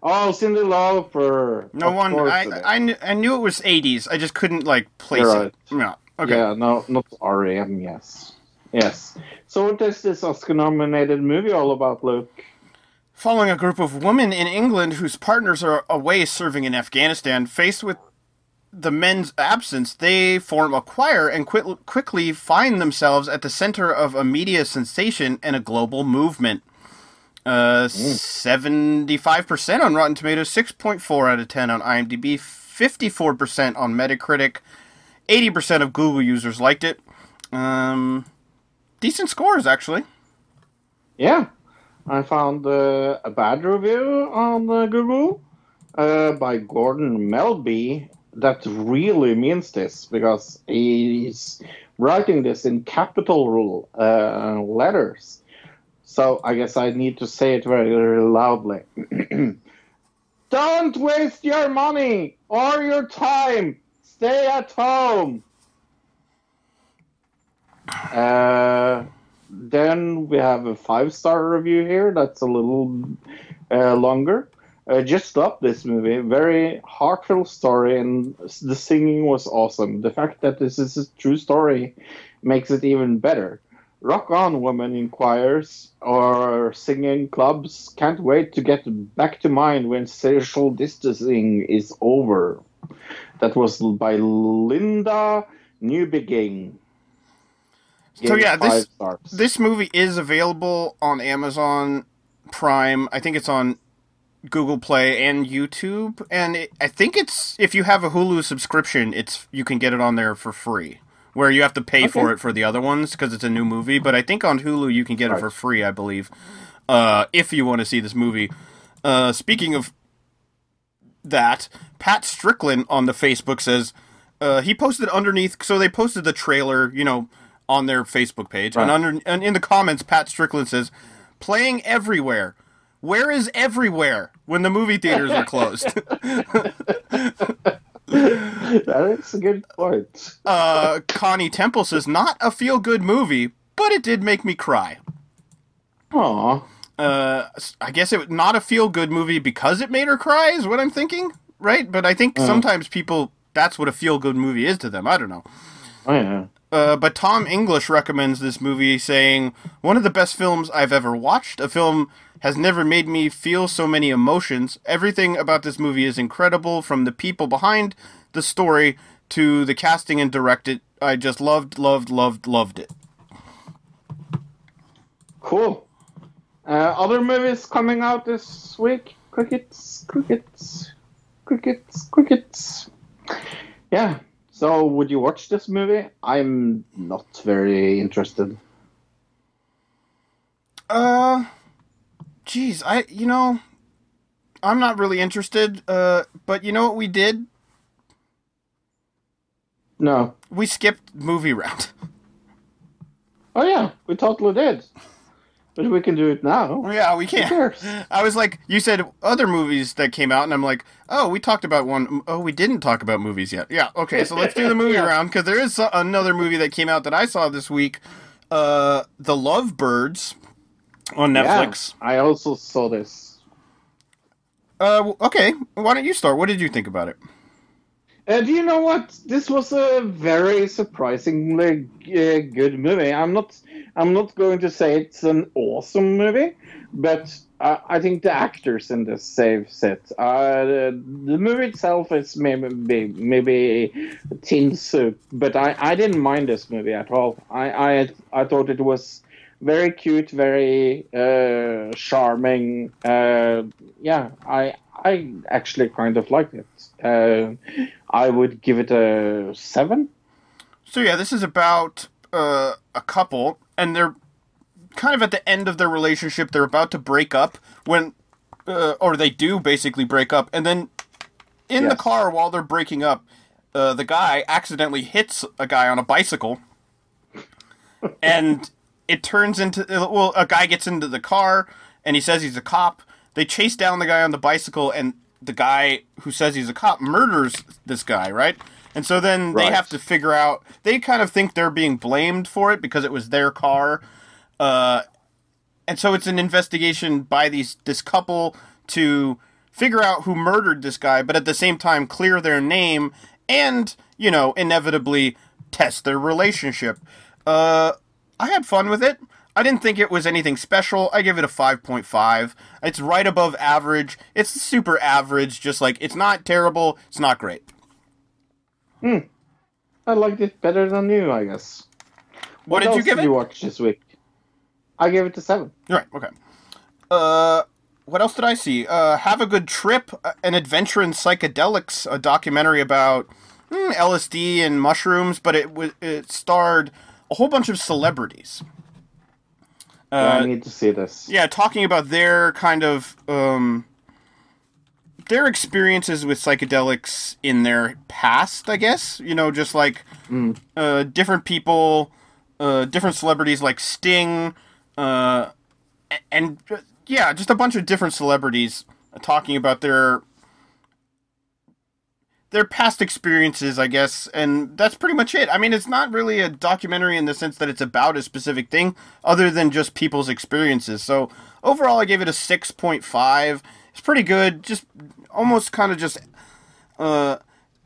Oh, Cyndi Lauper. no one. I. I knew, I knew it was 80s. I just couldn't like place You're it. Yeah. Okay. Yeah, no, not REM. Yes, yes. So what is this Oscar-nominated movie all about, Luke? Following a group of women in England whose partners are away serving in Afghanistan, faced with the men's absence, they form a choir and quit, quickly find themselves at the center of a media sensation and a global movement. Uh, 75% on Rotten Tomatoes, 6.4 out of 10 on IMDb, 54% on Metacritic, 80% of Google users liked it. Um, decent scores, actually. Yeah, I found uh, a bad review on uh, Google uh, by Gordon Melby that really means this because he's writing this in capital rule uh, letters. So I guess I need to say it very, very loudly. (clears throat) Don't waste your money or your time. Stay at home. Uh, then we have a five star review here that's a little uh, longer. Uh, just stop this movie. Very heartfelt story, and the singing was awesome. The fact that this is a true story makes it even better. Rock on, women in choirs or singing clubs. Can't wait to get back to mine when social distancing is over. That was by Linda Newbegin. So yeah, this stars. this movie is available on Amazon Prime. I think it's on Google Play and YouTube, and it, I think it's if you have a Hulu subscription, it's you can get it on there for free. Where you have to pay for it for the other ones because it's a new movie, but I think on Hulu you can get it for free. I believe, uh, if you want to see this movie. Uh, speaking of that, Pat Strickland on the Facebook says uh, he posted underneath. So they posted the trailer, you know, on their Facebook page, and under and in the comments, Pat Strickland says, "Playing everywhere. Where is everywhere when the movie theaters are closed?" (laughs) (laughs) that is a good point. uh, Connie Temple says, "Not a feel good movie, but it did make me cry." Aw. Uh, I guess it not a feel good movie because it made her cry is what I'm thinking, right? But I think sometimes people that's what a feel good movie is to them. I don't know. Oh, yeah. Uh, but Tom English recommends this movie, saying, One of the best films I've ever watched. A film has never made me feel so many emotions. Everything about this movie is incredible, from the people behind the story to the casting and directed. I just loved, loved, loved, loved it. Cool. Uh, other movies coming out this week? Crickets, crickets, crickets, crickets. Yeah. So, would you watch this movie? I'm not very interested. Uh, geez, I, you know, I'm not really interested, uh, but you know what we did? No. We skipped movie round. (laughs) Oh yeah, we totally did. But we can do it now. Yeah, we cares? (laughs) I was like, you said other movies that came out, and I'm like, oh, we talked about one. Oh, we didn't talk about movies yet. Yeah, okay, so let's do the (laughs) movie Yeah. round because there is another movie that came out that I saw this week, uh, The Lovebirds on Netflix. Yeah, I also saw this. Uh, okay, why don't you start? What did you think about it? Uh, do you know what? This was a very surprisingly uh, good movie. I'm not. I'm not going to say it's an awesome movie, but uh, I think the actors in this save it. Uh, the, the movie itself is maybe maybe tin soup, but I, I didn't mind this movie at all. I, I I thought it was very cute, very uh, charming. Uh, yeah, I I actually kind of liked it. Uh, I would give it a seven. So yeah, this is about uh, a couple, and they're kind of at the end of their relationship. They're about to break up when, uh, or they do basically break up, and then in the car while they're breaking up, uh, the guy accidentally hits a guy on a bicycle, (laughs) and it turns into uh, well, a guy gets into the car and he says he's a cop. They chase down the guy on the bicycle, and the guy who says he's a cop murders this guy, right? And so then they have to figure out. They kind of think they're being blamed for it because it was their car. Uh, and so it's an investigation by these this couple to figure out who murdered this guy, but at the same time clear their name and you know inevitably test their relationship. Uh, I had fun with it. I didn't think it was anything special. I give it a 5.5. It's right above average. It's super average, just like it's not terrible, it's not great. Hmm. I liked it better than you, I guess. What, did else you give did it? you watch this week? I gave it a seven. Right. Okay. Uh, what else did I see? Uh, Have a good trip, uh, an adventure in psychedelics, a documentary about mm, LSD and mushrooms, but it was it starred a whole bunch of celebrities. I Uh, need to see this. yeah, talking about their kind of um, their experiences with psychedelics in their past. I guess you know, just like uh, different people, uh, different celebrities like Sting, uh, and uh, yeah, just a bunch of different celebrities talking about their their past experiences, I guess, and that's pretty much it. I mean, it's not really a documentary in the sense that it's about a specific thing, other than just people's experiences. So overall, I gave it a six point five. It's pretty good. Just almost kind of just. Uh,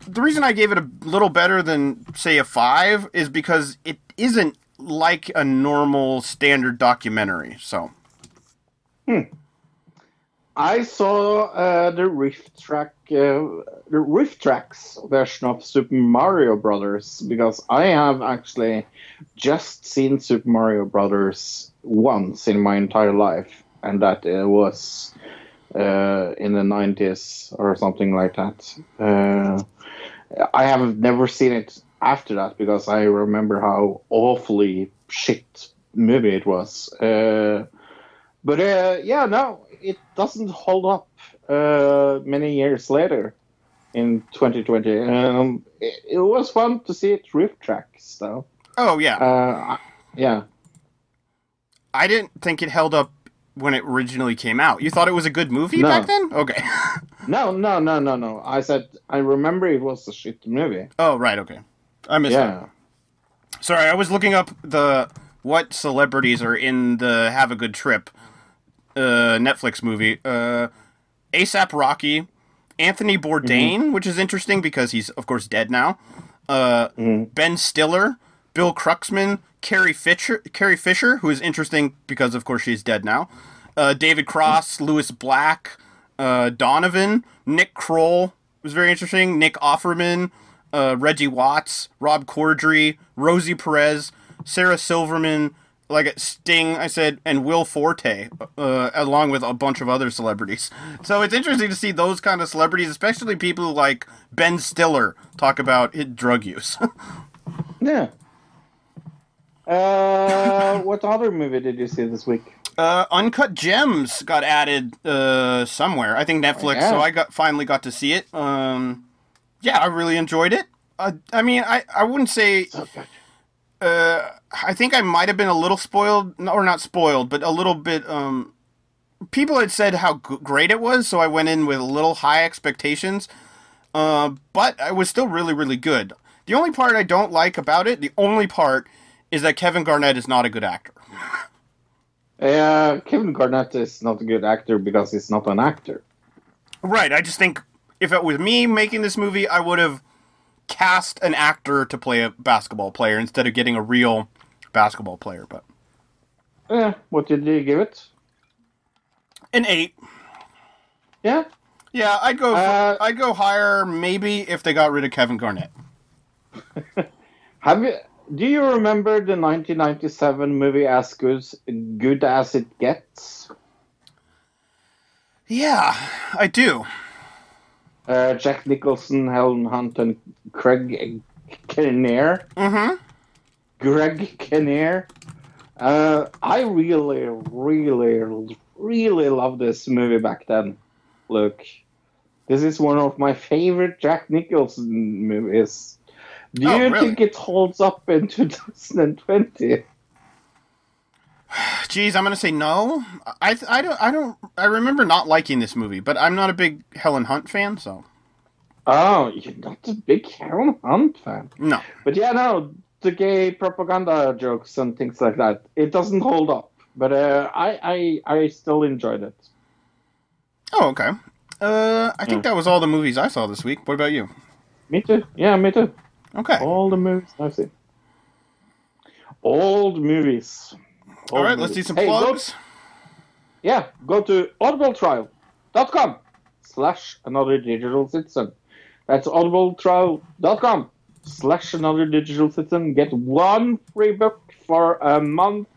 the reason I gave it a little better than say a five is because it isn't like a normal standard documentary. So I saw uh, the riff track, uh, the RiffTrax version of Super Mario Brothers because I have actually just seen Super Mario Brothers once in my entire life, and that uh, was uh, in the nineties or something like that. Uh, I have never seen it after that because I remember how awfully shit movie it was. Uh, but uh, yeah, no, it doesn't hold up uh, many years later in 2020. Um, it, it was fun to see it RiffTrax, though. oh yeah, Uh, yeah. I didn't think it held up when it originally came out. You thought it was a good movie No. back then? Okay. (laughs) No, no, no, no, no. I said I remember it was a shit movie. oh right, okay. I missed Yeah. that. Sorry, I was looking up the what celebrities are in the Have a Good Trip uh, Netflix movie. Uh, ASAP Rocky, Anthony Bourdain, which is interesting because he's of course dead now. Uh, Ben Stiller, Bill Kreutzmann, Carrie Fisher, Carrie Fisher, who is interesting because of course she's dead now. Uh, David Cross, Lewis Black, uh, Donovan, Nick Kroll was very interesting. Nick Offerman, uh, Reggie Watts, Rob Corddry, Rosie Perez, Sarah Silverman, like Sting, I said, and Will Forte, uh, along with a bunch of other celebrities. So it's interesting to see those kind of celebrities, especially people like Ben Stiller, talk about his drug use. (laughs) Yeah. Uh, (laughs) what other movie did you see this week? Uh, Uncut Gems got added uh, somewhere. I think Netflix. Yeah. So I got finally got to see it. Um, yeah, I really enjoyed it. Uh, I mean, I, I wouldn't say. Uh, I think I might have been a little spoiled, or not spoiled, but a little bit. Um, people had said how g- great it was, so I went in with a little high expectations. Uh, but it was still really, really good. The only part I don't like about it, the only part, is that Kevin Garnett is not a good actor. (laughs) Uh, Kevin Garnett is not a good actor because he's not an actor. Right. I just think if it was me making this movie, I would have cast an actor to play a basketball player instead of getting a real basketball player. But Yeah, what did you give it? an eight. Yeah. Yeah, I'd go. Uh, I'd go higher, maybe if they got rid of Kevin Garnett. (laughs) Have you? do you remember the 1997 movie As Good, Good as It Gets? Yeah, I do. Uh, Jack Nicholson, Helen Hunt, and Craig Kinnear. Mm-hmm. Greg Kinnear. Uh, I really, really, really love this movie back then. Look, this is one of my favorite Jack Nicholson movies. Do Oh, you really? think it holds up in (laughs) 2020? (sighs) Geez, I'm gonna say no. I I don't I don't I remember not liking this movie, but I'm not a big Helen Hunt fan, so Oh, you're not a big Helen Hunt fan. no. But yeah, no, the gay propaganda jokes and things like that, it doesn't hold up. But uh, I, I, I still enjoyed it. Oh, okay. Uh, I think Yeah. that was all the movies I saw this week. What about you? Me too. Yeah, me too. Okay. All the movies I've seen. Old movies. All Old let's do some Hey, go- plugs. yeah, go to audibletrial.com slash another digital citizen. That's audibletrial.com slash another digital citizen. Get one free book for a month.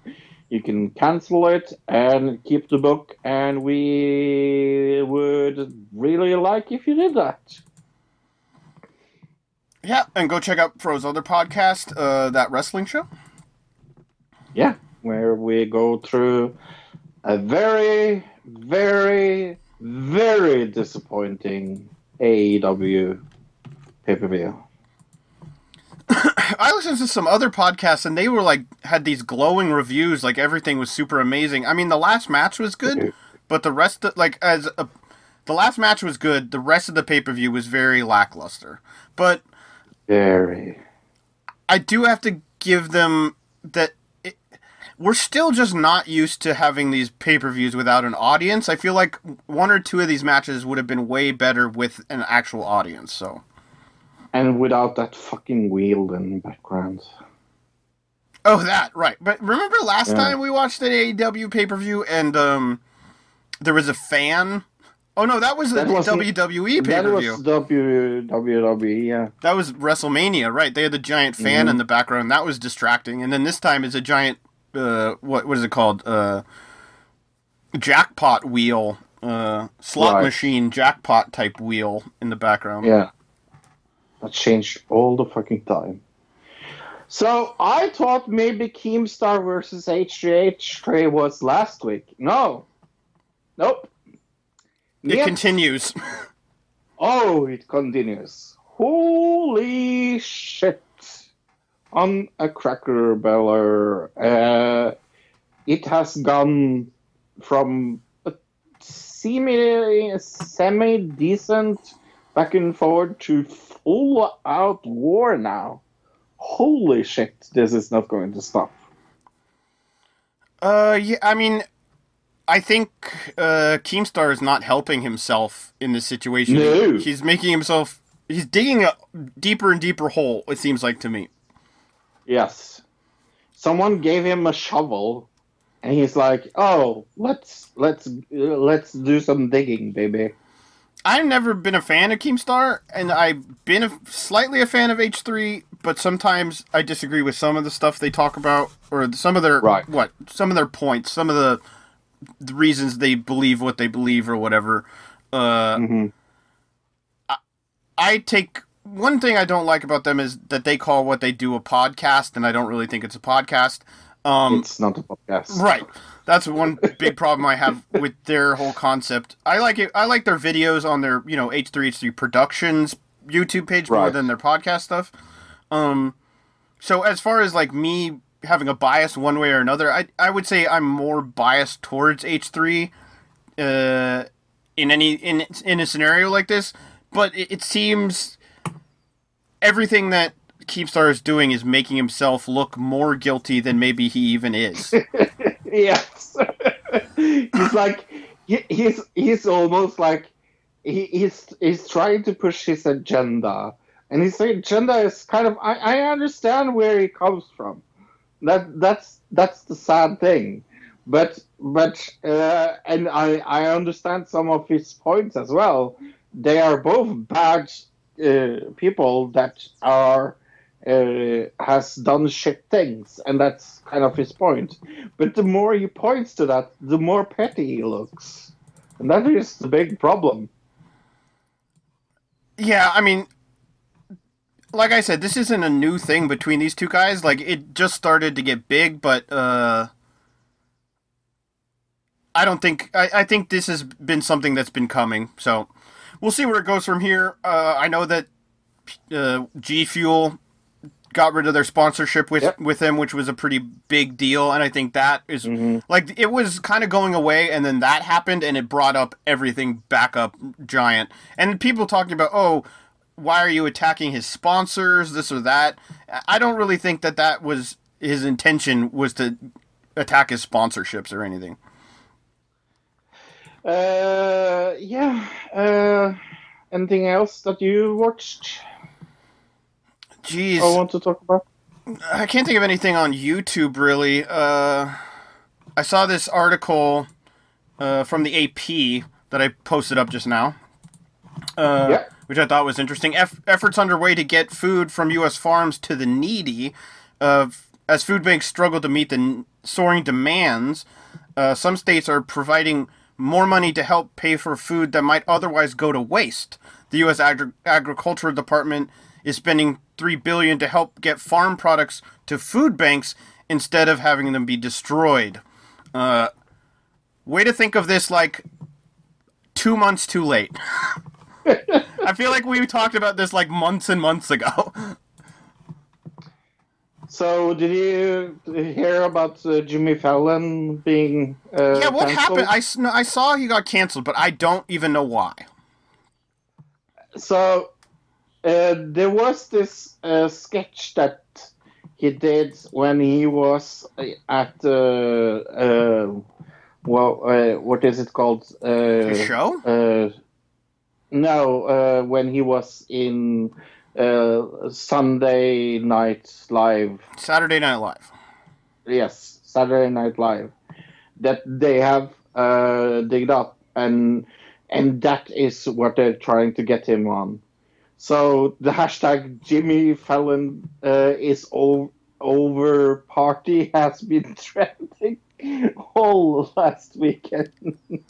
You can cancel it and keep the book, and we would really like if you did that. Yeah, and go check out Fro's other podcast, uh, that wrestling show. Yeah, where we go through a very, very, very disappointing AEW pay per view. (coughs) I listened to some other podcasts, and they were like had these glowing reviews, like everything was super amazing. I mean, the last match was good, but the rest, of, like as a, the last match was good, the rest of the pay per view was very lackluster. But Very. I do have to give them that we're still just not used to having these pay per views without an audience. I feel like one or two of these matches would have been way better with an actual audience. So And without that fucking wheel in the background. oh, that right. But remember last Yeah. time we watched an AEW pay per view and um, there was a fan. Oh no, that was the That WWE pay That per was view. w, WWE, yeah. That was WrestleMania, right? They had the giant fan Mhm. in the background. That was distracting. And then this time is a giant uh what what is it called? Uh jackpot wheel, uh slot Right. machine jackpot type wheel in the background. Yeah. That changed all the fucking time. So I thought maybe Keemstar versus H3H3 was last week. No. Nope. It Yep. continues. (laughs) Oh, it continues. Holy shit. On a cracker beller. Uh, it has gone from a semi semi decent back and forward to full out war now. Holy shit, this is not going to stop. Uh yeah, I mean I think uh Keemstar is not helping himself in this situation. No. He's making himself he's digging a deeper and deeper hole, it seems like to me. Yes. Someone gave him a shovel and he's like, "Oh, let's let's let's do some digging, baby." I've never been a fan of Keemstar, and I've been a, slightly a fan of H3, but sometimes I disagree with some of the stuff they talk about, or some of their Right. what, some of their points, some of the, the reasons they believe what they believe or whatever. Uh, Mhm. I take one thing I don't like about them is that they call what they do a podcast, and I don't really think it's a podcast. Um, it's not a podcast. Right. That's one big problem I have with their whole concept. I like it. I like their videos on their you know H three H three Productions YouTube page more than their podcast stuff. Um, so as far as like me having a bias one way or another, I I would say I'm more biased towards H three. Uh, in any in in a scenario like this, but it, it seems everything that Keemstar is doing is making himself look more guilty than maybe he even is. (laughs) yes. (laughs) he's like he, he's he's almost like he, he's he's trying to push his agenda, and his agenda is kind of I, I understand where he comes from. That that's that's the sad thing, but but uh, and I I understand some of his points as well. They are both bad people that are uh, has done shit things, and that's kind of his point. But the more he points to that, the more petty he looks, and that is the big problem. Yeah, I mean, like I said, this isn't a new thing between these two guys. Like it just started to get big, but uh I don't think I, I think this has been something that's been coming. So we'll see where it goes from here. Uh, I know that uh, G Fuel got rid of their sponsorship with Yep. with him, which was a pretty big deal, and I think that is- like it was kind of going away, and then that happened, and it brought up everything back up giant, and people talking about oh. Why are you attacking his sponsors? This or that. I don't really think that that was his intention was to attack his sponsorships or anything. Uh, yeah. Uh, anything else that you watched? Jeez. I want to talk about. I can't think of anything on YouTube really. Uh, I saw this article uh, from the AP that I posted up just now, uh, Yeah. which I thought was interesting. Eff- efforts underway to get food from U.S. farms to the needy. of, as food banks struggle to meet the n- soaring demands, uh, some states are providing more money to help pay for food that might otherwise go to waste. The U.S. Agri- Agricultural Department is spending three billion to help get farm products to food banks instead of having them be destroyed. Uh, way to think of this like two months too late. (laughs) I feel like we talked about this like months and months ago. (laughs) So, did you hear about uh, Jimmy Fallon being? Uh, yeah, what canceled? happened? I, no, I saw he got canceled, but I don't even know why. So, uh, there was this uh, sketch that he did when he was at uh, uh, well, uh, what is it called? Uh, show? Uh, no, uh, when he was in uh, Sunday Night Live. Saturday Night Live. Yes, Saturday Night Live. That they have uh, digged up, and and that is what they're trying to get him on. So the hashtag Jimmy Fallon uh, is over party (laughs) has been trending all last weekend. (laughs)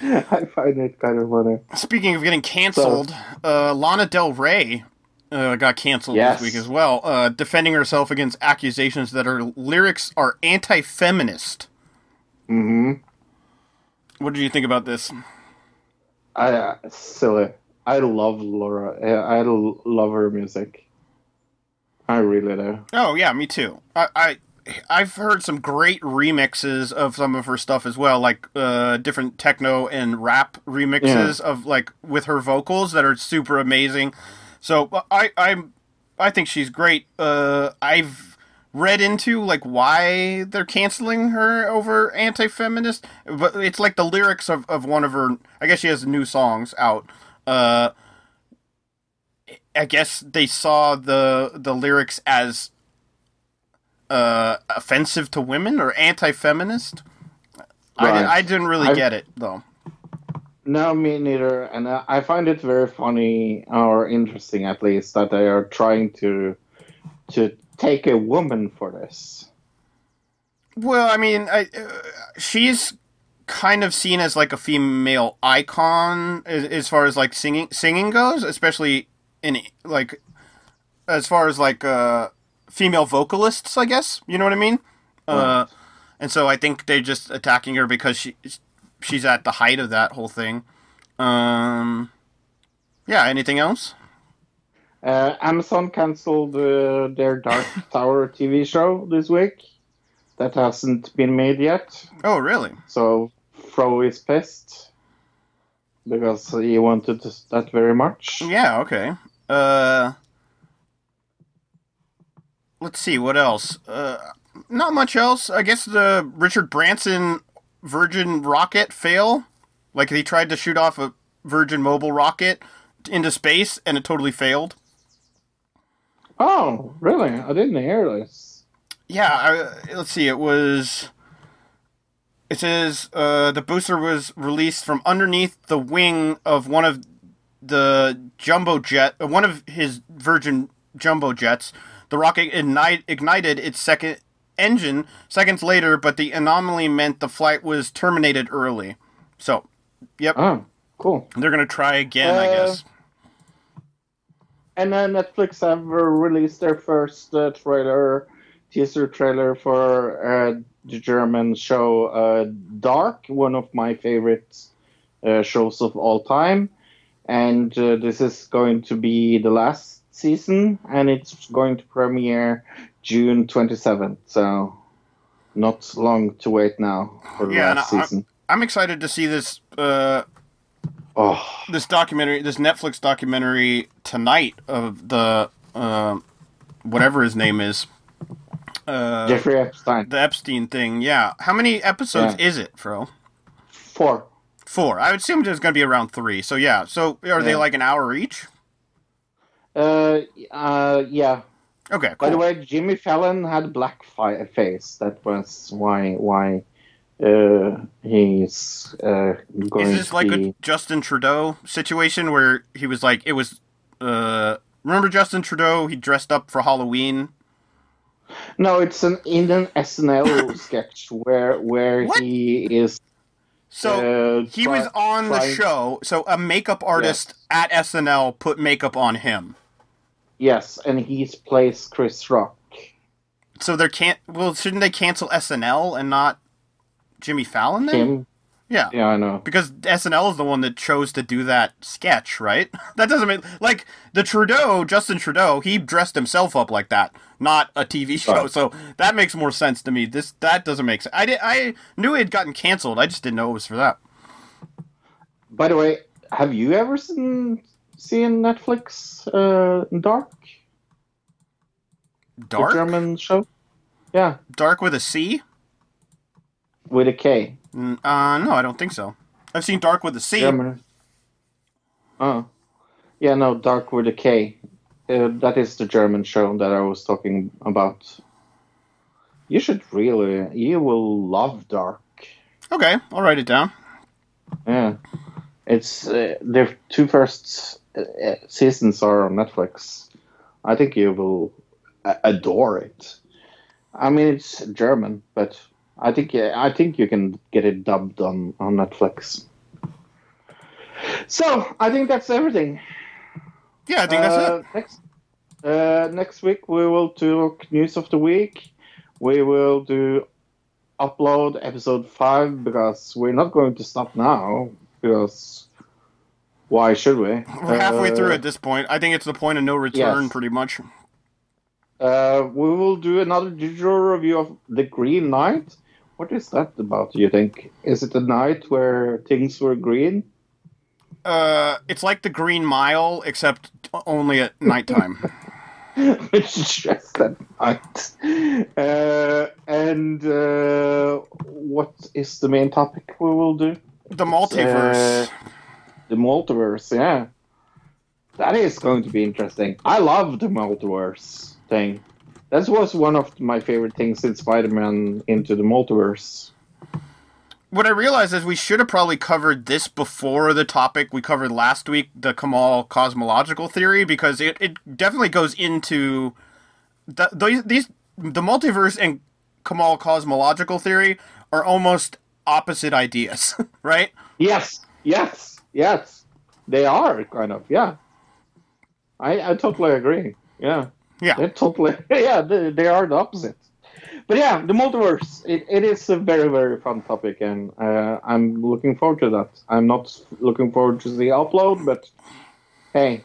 I find it kind of funny. Speaking of getting canceled, uh, Lana Del Rey uh, got canceled Yes. this week as well, uh, defending herself against accusations that her lyrics are anti-feminist. hmm What did you think about this? I uh, silly. I love Laura. I love her music. I really do. Oh yeah, me too. I, I I've heard some great remixes of some of her stuff as well, like uh, different techno and rap remixes of like with her vocals that are super amazing. So I I'm I think she's great. Uh, I've read into like why they're canceling her over anti-feminist, but it's like the lyrics of, of one of her. I guess she has new songs out. Uh, I guess they saw the the lyrics as uh, offensive to women or anti-feminist. I, Right. di- I didn't really I- get it though. No, me neither. And I I find it very funny or interesting, at least, that they are trying to to take a woman for this. Well, I mean, I, uh, she's kind of seen as like a female icon as, as far as like singing singing goes, especially in like as far as like uh, female vocalists, I guess. You know what I mean? Uh, and so I think they're just attacking her because she she's at the height of that whole thing. Um, yeah. Anything else? Uh, Amazon canceled uh, their Dark (laughs) Tower TV show this week. That hasn't been made yet. Oh, really? So Fro is pissed because he wanted that very much. Yeah, okay. Uh Let's see what else. Uh not much else. I guess the Richard Branson Virgin rocket fail. Like he tried to shoot off a Virgin Mobile rocket into space and it totally failed. Oh, really? I didn't hear this. Yeah, I, let's see. It was. It says uh, the booster was released from underneath the wing of one of the jumbo jet, uh, one of his Virgin jumbo jets. The rocket ignite, ignited its second engine seconds later, but the anomaly meant the flight was terminated early. So, yep. Oh, cool. They're going to try again, I Uh, guess. And then Netflix have uh, released their first uh, trailer, teaser trailer for uh, the German show uh, Dark, one of my favorite uh, shows of all time. And uh, this is going to be the last season, and it's going to premiere June 27th. So, not long to wait now for the Yeah, last I- season. I'm excited to see this uh, Oh, this documentary, this Netflix documentary tonight of the uh, whatever his name is, uh, Jeffrey Epstein. the Epstein thing. Yeah, how many episodes Yeah. is it, Fro? Four. Four. I would assume there's going to be around three. So yeah. So are they like an hour each? Uh, uh, yeah. Okay. By the way, Jimmy Fallon had black fi- face. That was why why uh, he's uh, going Is this like be. a Justin Trudeau situation where he was like, it was, uh, remember Justin Trudeau? He dressed up for Halloween. No, it's an in an SNL (laughs) sketch where where What? he is. So uh, he try- was on the show. So a makeup artist at SNL put makeup on him. Yes, and he plays Chris Rock. So there can't. Well, shouldn't they cancel SNL and not Jimmy Fallon then? Him. Yeah. Yeah, I know. Because SNL is the one that chose to do that sketch, right? (laughs) That doesn't make like the Trudeau, Justin Trudeau. He dressed himself up like that, not a TV (laughs) show. So that makes more sense to me. This that doesn't make sense. I did. I knew it had gotten canceled. I just didn't know it was for that. By the way, have you ever seen seen Netflix uh, Dark? Dark, The German show. Yeah, dark with a C. with a K. Mm, Uh, no, I don't think so. I've seen Dark with a C. German. Oh, yeah, no, Dark with a K. Uh, that is the German show that I was talking about. You should really, you will love Dark. Okay, I'll write it down. Yeah, it's uh, the two first seasons are on Netflix. I think you will adore it. I mean, it's German, but I think I think you can get it dubbed on on Netflix. So I think that's everything. Yeah, I think that's Uh, it. Next, uh, next week we will talk news of the week. We will do upload episode five because we're not going to stop now because why should we? We're halfway Uh, through at this point. I think it's the point of no return, yes. pretty much. Uh, we will do another digital review of The Green Knight. What is that about? Do you think? Is it a night where things were green? Uh, it's like the Green Mile, except only at (laughs) nighttime. (laughs) it's just at night. Uh, and uh, what is the main topic we will do? the multiverse. The multiverse, yeah. That is going to be interesting. I love the multiverse thing. That was one of my favorite things in Spider-Man Into the Multiverse. what I realized is we should have probably covered this before the topic we covered last week, the Kamal cosmological theory, because it, it definitely goes into the, these, these the multiverse and Kamal cosmological theory are almost opposite ideas, (laughs) right? Yes, yes, yes. They are kind of, yeah. I I totally agree. Yeah. Yeah. They're totally (laughs) yeah, they, they are the opposite. But yeah, the multiverse. It, it is a very very fun topic, and uh, I'm looking forward to that. I'm not looking forward to the upload, but hey,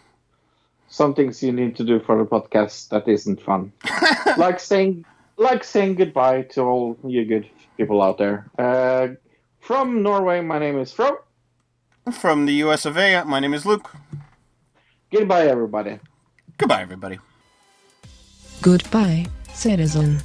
some things you need to do for the podcast that isn't fun, (laughs) like saying like saying goodbye to all you good people out there. Uh, from Norway, my name is Fro. From the US of A, my name is Luke. Goodbye, everybody. Goodbye, everybody. Goodbye, citizen.